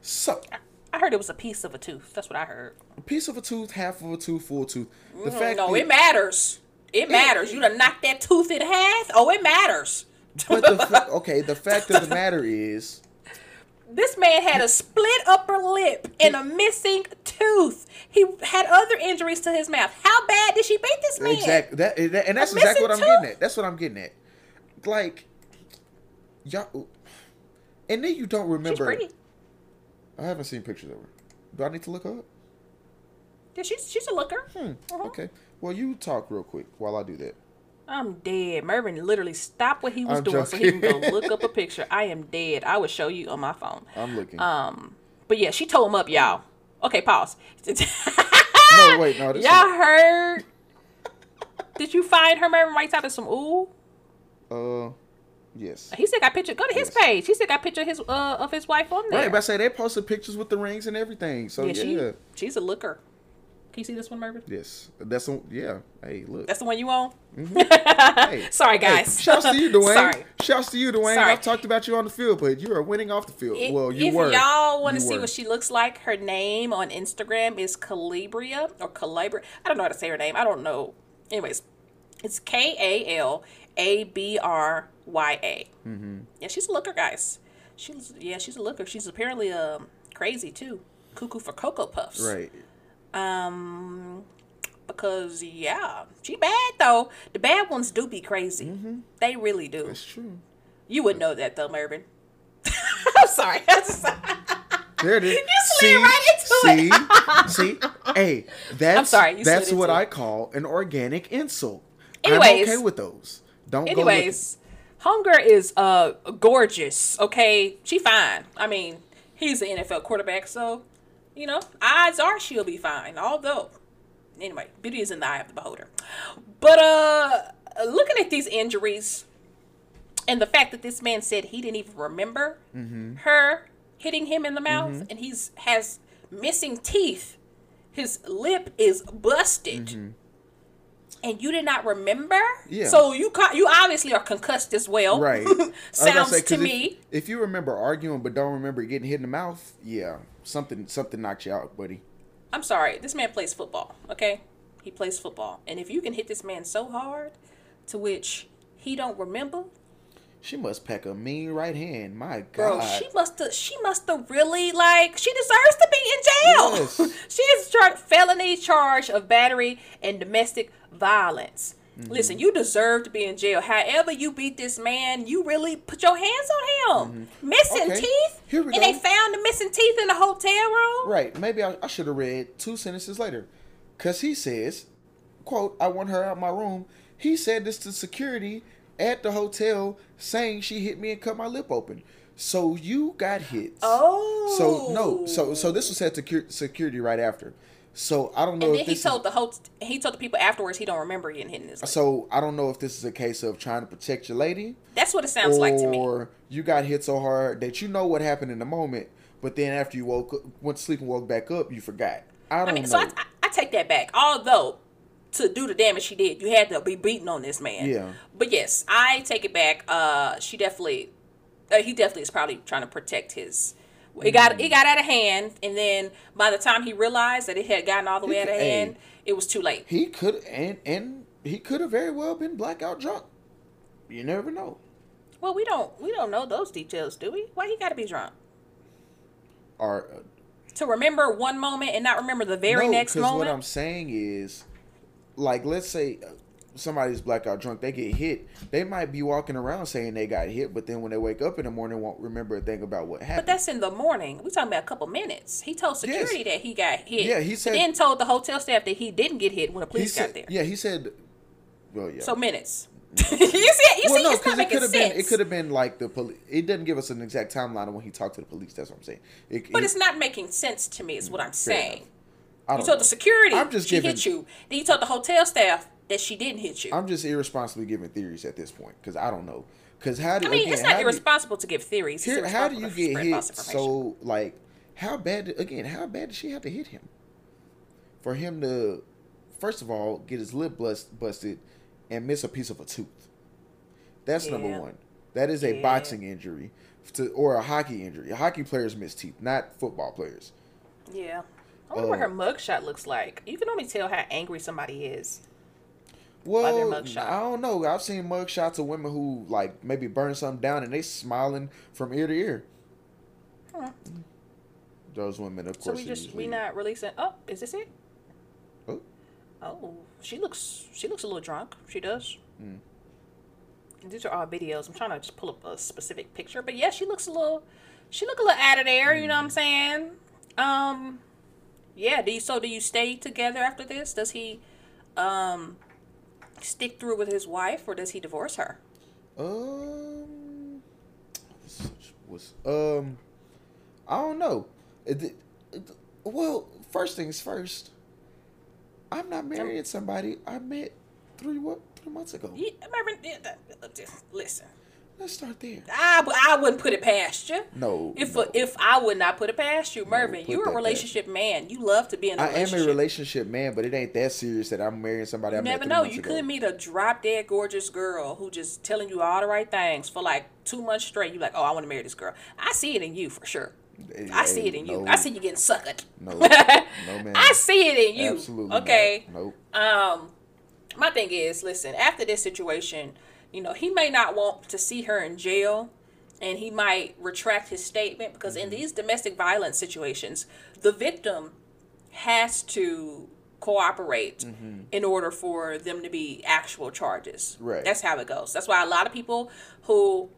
So, I heard it was a piece of a tooth. That's what I heard. a piece of a tooth, half of a tooth, full tooth. The Mm, fact no, that- it matters. It matters. You done knocked that tooth in half. Oh, it matters. but the fa- [LAUGHS] okay, the fact of the matter is, This man had a split upper lip and a missing tooth. He had other injuries to his mouth. How bad did she beat this man? Exactly. That, that- and that's exactly what I'm missing getting at. That's what I'm getting at. Like, y'all, and then you don't remember She's pretty. I haven't seen pictures of her. Do I need to look her up? Yeah, she's she's a looker. Hmm. Uh-huh. Okay. Well, you talk real quick while I do that. I'm dead. Mervin literally stopped what he was I'm doing so he can go look up a [LAUGHS] picture. I am dead. I would show you on my phone. I'm looking. Um, but yeah, she told him up, y'all. Okay, pause. no, wait, no. This [LAUGHS] y'all heard? Did you find her Mervin right typing some ooh? uh, yes. He said got picture. Go to his Yes. page. He said got picture of his uh of his wife on there. Right, but I say they posted pictures with the rings and everything. So yeah, yeah, she she's a looker. Can you see this one, Mervin? yes, that's a, yeah. Hey, look. That's the one you own. [LAUGHS] hey, Sorry, hey, guys. shouts to you, [LAUGHS] Dwayne. Sorry. Shouts to you, Dwayne. Sorry. I've talked about you on the field, but you are winning off the field. If- well, you if were. If y'all want to see were. what she looks like, her name on Instagram is Calibria or Calabria. I don't know how to say her name. I don't know. Anyways, it's K A L A B R Y A. Mm-hmm. Yeah, she's a looker, guys. She's yeah, she's a looker. She's apparently um crazy too. Cuckoo for cocoa puffs. right. Um, because yeah, she bad though. The bad ones do be crazy. They really do. It's true. You would know that though, Mervin. [LAUGHS] I'm [LAUGHS] sorry. There it is. [LAUGHS] You slid right into see, see, hey, that's sorry, you slid that's what I call an organic insult. I'm Anyways. okay with those. Don't Anyways, Hunger is uh gorgeous. Okay, she fine. I mean, he's an NFL quarterback, so you know, odds are she'll be fine. Although, anyway, beauty is in the eye of the beholder. But uh, looking at these injuries and the fact that this man said he didn't even remember mm-hmm. her hitting him in the mouth, mm-hmm. and he's has missing teeth. His lip is busted. Mm-hmm. And you did not remember? Yeah. So you ca- you obviously are concussed as well. look at it. Right. [LAUGHS] Sounds say, to if- me. If, you remember arguing but don't remember getting hit in the mouth, yeah, something something knocked you out, buddy. I'm sorry. This man plays football. Okay, he plays football, and if you can hit this man so hard, to which he don't remember, She must pack a mean right hand. My God, Bro, she must have. She must have really like. She deserves to be in jail. Yes. [LAUGHS] she is charged felony charge of battery and domestic violence. Mm-hmm. Listen, you deserve to be in jail. However, you beat this man, you really put your hands on him. Missing Mm-hmm. Okay, teeth, here we and they found the missing teeth in the hotel room. Right. Maybe I, I should have read two sentences later. Because he says, quote, I want her out my room. He said this to security at the hotel saying she hit me and cut my lip open. So you got hit. Oh, So no, so so this was said to security right after. So I don't know And if then he told is, the whole. He told the people afterwards he don't remember getting hit in his. lip. so I don't know if this is a case of trying to protect your lady That's what it sounds or like to me. Or you got hit so hard that you know what happened in the moment, but then after you woke up, went to sleep and woke back up, you forgot. I don't I mean, know. so I, I, I take that back. Although to do the damage she did, you had to be beaten on this man. Yeah. But yes, I take it back. Uh, she definitely, uh, he definitely is probably trying to protect his. It got Mm. it got out of hand, and then by the time he realized that it had gotten all the He way out of could- hey. hand, it was too late. he could and and he could have very well been blackout drunk. You never know. Well, we don't we don't know those details, do we? Why he got to be drunk Or uh, to remember one moment and not remember the very no, next moment? what I'm saying is, like, let's say uh, somebody's blackout drunk, they get hit. They might be walking around saying they got hit, but then when they wake up in the morning, won't remember a thing about what happened. But that's in the morning. We talking about a couple minutes. He told security that he got hit. Yeah, he said- then told the hotel staff that he didn't get hit when the police said, got there. yeah, he said, well, yeah. So minutes. Mm. [LAUGHS] you see, you see, well, no, it's not because it making could have sense. been. It could have been like the police. It doesn't give us an exact timeline of when he talked to the police. That's what I'm saying. It, but it- it's not making sense to me. Is what I'm saying. I You told know. the security I'm just she giving- hit you. Then you told the hotel staff that she didn't hit you. I'm just irresponsibly giving theories at this point because I don't know. Because how do I mean, again, it's not irresponsible to give theories. Here, how do you get hit? So, like, how bad? Again, how bad did she have to hit him? For him to, first of all, get his lip bust, busted and miss a piece of a tooth. That's number one. That is a Yeah. boxing injury, to, or a hockey injury. Hockey players miss teeth, not football players. yeah. I wonder what Uh, her mugshot looks like. You can only tell how angry somebody is. Well. I don't know. I've seen mug shots of women who like maybe burn something down and they smiling from ear to ear. Huh. Those women, of So course, we just usually- we not releasing. Oh, is this it? Oh. Oh, she looks she looks a little drunk. She does. Mm. These are all videos. I'm trying to just pull up a specific picture, but yeah, she looks a little. She look a little out of there. You know what I'm saying? Um, yeah. Do you so do you stay together after this? Does he, um, stick through with his wife or does he divorce her? Um, was um, I don't know. It, it- it- well, first things first. I'm not marrying somebody I met three what three months ago. Yeah, remember, yeah, that- listen. Let's start there. I, I wouldn't put it past you. No, If no. if I would not put it past you, Mervin, put you're a relationship man. You love to be in a I relationship. I am a relationship man, but it ain't that serious that I'm marrying somebody I You met never know. You ago. could meet a drop dead gorgeous girl who just telling you all the right things for like two months straight. You're like, oh, I want to marry this girl. I see it in you for sure. I see it in you. I see you getting suckered. No, [LAUGHS] no, man. I see it in you. Absolutely. Okay. not. Nope. Um, my thing is, listen, after this situation, you know, he may not want to see her in jail and he might retract his statement because Mm-hmm. in these domestic violence situations, the victim has to cooperate in order for them to be actual charges. Mm-hmm. Right. That's how it goes. That's why a lot of people who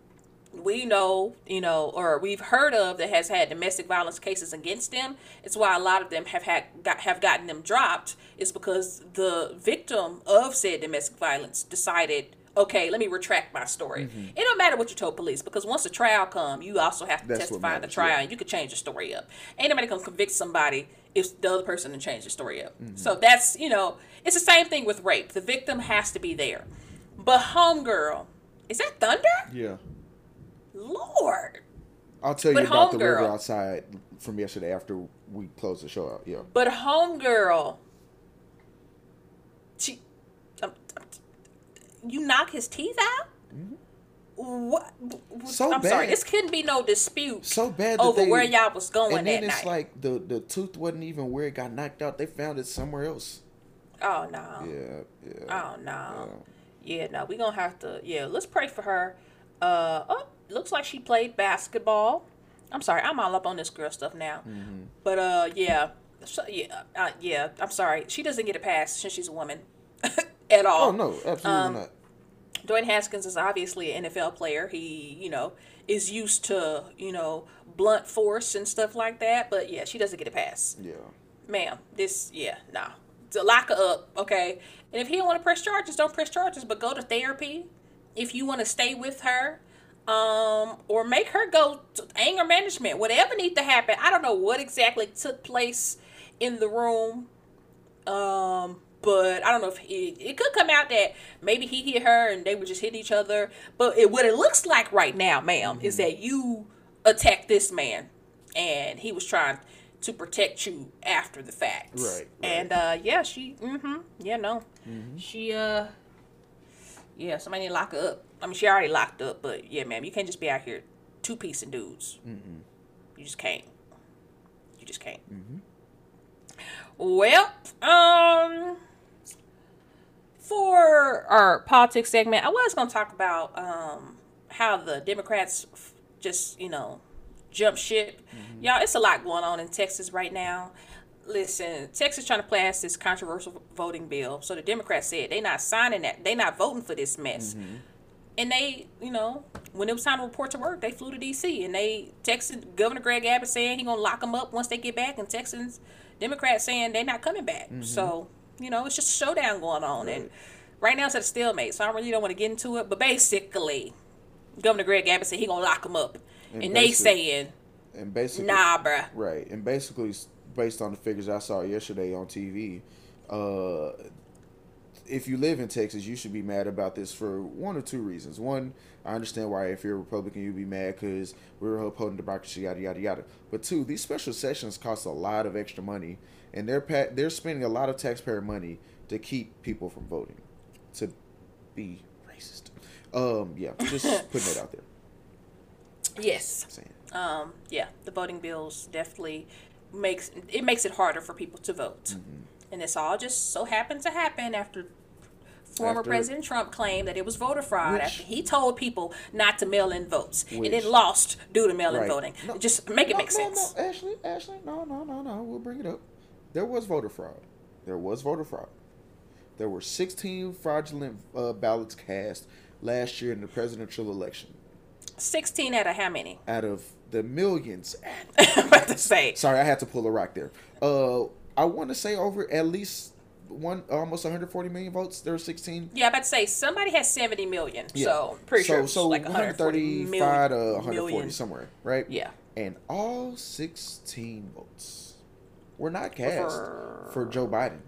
we know, you know, or we've heard of that has had domestic violence cases against them. It's why a lot of them have had got, have gotten them dropped. Is because the victim of said domestic violence decided, okay, let me retract my story. Mm-hmm. It don't matter what you told police because once the trial come, you also have to That's testify in the trial, yeah. and you could change the story up. Ain't nobody gonna convict somebody if the other person didn't change the story up. Mm-hmm. So that's you know, it's the same thing with rape. The victim has to be there. But homegirl, is that thunder? Yeah. Lord. I'll tell you But about the river outside from yesterday after we closed the show out. Yeah. But homegirl, she, um, um, you knock his teeth out. What? Mm-hmm. So I'm sorry. bad. This couldn't be no dispute So bad over they- where y'all was going and then that it's night. like the the tooth wasn't even where it got knocked out. They found it somewhere else. oh no. Yeah. Yeah. Oh no. Yeah, no. We gonna have to. Yeah, let's pray for her. Uh, oh, looks like she played basketball. I'm sorry, I'm all up on this girl stuff now. Mm-hmm. But uh, yeah, so, yeah, uh, yeah. I'm sorry, she doesn't get a pass since she's a woman [LAUGHS] at all. Oh no, absolutely Um, not. Dwayne Haskins is obviously an NFL player. He, you know, is used to, you know, blunt force and stuff like that. But yeah, she doesn't get a pass. Yeah. Ma'am, this, yeah, nah. To lock her up, okay? And if he don't want to press charges, don't press charges, but go to therapy. If you want to stay with her, um, or make her go to anger management, whatever needs to happen. I don't know what exactly took place in the room. Um, but I don't know if it, it could come out that maybe he hit her and they were just hitting each other. But it, what it looks like right now, madam is Mm-hmm. that you attacked this man and he was trying to protect you after the fact. Right, right. And uh yeah, she mm-hmm. Yeah, no. She uh yeah, somebody need to lock her up. I mean she already locked up, but yeah, ma'am, you can't just be out here two piecing dudes. You just can't. You just can't. Mm-hmm. Well, um, for our politics segment, I was going to talk about um how the Democrats just you know jump ship. Mm-hmm. Y'all, it's a lot going on in Texas right now. Listen, Texas trying to pass this controversial voting bill. So the Democrats said they're not signing that. they're not voting for this mess. Mm-hmm. And they, you know, when it was time to report to work, they flew to D.C. and they texted Governor Greg Abbott saying he gonna lock them up once they get back, and Texans Democrats saying they're not coming back. Mm-hmm. So you know, it's just a showdown going on, and right now it's at a stalemate. So I really don't want to get into it, but basically, Governor Greg Abbott said he gonna lock them up, and, And they saying And basically, nah, bruh. Right, and basically, based on the figures I saw yesterday on TV, uh, if you live in Texas, you should be mad about this for one or two reasons. One, I understand why if you're a Republican, you'd be mad because we're upholding democracy, yada yada yada. But two, these special sessions cost a lot of extra money, and they're pa- they're spending a lot of taxpayer money to keep people from voting, to be racist. Um, yeah, just [LAUGHS] putting it out there. Yes. Um, yeah, the voting bills definitely makes it makes it harder for people to vote, Mm-hmm. and this all just so happened to happen after former After- President Trump claimed that it was voter fraud Which- after he told people not to mail in votes, and Which- then lost due to mail in Right. voting. No, just make it no, make no, sense. No, Ashley, Ashley, no, no, no, no. We'll bring it up. There was voter fraud. There was voter fraud. There were 16 fraudulent uh, ballots cast last year in the presidential election. Sixteen out of how many? Out of the millions, I'm [LAUGHS] [LAUGHS] about to say. sorry, I had to pull a rock there. Uh, I want to say over at least one, almost 140 million votes. There were 16. Yeah, I'm about to say somebody has seventy million. Yeah. So pretty so, sure it's so like 140 135 to million. 140 somewhere, right? Yeah. And all 16 votes were not cast For- for Joe Biden.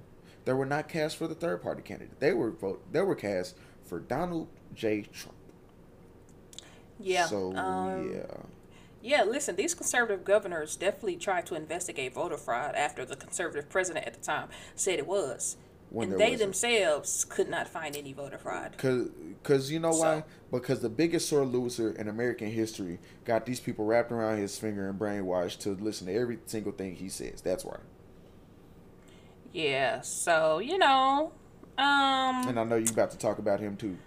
They were not cast for the third party candidate. They were vote. They were cast for Donald J. Trump. Yeah. So um, yeah. Yeah, listen, these conservative governors definitely tried to investigate voter fraud after the conservative president at the time said it was. When and they themselves could not find any voter fraud. Cause, cause you know why? So- Because the biggest sore loser in American history got these people wrapped around his finger and brainwashed to listen to every single thing he says. That's why. Yeah, so, you know, um And I know you're about to talk about him too.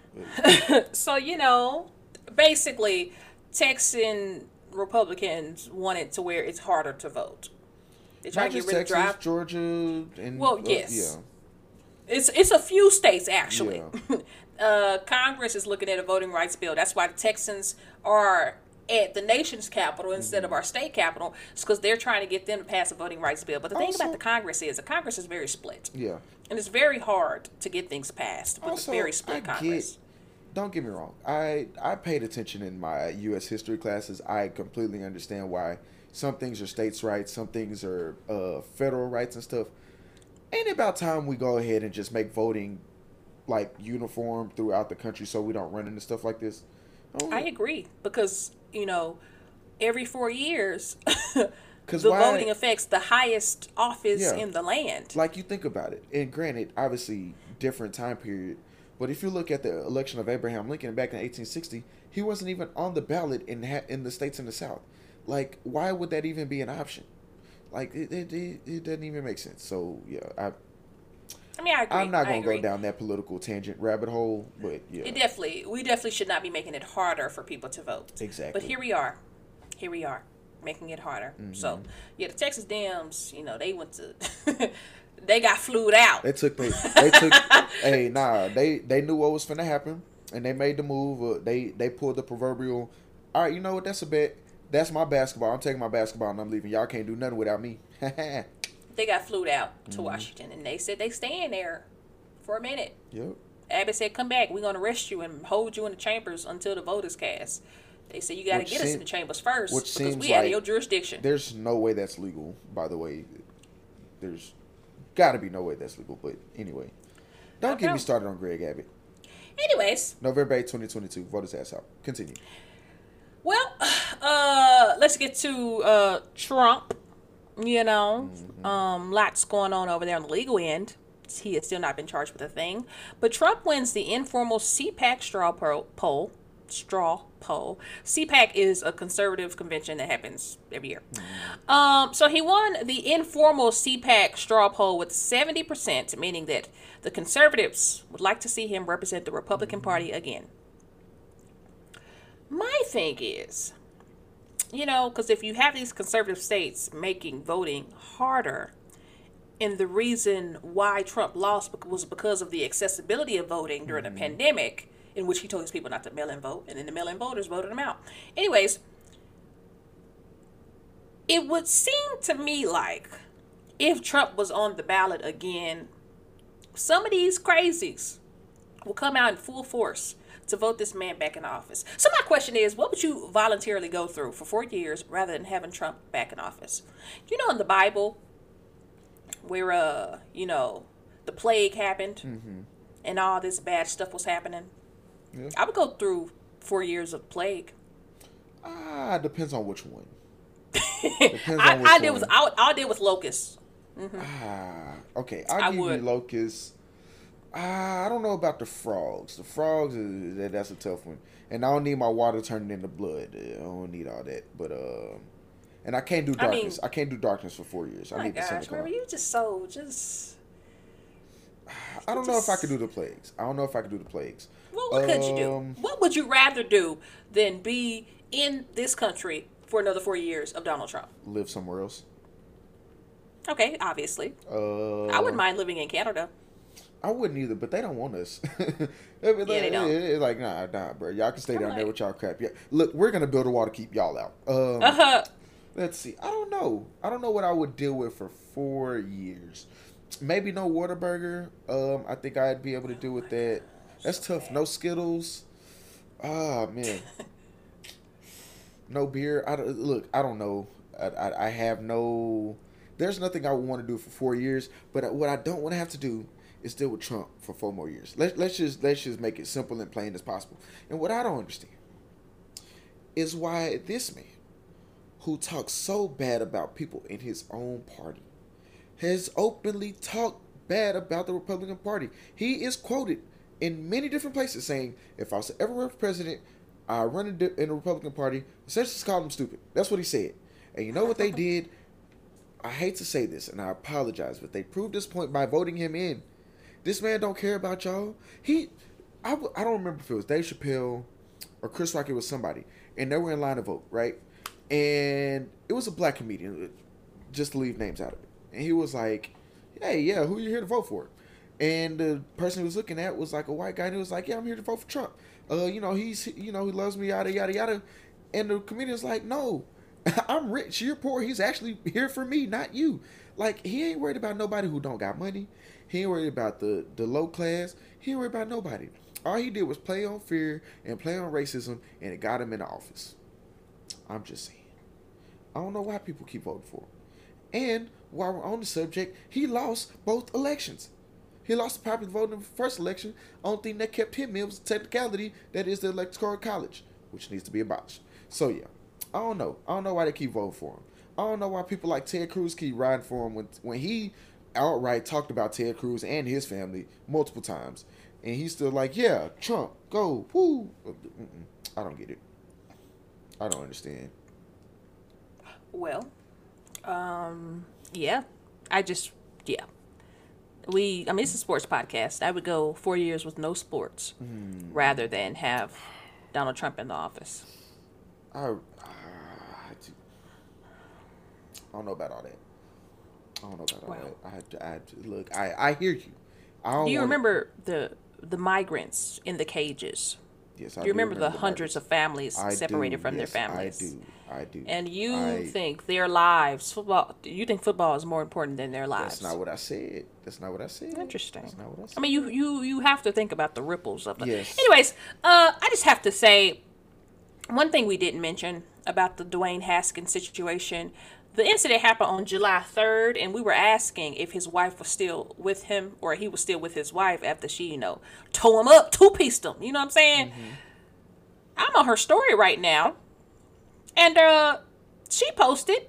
[LAUGHS] so you know, basically Texan Republicans want it to where it's harder to vote. They try Not to get rid Texas, of drive Georgia, and Well, uh, yes. yeah. It's it's a few states actually. [LAUGHS] uh, Congress is looking at a voting rights bill. That's why the Texans are at the nation's capital instead Mm-hmm. of our state capital. It's because they're trying to get them to pass a voting rights bill. But the thing about the Congress is the Congress is very split, Yeah. and it's very hard to get things passed with Also, a very split I Congress. get. Don't get me wrong. I I paid attention in my U.S. history classes. I completely understand why some things are states' rights, some things are uh, federal rights and stuff. Ain't it about time we go ahead and just make voting like uniform throughout the country so we don't run into stuff like this? Oh, I agree because you know every four years [LAUGHS] the why- voting affects the highest office Yeah. in the land. like you think about it and granted obviously different time period but if you look at the election of abraham lincoln back in 1860 he wasn't even on the ballot in ha- in the states in the south like why would that even be an option like it, it, it, it doesn't even make sense so yeah i I mean, I agree. I'm not gonna agree. go down that political tangent rabbit hole, but yeah, It definitely, we definitely should not be making it harder for people to vote. Exactly. But here we are. Here we are, making it harder. So, Mm-hmm. yeah, the Texas Dems, you know, they went to, [LAUGHS] they got flued out. they took they, [LAUGHS] they took hey nah they they knew what was finna happen and they made the move. Uh, they they pulled the proverbial. All right, you know what? That's a bet. That's my basketball. I'm taking my basketball and I'm leaving. Y'all can't do nothing without me. [LAUGHS] They got flued out Mm-hmm. to Washington, and they said they staying there for a minute. Yep. Abbott said, "Come back. We're gonna arrest you and hold you in the chambers until the vote is cast." They said, "You got to get us in the chambers first which because seems we out of your jurisdiction." There's no way that's legal. By the way, there's got to be no way that's legal. But anyway, don't get me started on Greg Abbott. Anyways, November 8, 2022. Vote his ass out. Continue. Uh, let's get to uh, Trump. You know, um, lots going on over there on the legal end. He has still not been charged with a thing, but Trump wins the informal CPAC straw po- poll. Straw poll. CPAC is a conservative convention that happens every year. Um, so he won the informal CPAC straw poll with 70%, meaning that the conservatives would like to see him represent the Republican Party again. My thing is, you know, because if you have these conservative states making voting harder, and the reason why Trump lost was because of the accessibility of voting during the mm-hmm. pandemic, in which he told his people not to mail in vote, and then the mail in voters voted him out. Anyways, it would seem to me like if Trump was on the ballot again, some of these crazies will come out in full force to vote this man back in office. So my question is, what would you voluntarily go through for four years rather than having Trump back in office? You know, in the Bible, where uh, you know, the plague happened and all this bad stuff was happening. Yeah. I would go through four years of plague. Ah, depends on which one. [LAUGHS] Depends I, on which I did one. with I, I did with locusts. Ah, okay. I'll I give would. you locusts. I don't know about the frogs. The frogs is, that's a tough one. And I don't need my water turning into blood. I don't need all that. But uh, and I can't do I mean- darkness. I, can't do darkness for four years. I my need the gosh. Murray, out. you just so just. I don't know if I could do the plagues. I don't know if I could do the plagues. Well, what could you do? Um, What would you rather do than be in this country for another four years of Donald Trump? Live somewhere else. Okay, obviously. Uh, I wouldn't mind living in Canada. I wouldn't either, but they don't want us. [LAUGHS] yeah, they don't. It's like nah, nah, bro. Y'all can stay I'm down there with y'all crap. Yeah, look, we're gonna build a wall to keep y'all out. Um, Uh-huh. [LAUGHS] Let's see. I don't know. I don't know what I would deal with for four years. Maybe no Whataburger. Um, I think I'd be able to deal with that. That's tough. No Skittles. Ah man. [LAUGHS] no beer. I don't, look. I don't know. I, I, I have no. There's nothing I would want to do for four years. But what I don't want to have to do is still with Trump for four more years. Let, let's just let's just make it simple and plain as possible. And what I don't understand is why this man who talks so bad about people in his own party has openly talked bad about the Republican Party. He is quoted in many different places saying, if I was ever run for president, I run in the, in the Republican Party. Essentially, called him stupid. That's what he said. And you know what they [LAUGHS] did? I hate to say this, and I apologize, but they proved this point by voting him in. This man don't care about y'all. He, I, I don't remember if it was Dave Chappelle or Chris Rock. It was somebody, and they were in line to vote, right? And it was a black comedian, just to leave names out of it. And he was like, "Hey, yeah, who you here to vote for?" And the person he was looking at was like a white guy, and he was like, "Yeah, I'm here to vote for Trump. Uh, you know, he's, you know, he loves me, yada yada yada." And the comedian's like, "No, [LAUGHS] I'm rich. You're poor. He's actually here for me, not you. Like he ain't worried about nobody who don't got money. He ain't worried about the the low class. He ain't worried about nobody. All he did was play on fear and play on racism, and it got him in office. I'm just saying. I don't know why people keep voting for him. And while we're on the subject, he lost both elections. He lost the popular vote in the first election. Only thing that kept him in was the technicality that is the electoral college, which needs to be abolished. So yeah, I don't know. I don't know why they keep voting for him. I don't know why people like Ted Cruz keep riding for him when when he outright talked about Ted Cruz and his family multiple times, and he's still like, yeah, Trump, go, woo. I don't get it. I don't understand. Well, um, yeah. I just, yeah. we I mean it's a sports podcast. I would go four years with no sports rather than have Donald Trump in the office. I, uh, I don't know about all that. I don't know about all that. I had to, to look. I, I hear you. I don't Do you wanna- remember the the migrants in the cages? Yes, I Do you remember, the migrants. hundreds of families I separated do, from yes, their families? I do. I do. And you I- think their lives, football? You think football is more important than their lives? That's not what I said. That's not what I said. Interesting. That's not what I said. I mean, you you you have to think about the ripples of the. Yes. Anyways, uh, I just have to say, one thing we didn't mention about the Dwayne Haskins situation. The incident happened on July 3rd, and we were asking if his wife was still with him or he was still with his wife after she, you know, tore him up, two pieced him. You know what I'm saying? I'm on her story right now, and uh, she posted,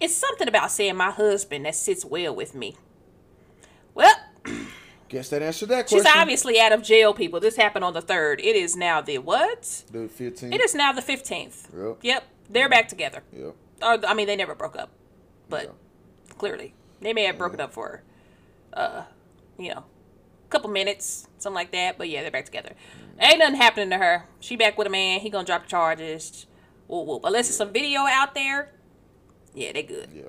"It's something about saying my husband that sits well with me." Well, [CLEARS THROAT] Guess that answered that question. She's obviously out of jail, people. This happened on the third. It is now the what? The 15. It is now the fifteenth. Yep. Yep, they're back together. Yep. Or I mean, they never broke up, but Yeah. clearly they may have broken up for, uh, you know, a couple minutes, something like that. But yeah, they're back together. Ain't nothing happening to her. She back with a man. He gonna drop the charges. Whoop, whoop. Unless there's some video out there. Yeah, they good. Yeah.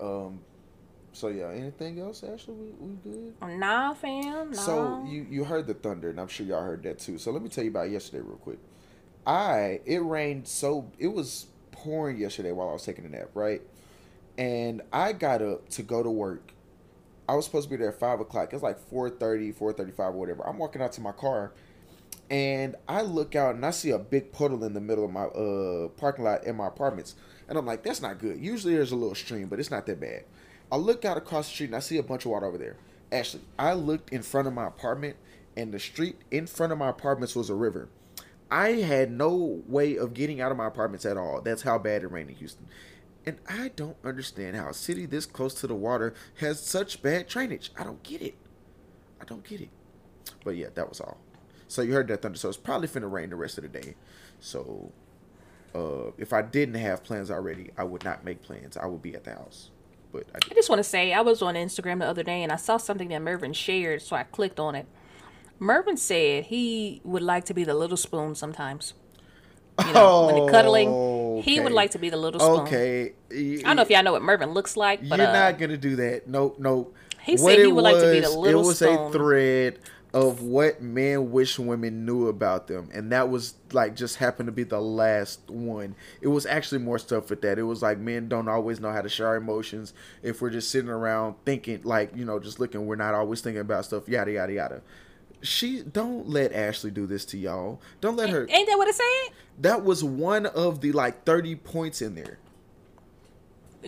Um. So yeah. Anything else, Ashley? We, we good? Nah, fam. Nah. So you you heard the thunder, and I'm sure y'all heard that too. So let me tell you about yesterday real quick. I it rained so it was pouring yesterday while I was taking a nap, right? And I got up to go to work. I was supposed to be there at five o'clock. It's like 4.30, 4.35 or whatever. I'm walking out to my car, and I look out and I see a big puddle in the middle of my uh parking lot in my apartments, and I'm like, that's not good. Usually there's a little stream, but it's not that bad. I look out across the street and I see a bunch of water over there. Actually, I looked in front of my apartment, and the street in front of my apartments was a river. I had no way of getting out of my apartments at all. That's how bad it rained in Houston. And I don't understand how a city this close to the water has such bad drainage. I don't get it. I don't get it. But yeah, that was all. So you heard that thunder. So it's probably finna rain the rest of the day. So uh, if I didn't have plans already, I would not make plans. I would be at the house. But I I just want to say I was on Instagram the other day and I saw something that Mervin shared, so I clicked on it. Mervin said he would like to be the little spoon sometimes. You know, when they're cuddling, he would like to be the little spoon. Okay. I don't know if y'all know what Mervin looks like, but You're uh, not gonna do that. No, no. He said he would like to be the little spoon. It was spoon. a thread of what men wish women knew about them, and that was like just happened to be the last one. It was actually more stuff with that. It was like men don't always know how to share emotions. If we're just sitting around thinking, like you know, just looking, we're not always thinking about stuff. Yada yada yada. She don't let Ashley do this to y'all. Don't let her. ain't that what it said? That was one of the like thirty points in there.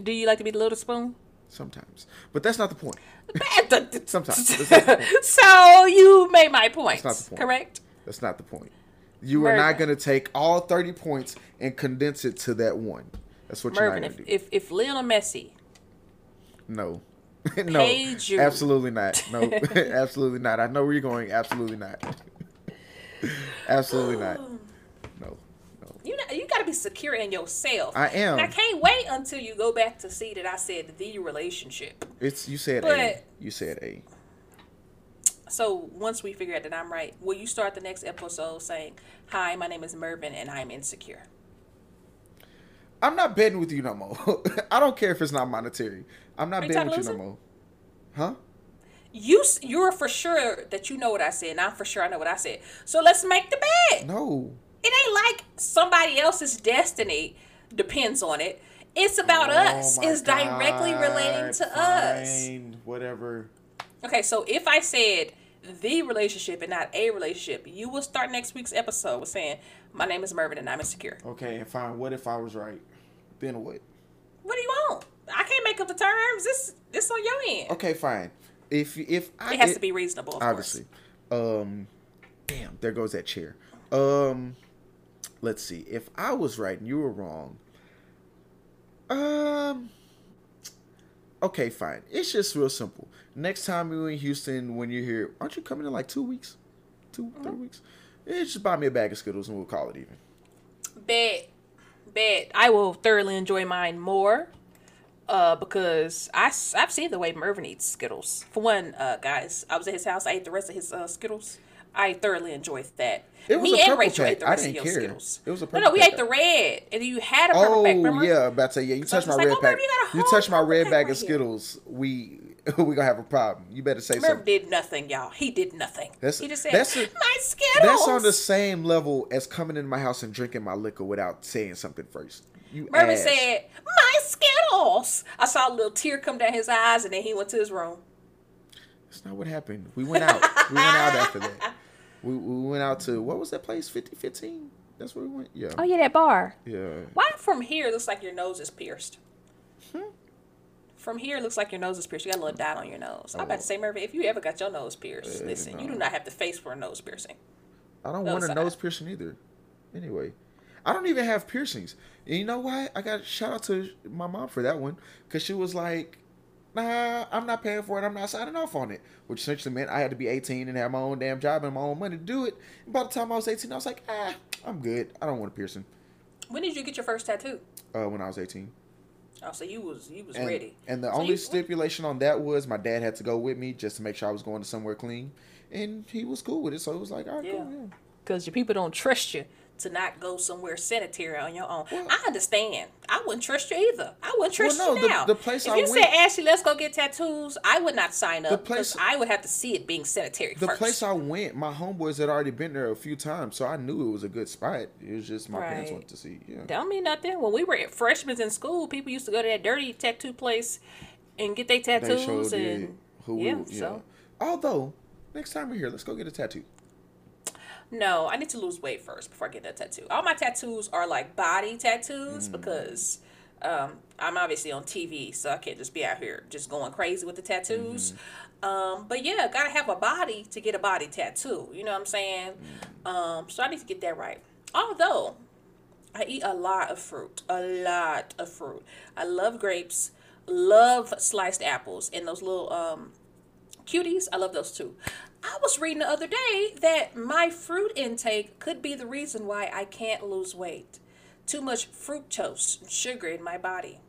Do you like to be the little spoon? Sometimes, but that's not the point. [LAUGHS] Sometimes. The point. [LAUGHS] so you made my point. That's not the point. Correct. That's not the point. You are not going to take all 30 points and condense it to that one. That's what Mervin, you're not going to do. if if Lionel Messi no. [LAUGHS] no. you- Absolutely not. [LAUGHS] No. [LAUGHS] absolutely not. I know where you're going. Absolutely not. absolutely not. [SIGHS] No. No. You know, you got to be secure in yourself. I am. And I can't wait until you go back to see that I said the relationship. It's you said A. You said A. So once we figure out that I'm right, will you start the next episode saying, "Hi, my name is Mervin, and I'm insecure." I'm not betting with you no more. I don't care if it's not monetary. I'm not betting with you no more. Huh? You you're for sure that you know what I said, and I'm for sure I know what I said. So let's make the bet. No. It ain't like somebody else's destiny depends on it. It's about oh us. Oh my It's directly relating God, to us. Whatever. Okay, so if I said the relationship and not a relationship, you will start next week's episode with saying, "My name is Mervin, and I'm insecure." Okay, and fine. What if I was right? Then what? What do you want? I can't make up the terms. This this on your end. Okay, fine. If if I It has to be reasonable, of obviously. Um, damn, there goes that chair. Um, let's see. If I was right and you were wrong, um, okay, fine. It's just real simple. Next time you're in Houston, when you're here, aren't you coming in like two weeks, two three weeks? Yeah, just buy me a bag of Skittles and we'll call it even. Bet, bet. I will thoroughly enjoy mine more. Uh, because I've seen the way Mervin eats Skittles. For one, uh, guys, I was at his house. I ate the rest of his uh, Skittles. I thoroughly enjoyed that. It was Me a and Rachel pack. ate the I didn't of your care. Skittles. It was a purple no, no, we pack. ate the red, and you had a purple pack. Oh Remember? yeah, about to say yeah. You So touched my like, red oh, pack. You You touched my red bag right of. Skittles. We [LAUGHS] we gonna have a problem. You better say something. Merv something. did nothing, y'all. He did nothing. That's- he just said, that's a- "My Skittles." That's on the same level as coming into my house and drinking my liquor without saying something first. You Mervin ass. said, "My Skittles." I saw a little tear come down his eyes, and then he went to his room. That's not what happened. We went out. we went out after that. [LAUGHS] We, we went out to what was that place? Fifty fifteen. That's where we went. Yeah. Oh yeah, that bar. Yeah. Why from here it looks like your nose is pierced? Hmm? From here it looks like your nose is pierced. You got a little dot on your nose. I'm about to say, Mervin, if you ever got your nose pierced, Uh, listen, you do not have the face for a nose piercing. I don't No want a side. nose piercing either. Anyway, I don't even have piercings. And you know why? I got shout out to my mom for that one because she was like, "Nah, I'm not paying for it. I'm not signing off on it." Which essentially meant I had to be 18 and have my own damn job and my own money to do it. And by the time I was 18, I was like, "Ah, I'm good. I don't want a piercing." When did you get your first tattoo? Uh, when I was 18. Oh, so you was you was And, ready. and the So only you- stipulation on that was my dad had to go with me just to make sure I was going to somewhere clean, and he was cool with it. So it was like, "All right, Yeah. cool." Yeah. because your people don't trust you to not go somewhere sanitary on your own. Well- I understand. I wouldn't trust you either. I wouldn't trust Well, no, you the- now. the place if I you went- said Ashley, let's go get tattoos, I would not sign up The because place- I would have to see it being sanitary The first. place I went, my homeboys had already been there a few times, so I knew it was a good spot. It was just my parents Right. wanted to see. Yeah. Don't mean nothing. When we were freshmen in school, people used to go to that dirty tattoo place and get their They tattoos showed it. and Who we- yeah, yeah. so Although, next time we're here, let's go get a tattoo. No, I need to lose weight first before I get that tattoo. All my tattoos are like body tattoos Mm. because um, I'm obviously on TV, so I can't just be out here just going crazy with the tattoos. Mm-hmm. Um, but yeah, gotta have a body to get a body tattoo. You know what I'm saying? Mm. Um, so I need to get that right. Although I eat a lot of fruit, a lot of fruit. I love grapes, love sliced apples, and those little um, cuties. I love those too. I was reading the other day that my fruit intake could be the reason why I can't lose weight. Too much fructose, sugar in my body.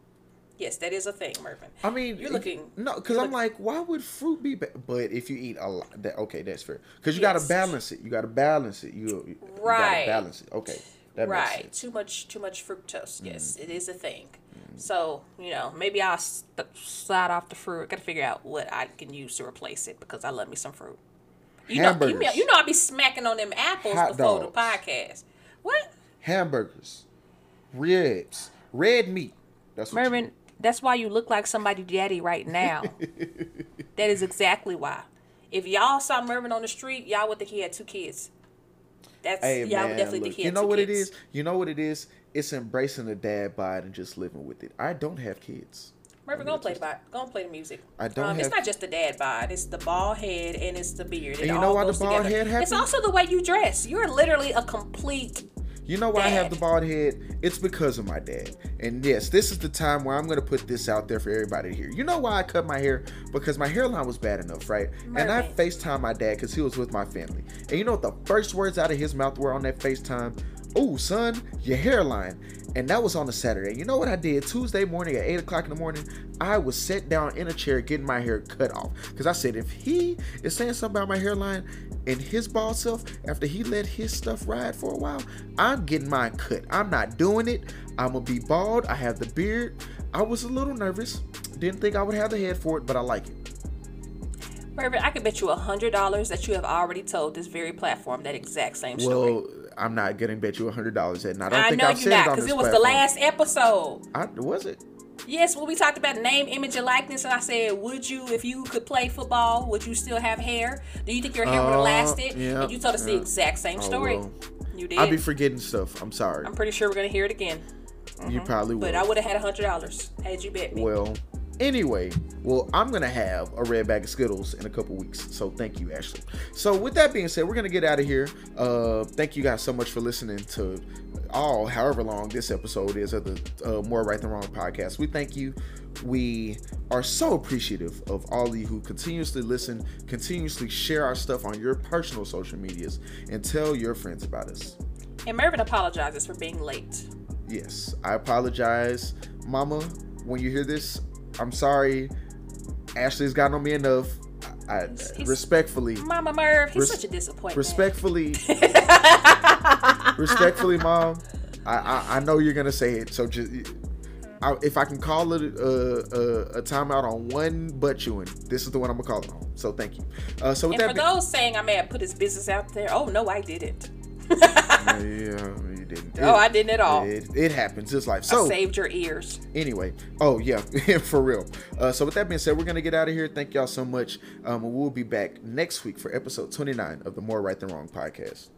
Yes, that is a thing, Mervin. I mean, You're looking- no, because I'm like, why would fruit be? Ba- but if you eat a lot, that okay, that's fair. Because you got to balance it. You got to balance it. You, you Right. got to balance it. Okay, that right too much too much fructose yes Mm. it is a thing so you know maybe i'll slide off the fruit gotta figure out what i can use to replace it because i love me some fruit you Hamburgers. know- you know i be smacking on them apples Hot before dogs. the podcast what Hamburgers, ribs, red meat. That's what mervin that's why you look like somebody daddy right now [LAUGHS] that is exactly why if y'all saw mervin on the street y'all would think he had two kids that's Hey y'all man, would definitely look, think he had you know two what kids. it is? You know what it is? It's embracing the dad bod and just living with it. I don't have kids. Mervin, go play the. Go and play the music. I don't Um, it's not just the dad bod. It's the bald head and it's the beard. It And you know why the bald together. head It's also the way you dress. You're literally a complete. You know why I have the bald head? It's because of my dad. And yes, this is the time where I'm gonna put this out there for everybody to hear. You know why I cut my hair? Because my hairline was bad enough, right? And I. FaceTime my dad because he was with my family. And you know what the first words out of his mouth were on that FaceTime? Oh, son, your hairline. And that was on a Saturday. You know what I did? Tuesday morning at 8 o'clock in the morning, I was set down in a chair getting my hair cut off. Because I said, if he is saying something about my hairline and his bald self, after he let his stuff ride for a while, I'm getting mine cut. I'm not doing it. I'm going to be bald. I have the beard. I was a little nervous. Didn't think I would have the head for it, but I like it. Mervin, I could bet you a hundred dollars that you have already told this very platform that exact same story. Well, I'm not to bet you $100 and I don't I think know I've you're said not it because it was platform. the last episode. I, was it? Yes, when we talked about name, image, and likeness, and I said, would you, if you could play football, would you still have hair? Do you think your hair would have Uh, lasted? yeah, and you told us the exact same Oh, story. well. You did. I'll be forgetting stuff. I'm sorry. I'm pretty sure we're gonna hear it again. You probably will. But I would have had a hundred dollars had you bet me. Well, anyway, well, I'm gonna have a red bag of Skittles in a couple weeks. So thank you, Ashley. So with that being said, we're gonna get out of here. Uh, thank you guys so much for listening to all, however long this episode is of the uh, More Right Than Wrong podcast. We thank you. We are so appreciative of all of you who continuously listen, continuously share our stuff on your personal social medias, and tell your friends about us. And Mervin apologizes for being late. Yes, I apologize, Mama. When you hear this, I'm sorry. Ashley's gotten on me enough. I, I He's- he's- respectfully, Mama Merv, he's Res- such a disappointment. respectfully, [LAUGHS] respectfully, mom. I, I I know you're gonna say it, so just I, if I can call it a, a, a timeout on one butt chewing, this is the one I'm gonna call it on. So thank you. Uh, so with And that, for be- those saying I may have put his business out there, oh no, I didn't. Yeah, you didn't. Oh, I didn't at all. It, it happens. It's life. I So saved your ears. anyway oh yeah [LAUGHS] for real uh, so with that being said we're gonna get out of here thank y'all so much um, we'll be back next week for episode 29 of the more right than wrong podcast